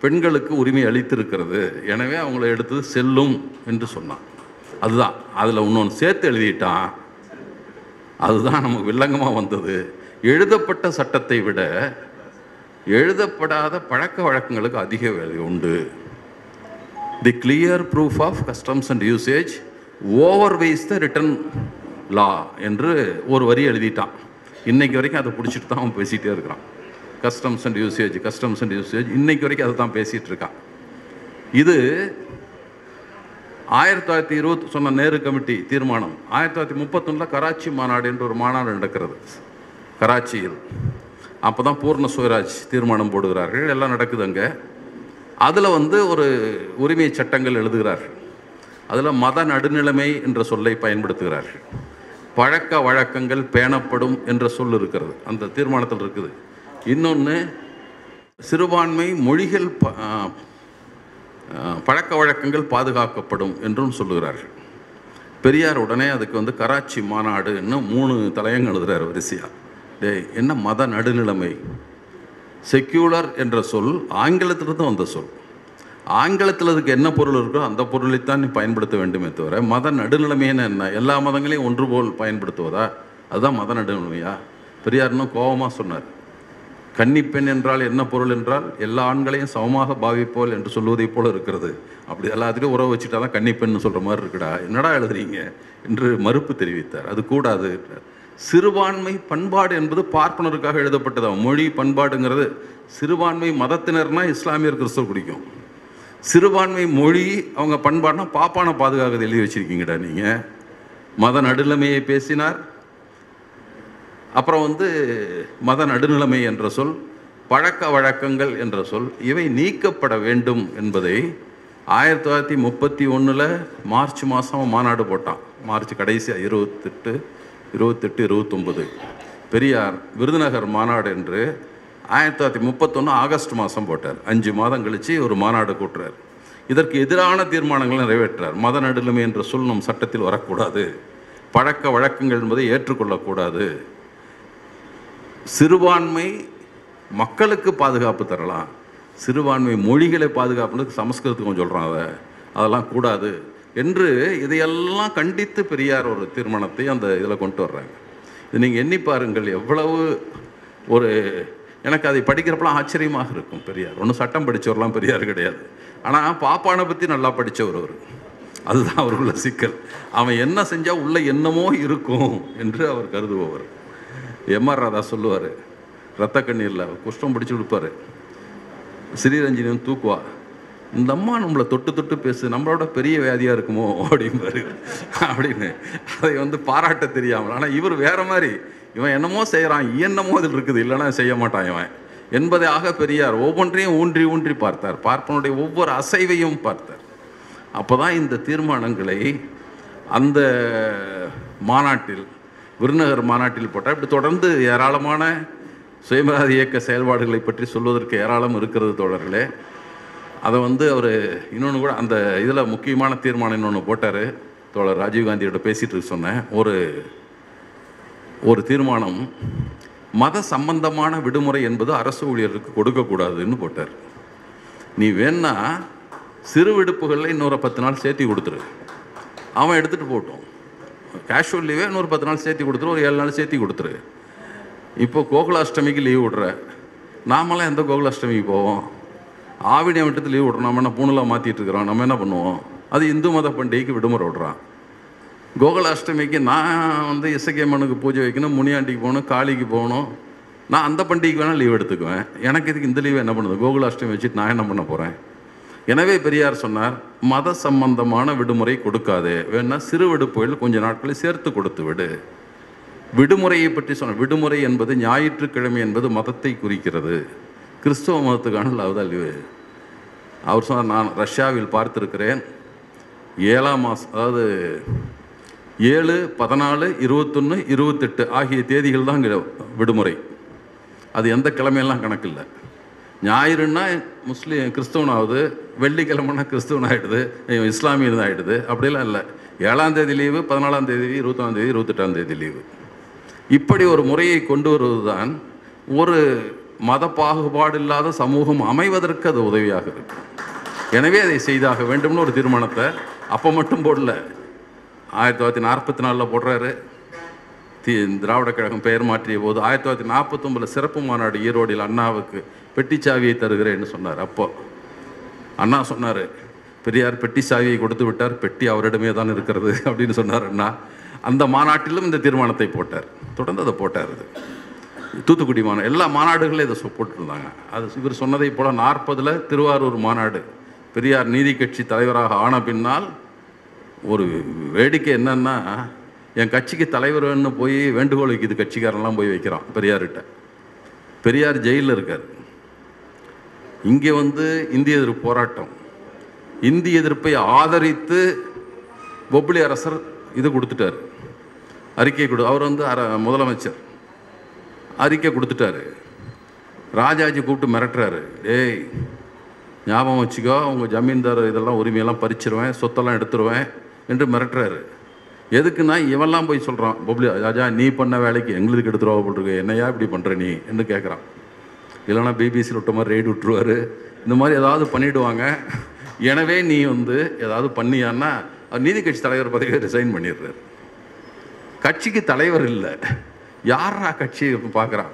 பெண்களுக்கு உரிமை அளித்திருக்கிறது. எனவே அவங்கள எடுத்தது செல்லும் என்று சொன்னான். அதுதான். அதில் இன்னொன்று சேர்த்து எழுதிட்டான். அதுதான் நமக்கு வில்லங்கமாக வந்தது. எழுதப்பட்ட சட்டத்தை விட எழுதப்படாத பழக்க வழக்கங்களுக்கு அதிக வேலை உண்டு. The clear proof of customs and usage overrides the written law என்று ஒரு வரி எழுதிட்டான். இன்னைக்கு வரைக்கும் அதை பிடிச்சிட்டு தான் அவன் பேசிகிட்டே இருக்கிறான். Customs and usage customs and usage இன்னைக்கு வரைக்கும் அதை தான் பேசிகிட்டு இருக்கான் இது ஆயிரத்தி தொள்ளாயிரத்தி இருபத்தி சொன்ன நேரு கமிட்டி தீர்மானம். ஆயிரத்தி தொள்ளாயிரத்தி முப்பத்தொன்னில் கராச்சி மாநாடு என்று ஒரு மாநாடு நடக்கிறது. கராச்சியில். அப்போ தான் பூர்ண சுயராஜ் தீர்மானம் போடுகிறார்கள். எல்லாம் நடக்குது அங்கே. அதில் வந்து ஒரு உரிமை சட்டங்கள் எழுதுகிறார்கள். அதில் மத நடுநிலைமை என்ற சொல்லை பயன்படுத்துகிறார்கள். பழக்க வழக்கங்கள் பேணப்படும் என்ற சொல் இருக்கிறது. அந்த தீர்மானத்தில் இருக்குது. இன்னொன்று சிறுபான்மை மொழிகள் ப- பழக்க வழக்கங்கள் பாதுகாக்கப்படும் என்றும் சொல்லுகிறார்கள். பெரியார் உடனே அதுக்கு வந்து கராச்சி மாநாடுன்னு மூணு தலையங்க எழுதுகிறார் வரிசையாக டே என்ன மத நடுநிலைமை? செக்யூலர் என்ற சொல் ஆங்கிலத்திலிருந்து வந்த சொல். ஆங்கிலத்தில் அதுக்கு என்ன பொருள் இருக்கோ அந்த பொருளைத்தான் நீ பயன்படுத்த வேண்டுமே தவிர மத நடுநிலைமைன்னு என்ன? எல்லா மதங்களையும் ஒன்று போல் பயன்படுத்துவதா? அதுதான் மத நடுநிலைமையா? பெரியார்னு கோபமாக சொன்னார். கன்னிப்பெண் என்றால் என்ன பொருள் என்றால் எல்லா ஆண்களையும் சமமாக பாவிப்போல் என்று சொல்வதை போல இருக்கிறது. அப்படி எல்லாத்துக்கும் உறவு வச்சுட்டா தான் கன்னிப்பெண் சொல்கிற மாதிரி இருக்குடா. என்னடா எழுதுறீங்க? என்று மறுப்பு தெரிவித்தார். அது கூடாது. சிறுபான்மை பண்பாடு என்பது பார்ப்பனருக்காக எழுதப்பட்டதாகும் மொழி பண்பாடுங்கிறது சிறுபான்மை மதத்தினர்னா இஸ்லாமியர் கிறிஸ்தவ பிடிக்கும் சிறுபான்மை மொழி அவங்க பண்பாடுனா பாப்பான பாதுகாக்க எழுதி வச்சிருக்கீங்கடா நீங்கள் மத நடுநிலைமையை பேசினார். அப்புறம் வந்து மத நடுநிலைமை என்ற சொல் பழக்க வழக்கங்கள் என்ற சொல் இவை நீக்கப்பட வேண்டும் என்பதை ஆயிரத்தி தொள்ளாயிரத்தி முப்பத்தி ஒன்றில் மார்ச் மாதம் மாநாடு போட்டான். மார்ச் கடைசியாக இருபத்தெட்டு இருபத்தெட்டு இருபத்தொம்பது பெரியார் விருதுநகர் மாநாடு என்று ஆயிரத்தி தொள்ளாயிரத்தி முப்பத்தொன்று ஆகஸ்ட் மாதம் போட்டார். அஞ்சு மாதம் கழித்து ஒரு மாநாடு கூட்டுறார். இதற்கு எதிரான தீர்மானங்களை நிறைவேற்றார் மத நடுநிலைமை என்ற சொல் நம் சட்டத்தில் வரக்கூடாது. பழக்க வழக்கங்கள் என்பதை ஏற்றுக்கொள்ளக்கூடாது. சிறுபான்மை மக்களுக்கு பாதுகாப்பு தரலாம். சிறுபான்மை மொழிகளை பாதுகாப்புன்னு சமஸ்கிருதத்துக்கு கொஞ்சம் சொல்கிறான் அதை. அதெல்லாம் கூடாது என்று இதையெல்லாம் கண்டித்து பெரியார் ஒரு தீர்மானத்தை அந்த இதில் கொண்டு வர்றாங்க. இது நீங்கள் எண்ணி பாருங்கள் எவ்வளவு ஒரு எனக்கு அதை படிக்கிறப்பெல்லாம் ஆச்சரியமாக இருக்கும் பெரியார். ஒன்றும் சட்டம் படித்தவரெலாம் பெரியார் கிடையாது. ஆனால் பாப்பானை பற்றி நல்லா படித்தவர் அவர். அதுதான் அவருக்குள்ள சிக்கல். அவன் என்ன செஞ்சால் உள்ள என்னமோ இருக்கும் என்று அவர் கருதுபவர். எம்ஆர் ராதா சொல்லுவார். ரத்த கண்ணீரில் குஷ்டம் பிடிச்சி கொடுப்பாரு ஸ்ரீரஞ்சினியும் தூக்குவா. இந்த அம்மா நம்மளை தொட்டு தொட்டு பேசு நம்மளோட பெரிய வியாதியாக இருக்குமோ அப்படிம்பாரு. அப்படின்னு. அதை வந்து பாராட்ட தெரியாமல். ஆனால் இவர் வேற மாதிரி. இவன் என்னமோ செய்கிறான் என்னமோ அதில் இருக்குது. இல்லைன்னா செய்ய மாட்டான் இவன். என்பதாக பெரியார் ஒவ்வொன்றையும் ஊன்றி ஊன்றி பார்த்தார். பார்ப்பனுடைய ஒவ்வொரு அசைவையும் பார்த்தார். அப்போ தான் இந்த தீர்மானங்களை அந்த மாநாட்டில் விருநகர் மாநாட்டில் போட்டால் இப்படி தொடர்ந்து ஏராளமான சுயமராதி இயக்க செயல்பாடுகளை பற்றி சொல்வதற்கு ஏராளம் இருக்கிறது தோழர்களே. அதை வந்து அவர் இன்னொன்று கூட அந்த இதில் முக்கியமான தீர்மானம் இன்னொன்று போட்டார். தோழர் ராஜீவ்காந்தியோட பேசிகிட்டு சொன்னேன். ஒரு ஒரு தீர்மானம் மத சம்பந்தமான விடுமுறை என்பது அரசு ஊழியருக்கு கொடுக்கக்கூடாதுன்னு போட்டார். நீ வேணா சிறு விடுப்புகளில் இன்னொரு பத்து நாள் சேர்த்தி கொடுத்துரு. அவன் எடுத்துகிட்டு போட்டோம் கேஷுவல் லீவே இன்னொரு பத்து நாள் சேர்த்தி கொடுத்துரு ஒரு ஏழு நாள் சேர்த்தி கொடுத்துரு. இப்போ கோகுலாஷ்டமிக்கு லீவ் விடுற. நாமெல்லாம் எந்த கோகுலாஷ்டமிக்கு போவோம்? ஆவிடி விட்டத்து லீவ் விட்றோம். நம்ம என்ன பூணெலாம் மாற்றிட்டு இருக்கிறோம். நம்ம என்ன பண்ணுவோம்? அது இந்து மத பண்டிகைக்கு விடுமுறை விடுறான். கோகுலாஷ்டமிக்கு நான் வந்து இசக்கியம்மனுக்கு பூஜை வைக்கணும் முனியாண்டிக்கு போகணும் காளிக்கு போகணும். நான் அந்த பண்டிகைக்கு வேணால் லீவ் எடுத்துக்குவேன். எனக்கு இதுக்கு இந்த லீவ் என்ன பண்ணுது கோகுலாஷ்டமி வச்சுட்டு நான் என்ன பண்ண போகிறேன் எனவே பெரியார் சொன்னார் மத சம்பந்தமான விடுமுறை கொடுக்காது. வேணா சிறு விடுப்புகள் கொஞ்ச நாட்களை சேர்த்து கொடுத்து விடு. விடுமுறையை பற்றி சொன்ன விடுமுறை என்பது ஞாயிற்றுக்கிழமை என்பது மதத்தை குறிக்கிறது. கிறிஸ்தவ மதத்துக்கான லவ்தான் லீவு. அவர் சொன்னார் நான் ரஷ்யாவில் பார்த்திருக்கிறேன். ஏழாம் மாதம் அதாவது ஏழு பதினாலு இருபத்தொன்று இருபத்தெட்டு ஆகிய தேதிகள் தான் இங்கே விடுமுறை. அது எந்த கிழமையெல்லாம் கணக்கு இல்லை ஞாயிறுன்னா முஸ்லீம் கிறிஸ்தவனாகுது வெள்ளிக்கிழமைனா கிறிஸ்தவன் ஆகிடுது இஸ்லாமியன் ஆகிடுது அப்படிலாம் இல்லை. ஏழாம் தேதி லீவு பதினாலாம் தேதி இருபத்தாம் தேதி இருபத்தெட்டாம் தேதி லீவு. இப்படி ஒரு முறையை கொண்டு வருவது தான் ஒரு மத பாகுபாடு இல்லாத சமூகம் அமைவதற்கு அது உதவியாக இருக்கு. எனவே அதை செய்தாக வேண்டும்னு ஒரு தீர்மானத்தை அப்போ மட்டும் போடல. ஆயிரத்தி தொள்ளாயிரத்தி நாற்பத்தி நாலில் போடுறாரு. தி திராவிட கழகம் பெயர் மாற்றிய போது ஆயிரத்தி தொள்ளாயிரத்தி நாற்பத்தொம்பதில் சிறப்பு மாநாடு ஈரோடில் அண்ணாவுக்கு பெட்டி சாவியை தருகிறேன்னு சொன்னார். அப்போ அண்ணா சொன்னார் பெரியார் பெட்டி சாவியை கொடுத்து விட்டார் பெட்டி அவரிடமே தான் இருக்கிறது அப்படின்னு சொன்னார் அண்ணா. அந்த மாநாட்டிலும் இந்த தீர்மானத்தை போட்டார். தொடர்ந்து அதை போட்டார் அது. தூத்துக்குடி மாநாடு எல்லா மாநாடுகளும் இதை போட்டிருந்தாங்க. அது இவர் சொன்னதை போல் நாற்பதில் திருவாரூர் மாநாடு. பெரியார் நீதி கட்சி தலைவராக ஆன பின்னால் ஒரு வேடிக்கை என்னன்னா என் கட்சிக்கு தலைவர் வேணும்னு போய் வேண்டுகோள் வைக்கிது கட்சிக்காரன்லாம் போய் வைக்கிறான் பெரியார்கிட்ட. பெரியார் ஜெயிலில் இருக்கார். இங்கே வந்து இந்திய எதிர்ப்பு போராட்டம். இந்திய எதிர்ப்பை ஆதரித்து பொப்ளி அரசர் இது கொடுத்துட்டார். அறிக்கை கொடு அவர் வந்து அர முதலமைச்சர். அறிக்கை கொடுத்துட்டாரு. ராஜாஜி கூப்பிட்டு மிரட்டுறாரு. டேய் ஞாபகம் வச்சுக்கோ உங்கள் ஜமீன்தார் இதெல்லாம் உரிமையெல்லாம் பறிச்சிருவேன் சொத்தெல்லாம் எடுத்துருவேன் என்று மிரட்டுறாரு. எதுக்குன்னா இவெல்லாம் போய் சொல்கிறான் பப்ளி ராஜா நீ பண்ண வேலைக்கு எங்களுக்கு எடுத்துருவா போட்டிருக்கு என்னையா இப்படி பண்ணுற நீ? என்று கேட்குறான் இல்லைனா பிபிசியில் விட்ட மாதிரி ரெய்டு விட்டுருவார். இந்த மாதிரி ஏதாவது பண்ணிவிடுவாங்க எனவே நீ வந்து ஏதாவது பண்ணியான்னா அவர் நீதி கட்சி தலைவர் பதவியை ரிசைன் பண்ணிடுறாரு. கட்சிக்கு தலைவர் இல்லை. யாரா கட்சி பார்க்குறான்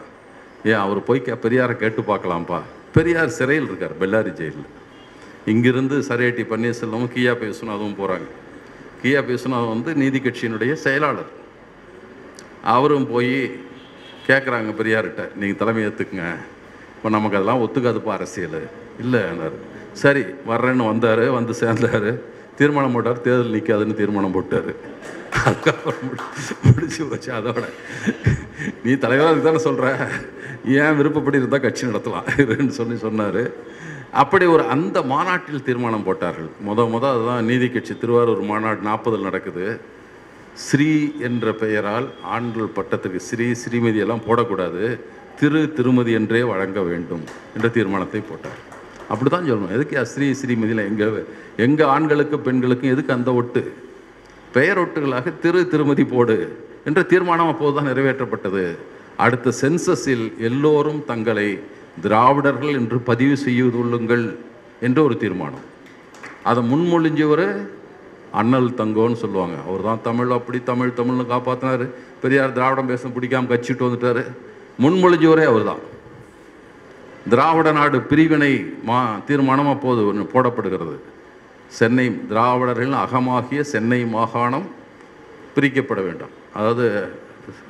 ஏன் அவர் போய் கே பெரியாரை கேட்டு பார்க்கலாம்ப்பா. பெரியார் சிறையில் இருக்கார் பெல்லாரி ஜெயிலில். இங்கிருந்து சரையட்டி பன்னீர்செல்வமும் கியா அதுவும் போகிறாங்க கியா விஸ்வநாதன் வந்து நீதி கட்சியினுடைய செயலாளர். அவரும் போய் கேட்குறாங்க பெரியார்கிட்ட நீங்கள் தலைமை ஏற்றுக்குங்க இப்போ நமக்கு அதெல்லாம் ஒத்துக்காதுப்பா அரசியல். இல்லைன்னாரு சரி வர்றேன்னு வந்தார் வந்து சேர்ந்தார். தீர்மானம் போட்டார் தேர்தல் நிற்காதுன்னு தீர்மானம் போட்டார். அதுக்கப்புறம் முடிச்சு போச்சு அதோட. நீ தலைவராக தானே சொல்கிற ஏன் விருப்பப்படி இருந்தால் கட்சி நடத்தலாம் இருன்னு சொல்லி சொன்னார். அப்படி ஒரு அந்த மாநாட்டில் தீர்மானம் போட்டார்கள். முத முத அதுதான் நீதி கட்சி திருவாரூர் மாநாடு நாற்பதில் நடக்குது. ஸ்ரீ என்ற பெயரால் ஆண்கள் பட்டத்துக்கு ஸ்ரீ ஸ்ரீமதி எல்லாம் போடக்கூடாது. திரு திருமதி என்றே வழங்க வேண்டும் என்ற தீர்மானத்தை போட்டார். அப்படி தான் சொல்லணும். எதுக்கு ஸ்ரீ ஸ்ரீமதியில் எங்கே எங்கள் ஆண்களுக்கும் பெண்களுக்கும் எதுக்கு அந்த ஒட்டு? பெயர் ஒட்டுகளாக திரு திருமதி போடு என்ற தீர்மானம் அப்போது தான் நிறைவேற்றப்பட்டது. அடுத்த சென்சஸில் எல்லோரும் தங்களை திராவிடர்கள் என்று பதிவு செய்துள்ளுங்கள் என்ற ஒரு தீர்மானம். அதை முன்மொழிஞ்சவர் அண்ணல் தங்கோன்னு சொல்லுவாங்க. அவர் தான் தமிழ் அப்படி தமிழ் தமிழ்னு காப்பாற்றினார் பெரியார் திராவிடம் பேச பிடிக்காம கட்சிட்டு வந்துட்டார். முன்மொழிஞ்சவரே அவர் தான். திராவிட நாடு பிரிவினை மா தீர்மானம் அப்போது ஒன்று போடப்படுகிறது. சென்னை திராவிடர்கள் அகமாகிய சென்னை மாகாணம் பிரிக்கப்பட வேண்டும். அதாவது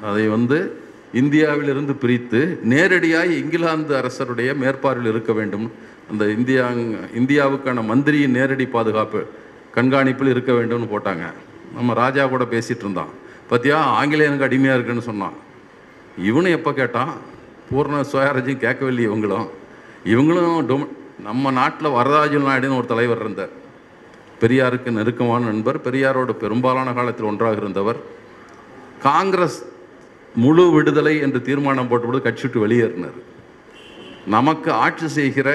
அதை வந்து இந்தியாவிலிருந்து பிரித்து நேரடியாக இங்கிலாந்து அரசருடைய மேற்பார்வையில் இருக்க வேண்டும். அந்த இந்தியா இந்தியாவுக்கான மந்திரியின் நேரடி பாதுகாப்பு கண்காணிப்பில் இருக்க வேண்டும்னு போட்டாங்க. நம்ம ராஜா கூட பேசிகிட்டு இருந்தான். பார்த்தியா ஆங்கிலேயனுக்கு அடிமையாக இருக்குன்னு சொன்னான். இவனும் எப்போ கேட்டான்? பூர்ண சுயராஜ்யம் கேட்கவில்லை இவங்களும். இவங்களும் டொம நம்ம நாட்டில் வரதாஜல் நாயுடுன்னு ஒரு தலைவர் இருந்தார். பெரியாருக்கு நெருக்கமான நண்பர் பெரியாரோட பெரும்பாலான காலத்தில் ஒன்றாக இருந்தவர். காங்கிரஸ் முழு விடுதலை என்று தீர்மானம் போட்டபோது கட்சி விட்டு வெளியேறினார். நமக்கு ஆட்சி செய்கிற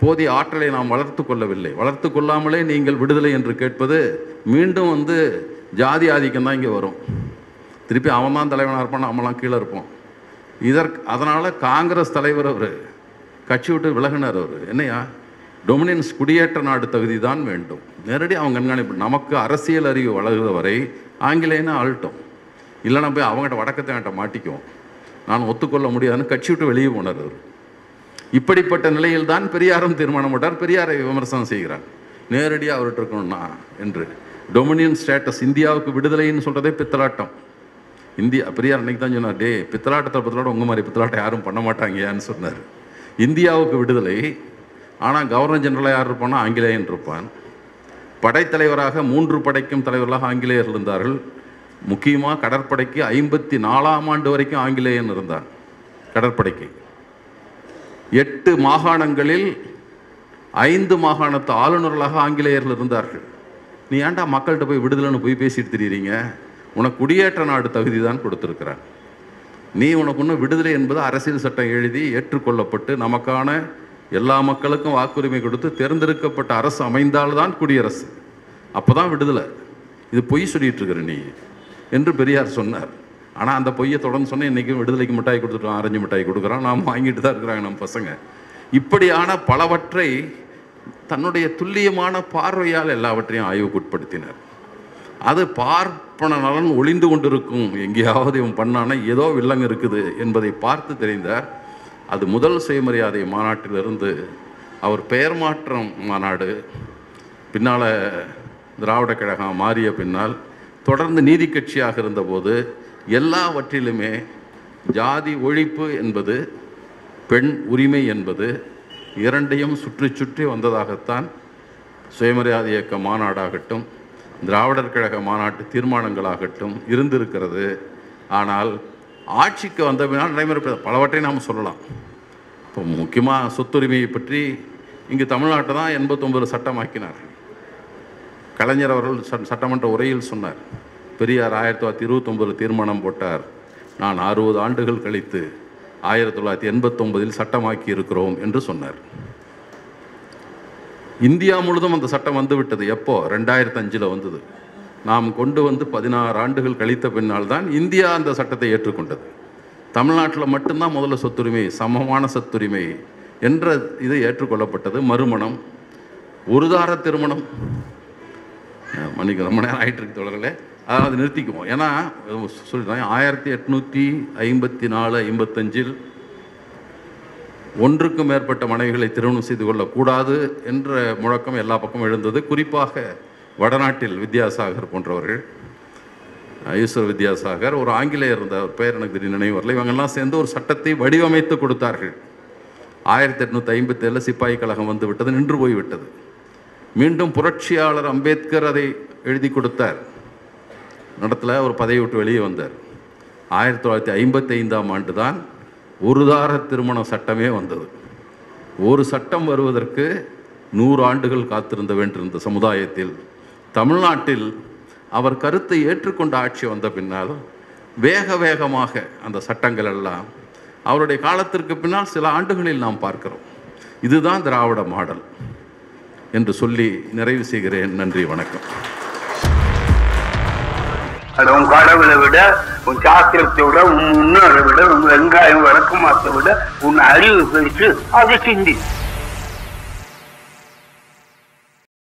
போதிய ஆற்றலை நாம் வளர்த்து கொள்ளவில்லை. வளர்த்து கொள்ளாமலே நீங்கள் விடுதலை என்று கேட்பது மீண்டும் வந்து ஜாதி ஆதிக்கம் தான் இங்கே வரும். திருப்பி அவன் தான் தலைவனாக இருப்பான் அவன்லாம் கீழே இருப்போம். இதற்கு அதனால் காங்கிரஸ் தலைவர் அவர் கட்சி விட்டு விலகினார் அவர். என்னையா? டொமினியன்ஸ் குடியேற்ற நாடு தகுதி தான் வேண்டும். நேரடி அவங்க கண்காணிப்பு. நமக்கு அரசியல் அறிவு வளர்கிற வரை ஆங்கிலேயன்னு ஆள்ட்டோம் இல்லைன்னா போய் அவங்ககிட்ட வடக்கத்தை மாட்டிக்குவோம். நான் ஒத்துக்கொள்ள முடியாதுன்னு கட்சி விட்டு வெளியே போனார் அவர். இப்படிப்பட்ட நிலையில் தான் பெரியாரும் தீர்மானம் போட்டார். பெரியாரை விமர்சனம் செய்கிறார். நேரடியாக அவர்கிட்ட இருக்கணும்னா என்று. டொமினியன் ஸ்டேட்டஸ் இந்தியாவுக்கு விடுதலைன்னு சொல்கிறதே பித்தலாட்டம். இந்தியா பெரியார் அன்றைக்கி தான் சொன்னார் டே பித்தலாட்டத்தை பித்தலாட்டம் உங்கள் மாதிரி பித்தலாட்டம் யாரும் பண்ண மாட்டாங்கயான்னு சொன்னார். இந்தியாவுக்கு விடுதலை ஆனால் கவர்னர் ஜெனரலாக யார் இருப்பான்னா ஆங்கிலேயன் இருப்பான். படைத்தலைவராக மூன்று படைக்கும் தலைவர்களாக ஆங்கிலேயர் இருந்தார்கள். முக்கியமாக கடற்படைக்கு ஐம்பத்தி நாலாம் ஆண்டு வரைக்கும் ஆங்கிலேயன் இருந்தார் கடற்படைக்கு. எட்டு மாகாணங்களில் ஐந்து மாகாணத்து ஆளுநர்களாக ஆங்கிலேயர்கள் இருந்தார்கள். நீ ஏன்டா மக்கள்கிட்ட போய் விடுதலைன்னு போய் பேசிட்டு திரியிறீங்க? உனக்கு குடியேற்ற நாடு தகுதி தான் கொடுத்துருக்கிறான். நீ உனக்கு இன்னும் விடுதலை என்பது அரசியல் சட்டம் எழுதி ஏற்றுக்கொள்ளப்பட்டு நமக்கான எல்லா மக்களுக்கும் வாக்குரிமை கொடுத்து தேர்ந்தெடுக்கப்பட்ட அரசு அமைந்தால்தான் குடியரசு. அப்போ தான் விடுதலை. இது பொய் சொல்லிட்டு இருக்கிற நீ. என்று பெரியார் சொன்னார். ஆனால் அந்த பொய்யை தொடர்ந்து சொன்னால் இன்றைக்கும் விடுதலைக்கு மிட்டாய் கொடுத்துட்டோம் ஆரஞ்சு மிட்டாய் கொடுக்குறோம் நாம் வாங்கிட்டு தான் இருக்கிறாங்க நம்ம பசங்க. இப்படியான பலவற்றை தன்னுடைய துல்லியமான பார்வையால் எல்லாவற்றையும் ஆய்வுக்குட்படுத்தினார். அது பார்ப்பன நலன் ஒளிந்து கொண்டிருக்கும். எங்கேயாவது இவன் பண்ணானா ஏதோ வில்லங்க இருக்குது என்பதை பார்த்து தெரிந்தார். அது முதல் சுயமரியாதை மாநாட்டிலிருந்து அவர் பெயர் மாற்றம் மாநாடு. பின்னால் திராவிட கழகம் மாறிய பின்னால் தொடர்ந்து நீதி கட்சியாக இருந்தபோது எல்லாவற்றிலுமே ஜாதி ஒழிப்பு என்பது பெண் உரிமை என்பது இரண்டையும் சுற்றி சுற்றி வந்ததாகத்தான் சுயமரியாதை இயக்க மாநாடாகட்டும் திராவிடர் கழக மாநாட்டு தீர்மானங்களாகட்டும் இருந்திருக்கிறது. ஆனால் ஆட்சிக்கு வந்த பின்னால் நடைமுறை பலவற்றை நாம் சொல்லலாம். இப்போ முக்கியமாக சொத்துரிமையை பற்றி இங்கு தமிழ்நாட்டை தான் எண்பத்தொம்பது சட்டமாக்கினார் கலைஞர் அவர்கள் சட்டமன்ற உரையில் சொன்னார். பெரியார் ஆயிரத்தி தொள்ளாயிரத்தி இருபத்தொம்பதில் தீர்மானம் போட்டார். நான் அறுபது ஆண்டுகள் கழித்து ஆயிரத்தி தொள்ளாயிரத்தி எண்பத்தொம்பதில் சட்டமாக்கி இருக்கிறோம் என்று சொன்னார். இந்தியா முழுதும் அந்த சட்டம் வந்துவிட்டது எப்போ? ரெண்டாயிரத்தி அஞ்சில் வந்தது. நாம் கொண்டு வந்து பதினாறு ஆண்டுகள் கழித்த பின்னால் தான் இந்தியா அந்த சட்டத்தை ஏற்றுக்கொண்டது. தமிழ்நாட்டில் மட்டும்தான் முதல்ல சொத்துரிமை சமமான சொத்துரிமை என்ற இது ஏற்றுக்கொள்ளப்பட்டது. மறுமணம் ஒருதார திருமணம் மணிக்கு ரொம்ப நேரம் ஆகிட்டு இருக்கு தொடர்களே அதாவது நிறுத்திக்குவோம். ஏன்னா சொல்லிட்டேன் ஆயிரத்தி எட்நூற்றி ஐம்பத்தி நாலு ஐம்பத்தஞ்சில் ஒன்றுக்கு மேற்பட்ட மனைவிகளை திருமணம் செய்து கொள்ளக்கூடாது என்ற முழக்கம் எல்லா பக்கமும் எழுந்தது. குறிப்பாக வடநாட்டில் வித்யாசாகர் போன்றவர்கள். ஈஸ்வர் வித்யாசாகர் ஒரு ஆங்கிலேயர் இருந்த பெயர் எனக்கு திடீர் நினைவு வரல. இவங்கெல்லாம் சேர்ந்து ஒரு சட்டத்தை வடிவமைத்து கொடுத்தார்கள். ஆயிரத்தி எட்நூற்றி ஐம்பத்தேழில் சிப்பாய் கழகம் வந்து விட்டது நின்று போய்விட்டது மீண்டும் புரட்சியாளர் அம்பேத்கர் அதை எழுதி கொடுத்தார். நடத்துல ஒரு பதவி விட்டு வெளியே வந்தார். ஆயிரத்தி தொள்ளாயிரத்தி ஐம்பத்தி ஐந்தாம் ஆண்டு தான் ஒருதார திருமண சட்டமே வந்தது. ஒரு சட்டம் வருவதற்கு நூறு ஆண்டுகள் காத்திருந்த வேண்டியிருந்த சமுதாயத்தில் தமிழ்நாட்டில் அவர் கருத்தை ஏற்றுக்கொண்ட ஆட்சி வந்த பின்னால் வேக வேகமாக அந்த சட்டங்கள் எல்லாம் அவருடைய காலத்திற்கு பின்னால் சில ஆண்டுகளில் நாம் பார்க்கிறோம். இதுதான் திராவிட மாடல். என்று சொல்லி நிறைவு செய்கிறேன். நன்றி வணக்கம். அது உன் கடவுளை விட உன் சாஸ்திரத்தை விட உன் முன்னோரை விட உன் வெங்காயம் விளக்கமாத்தை விட உன் அறிவு பெருசு அதை சிந்தி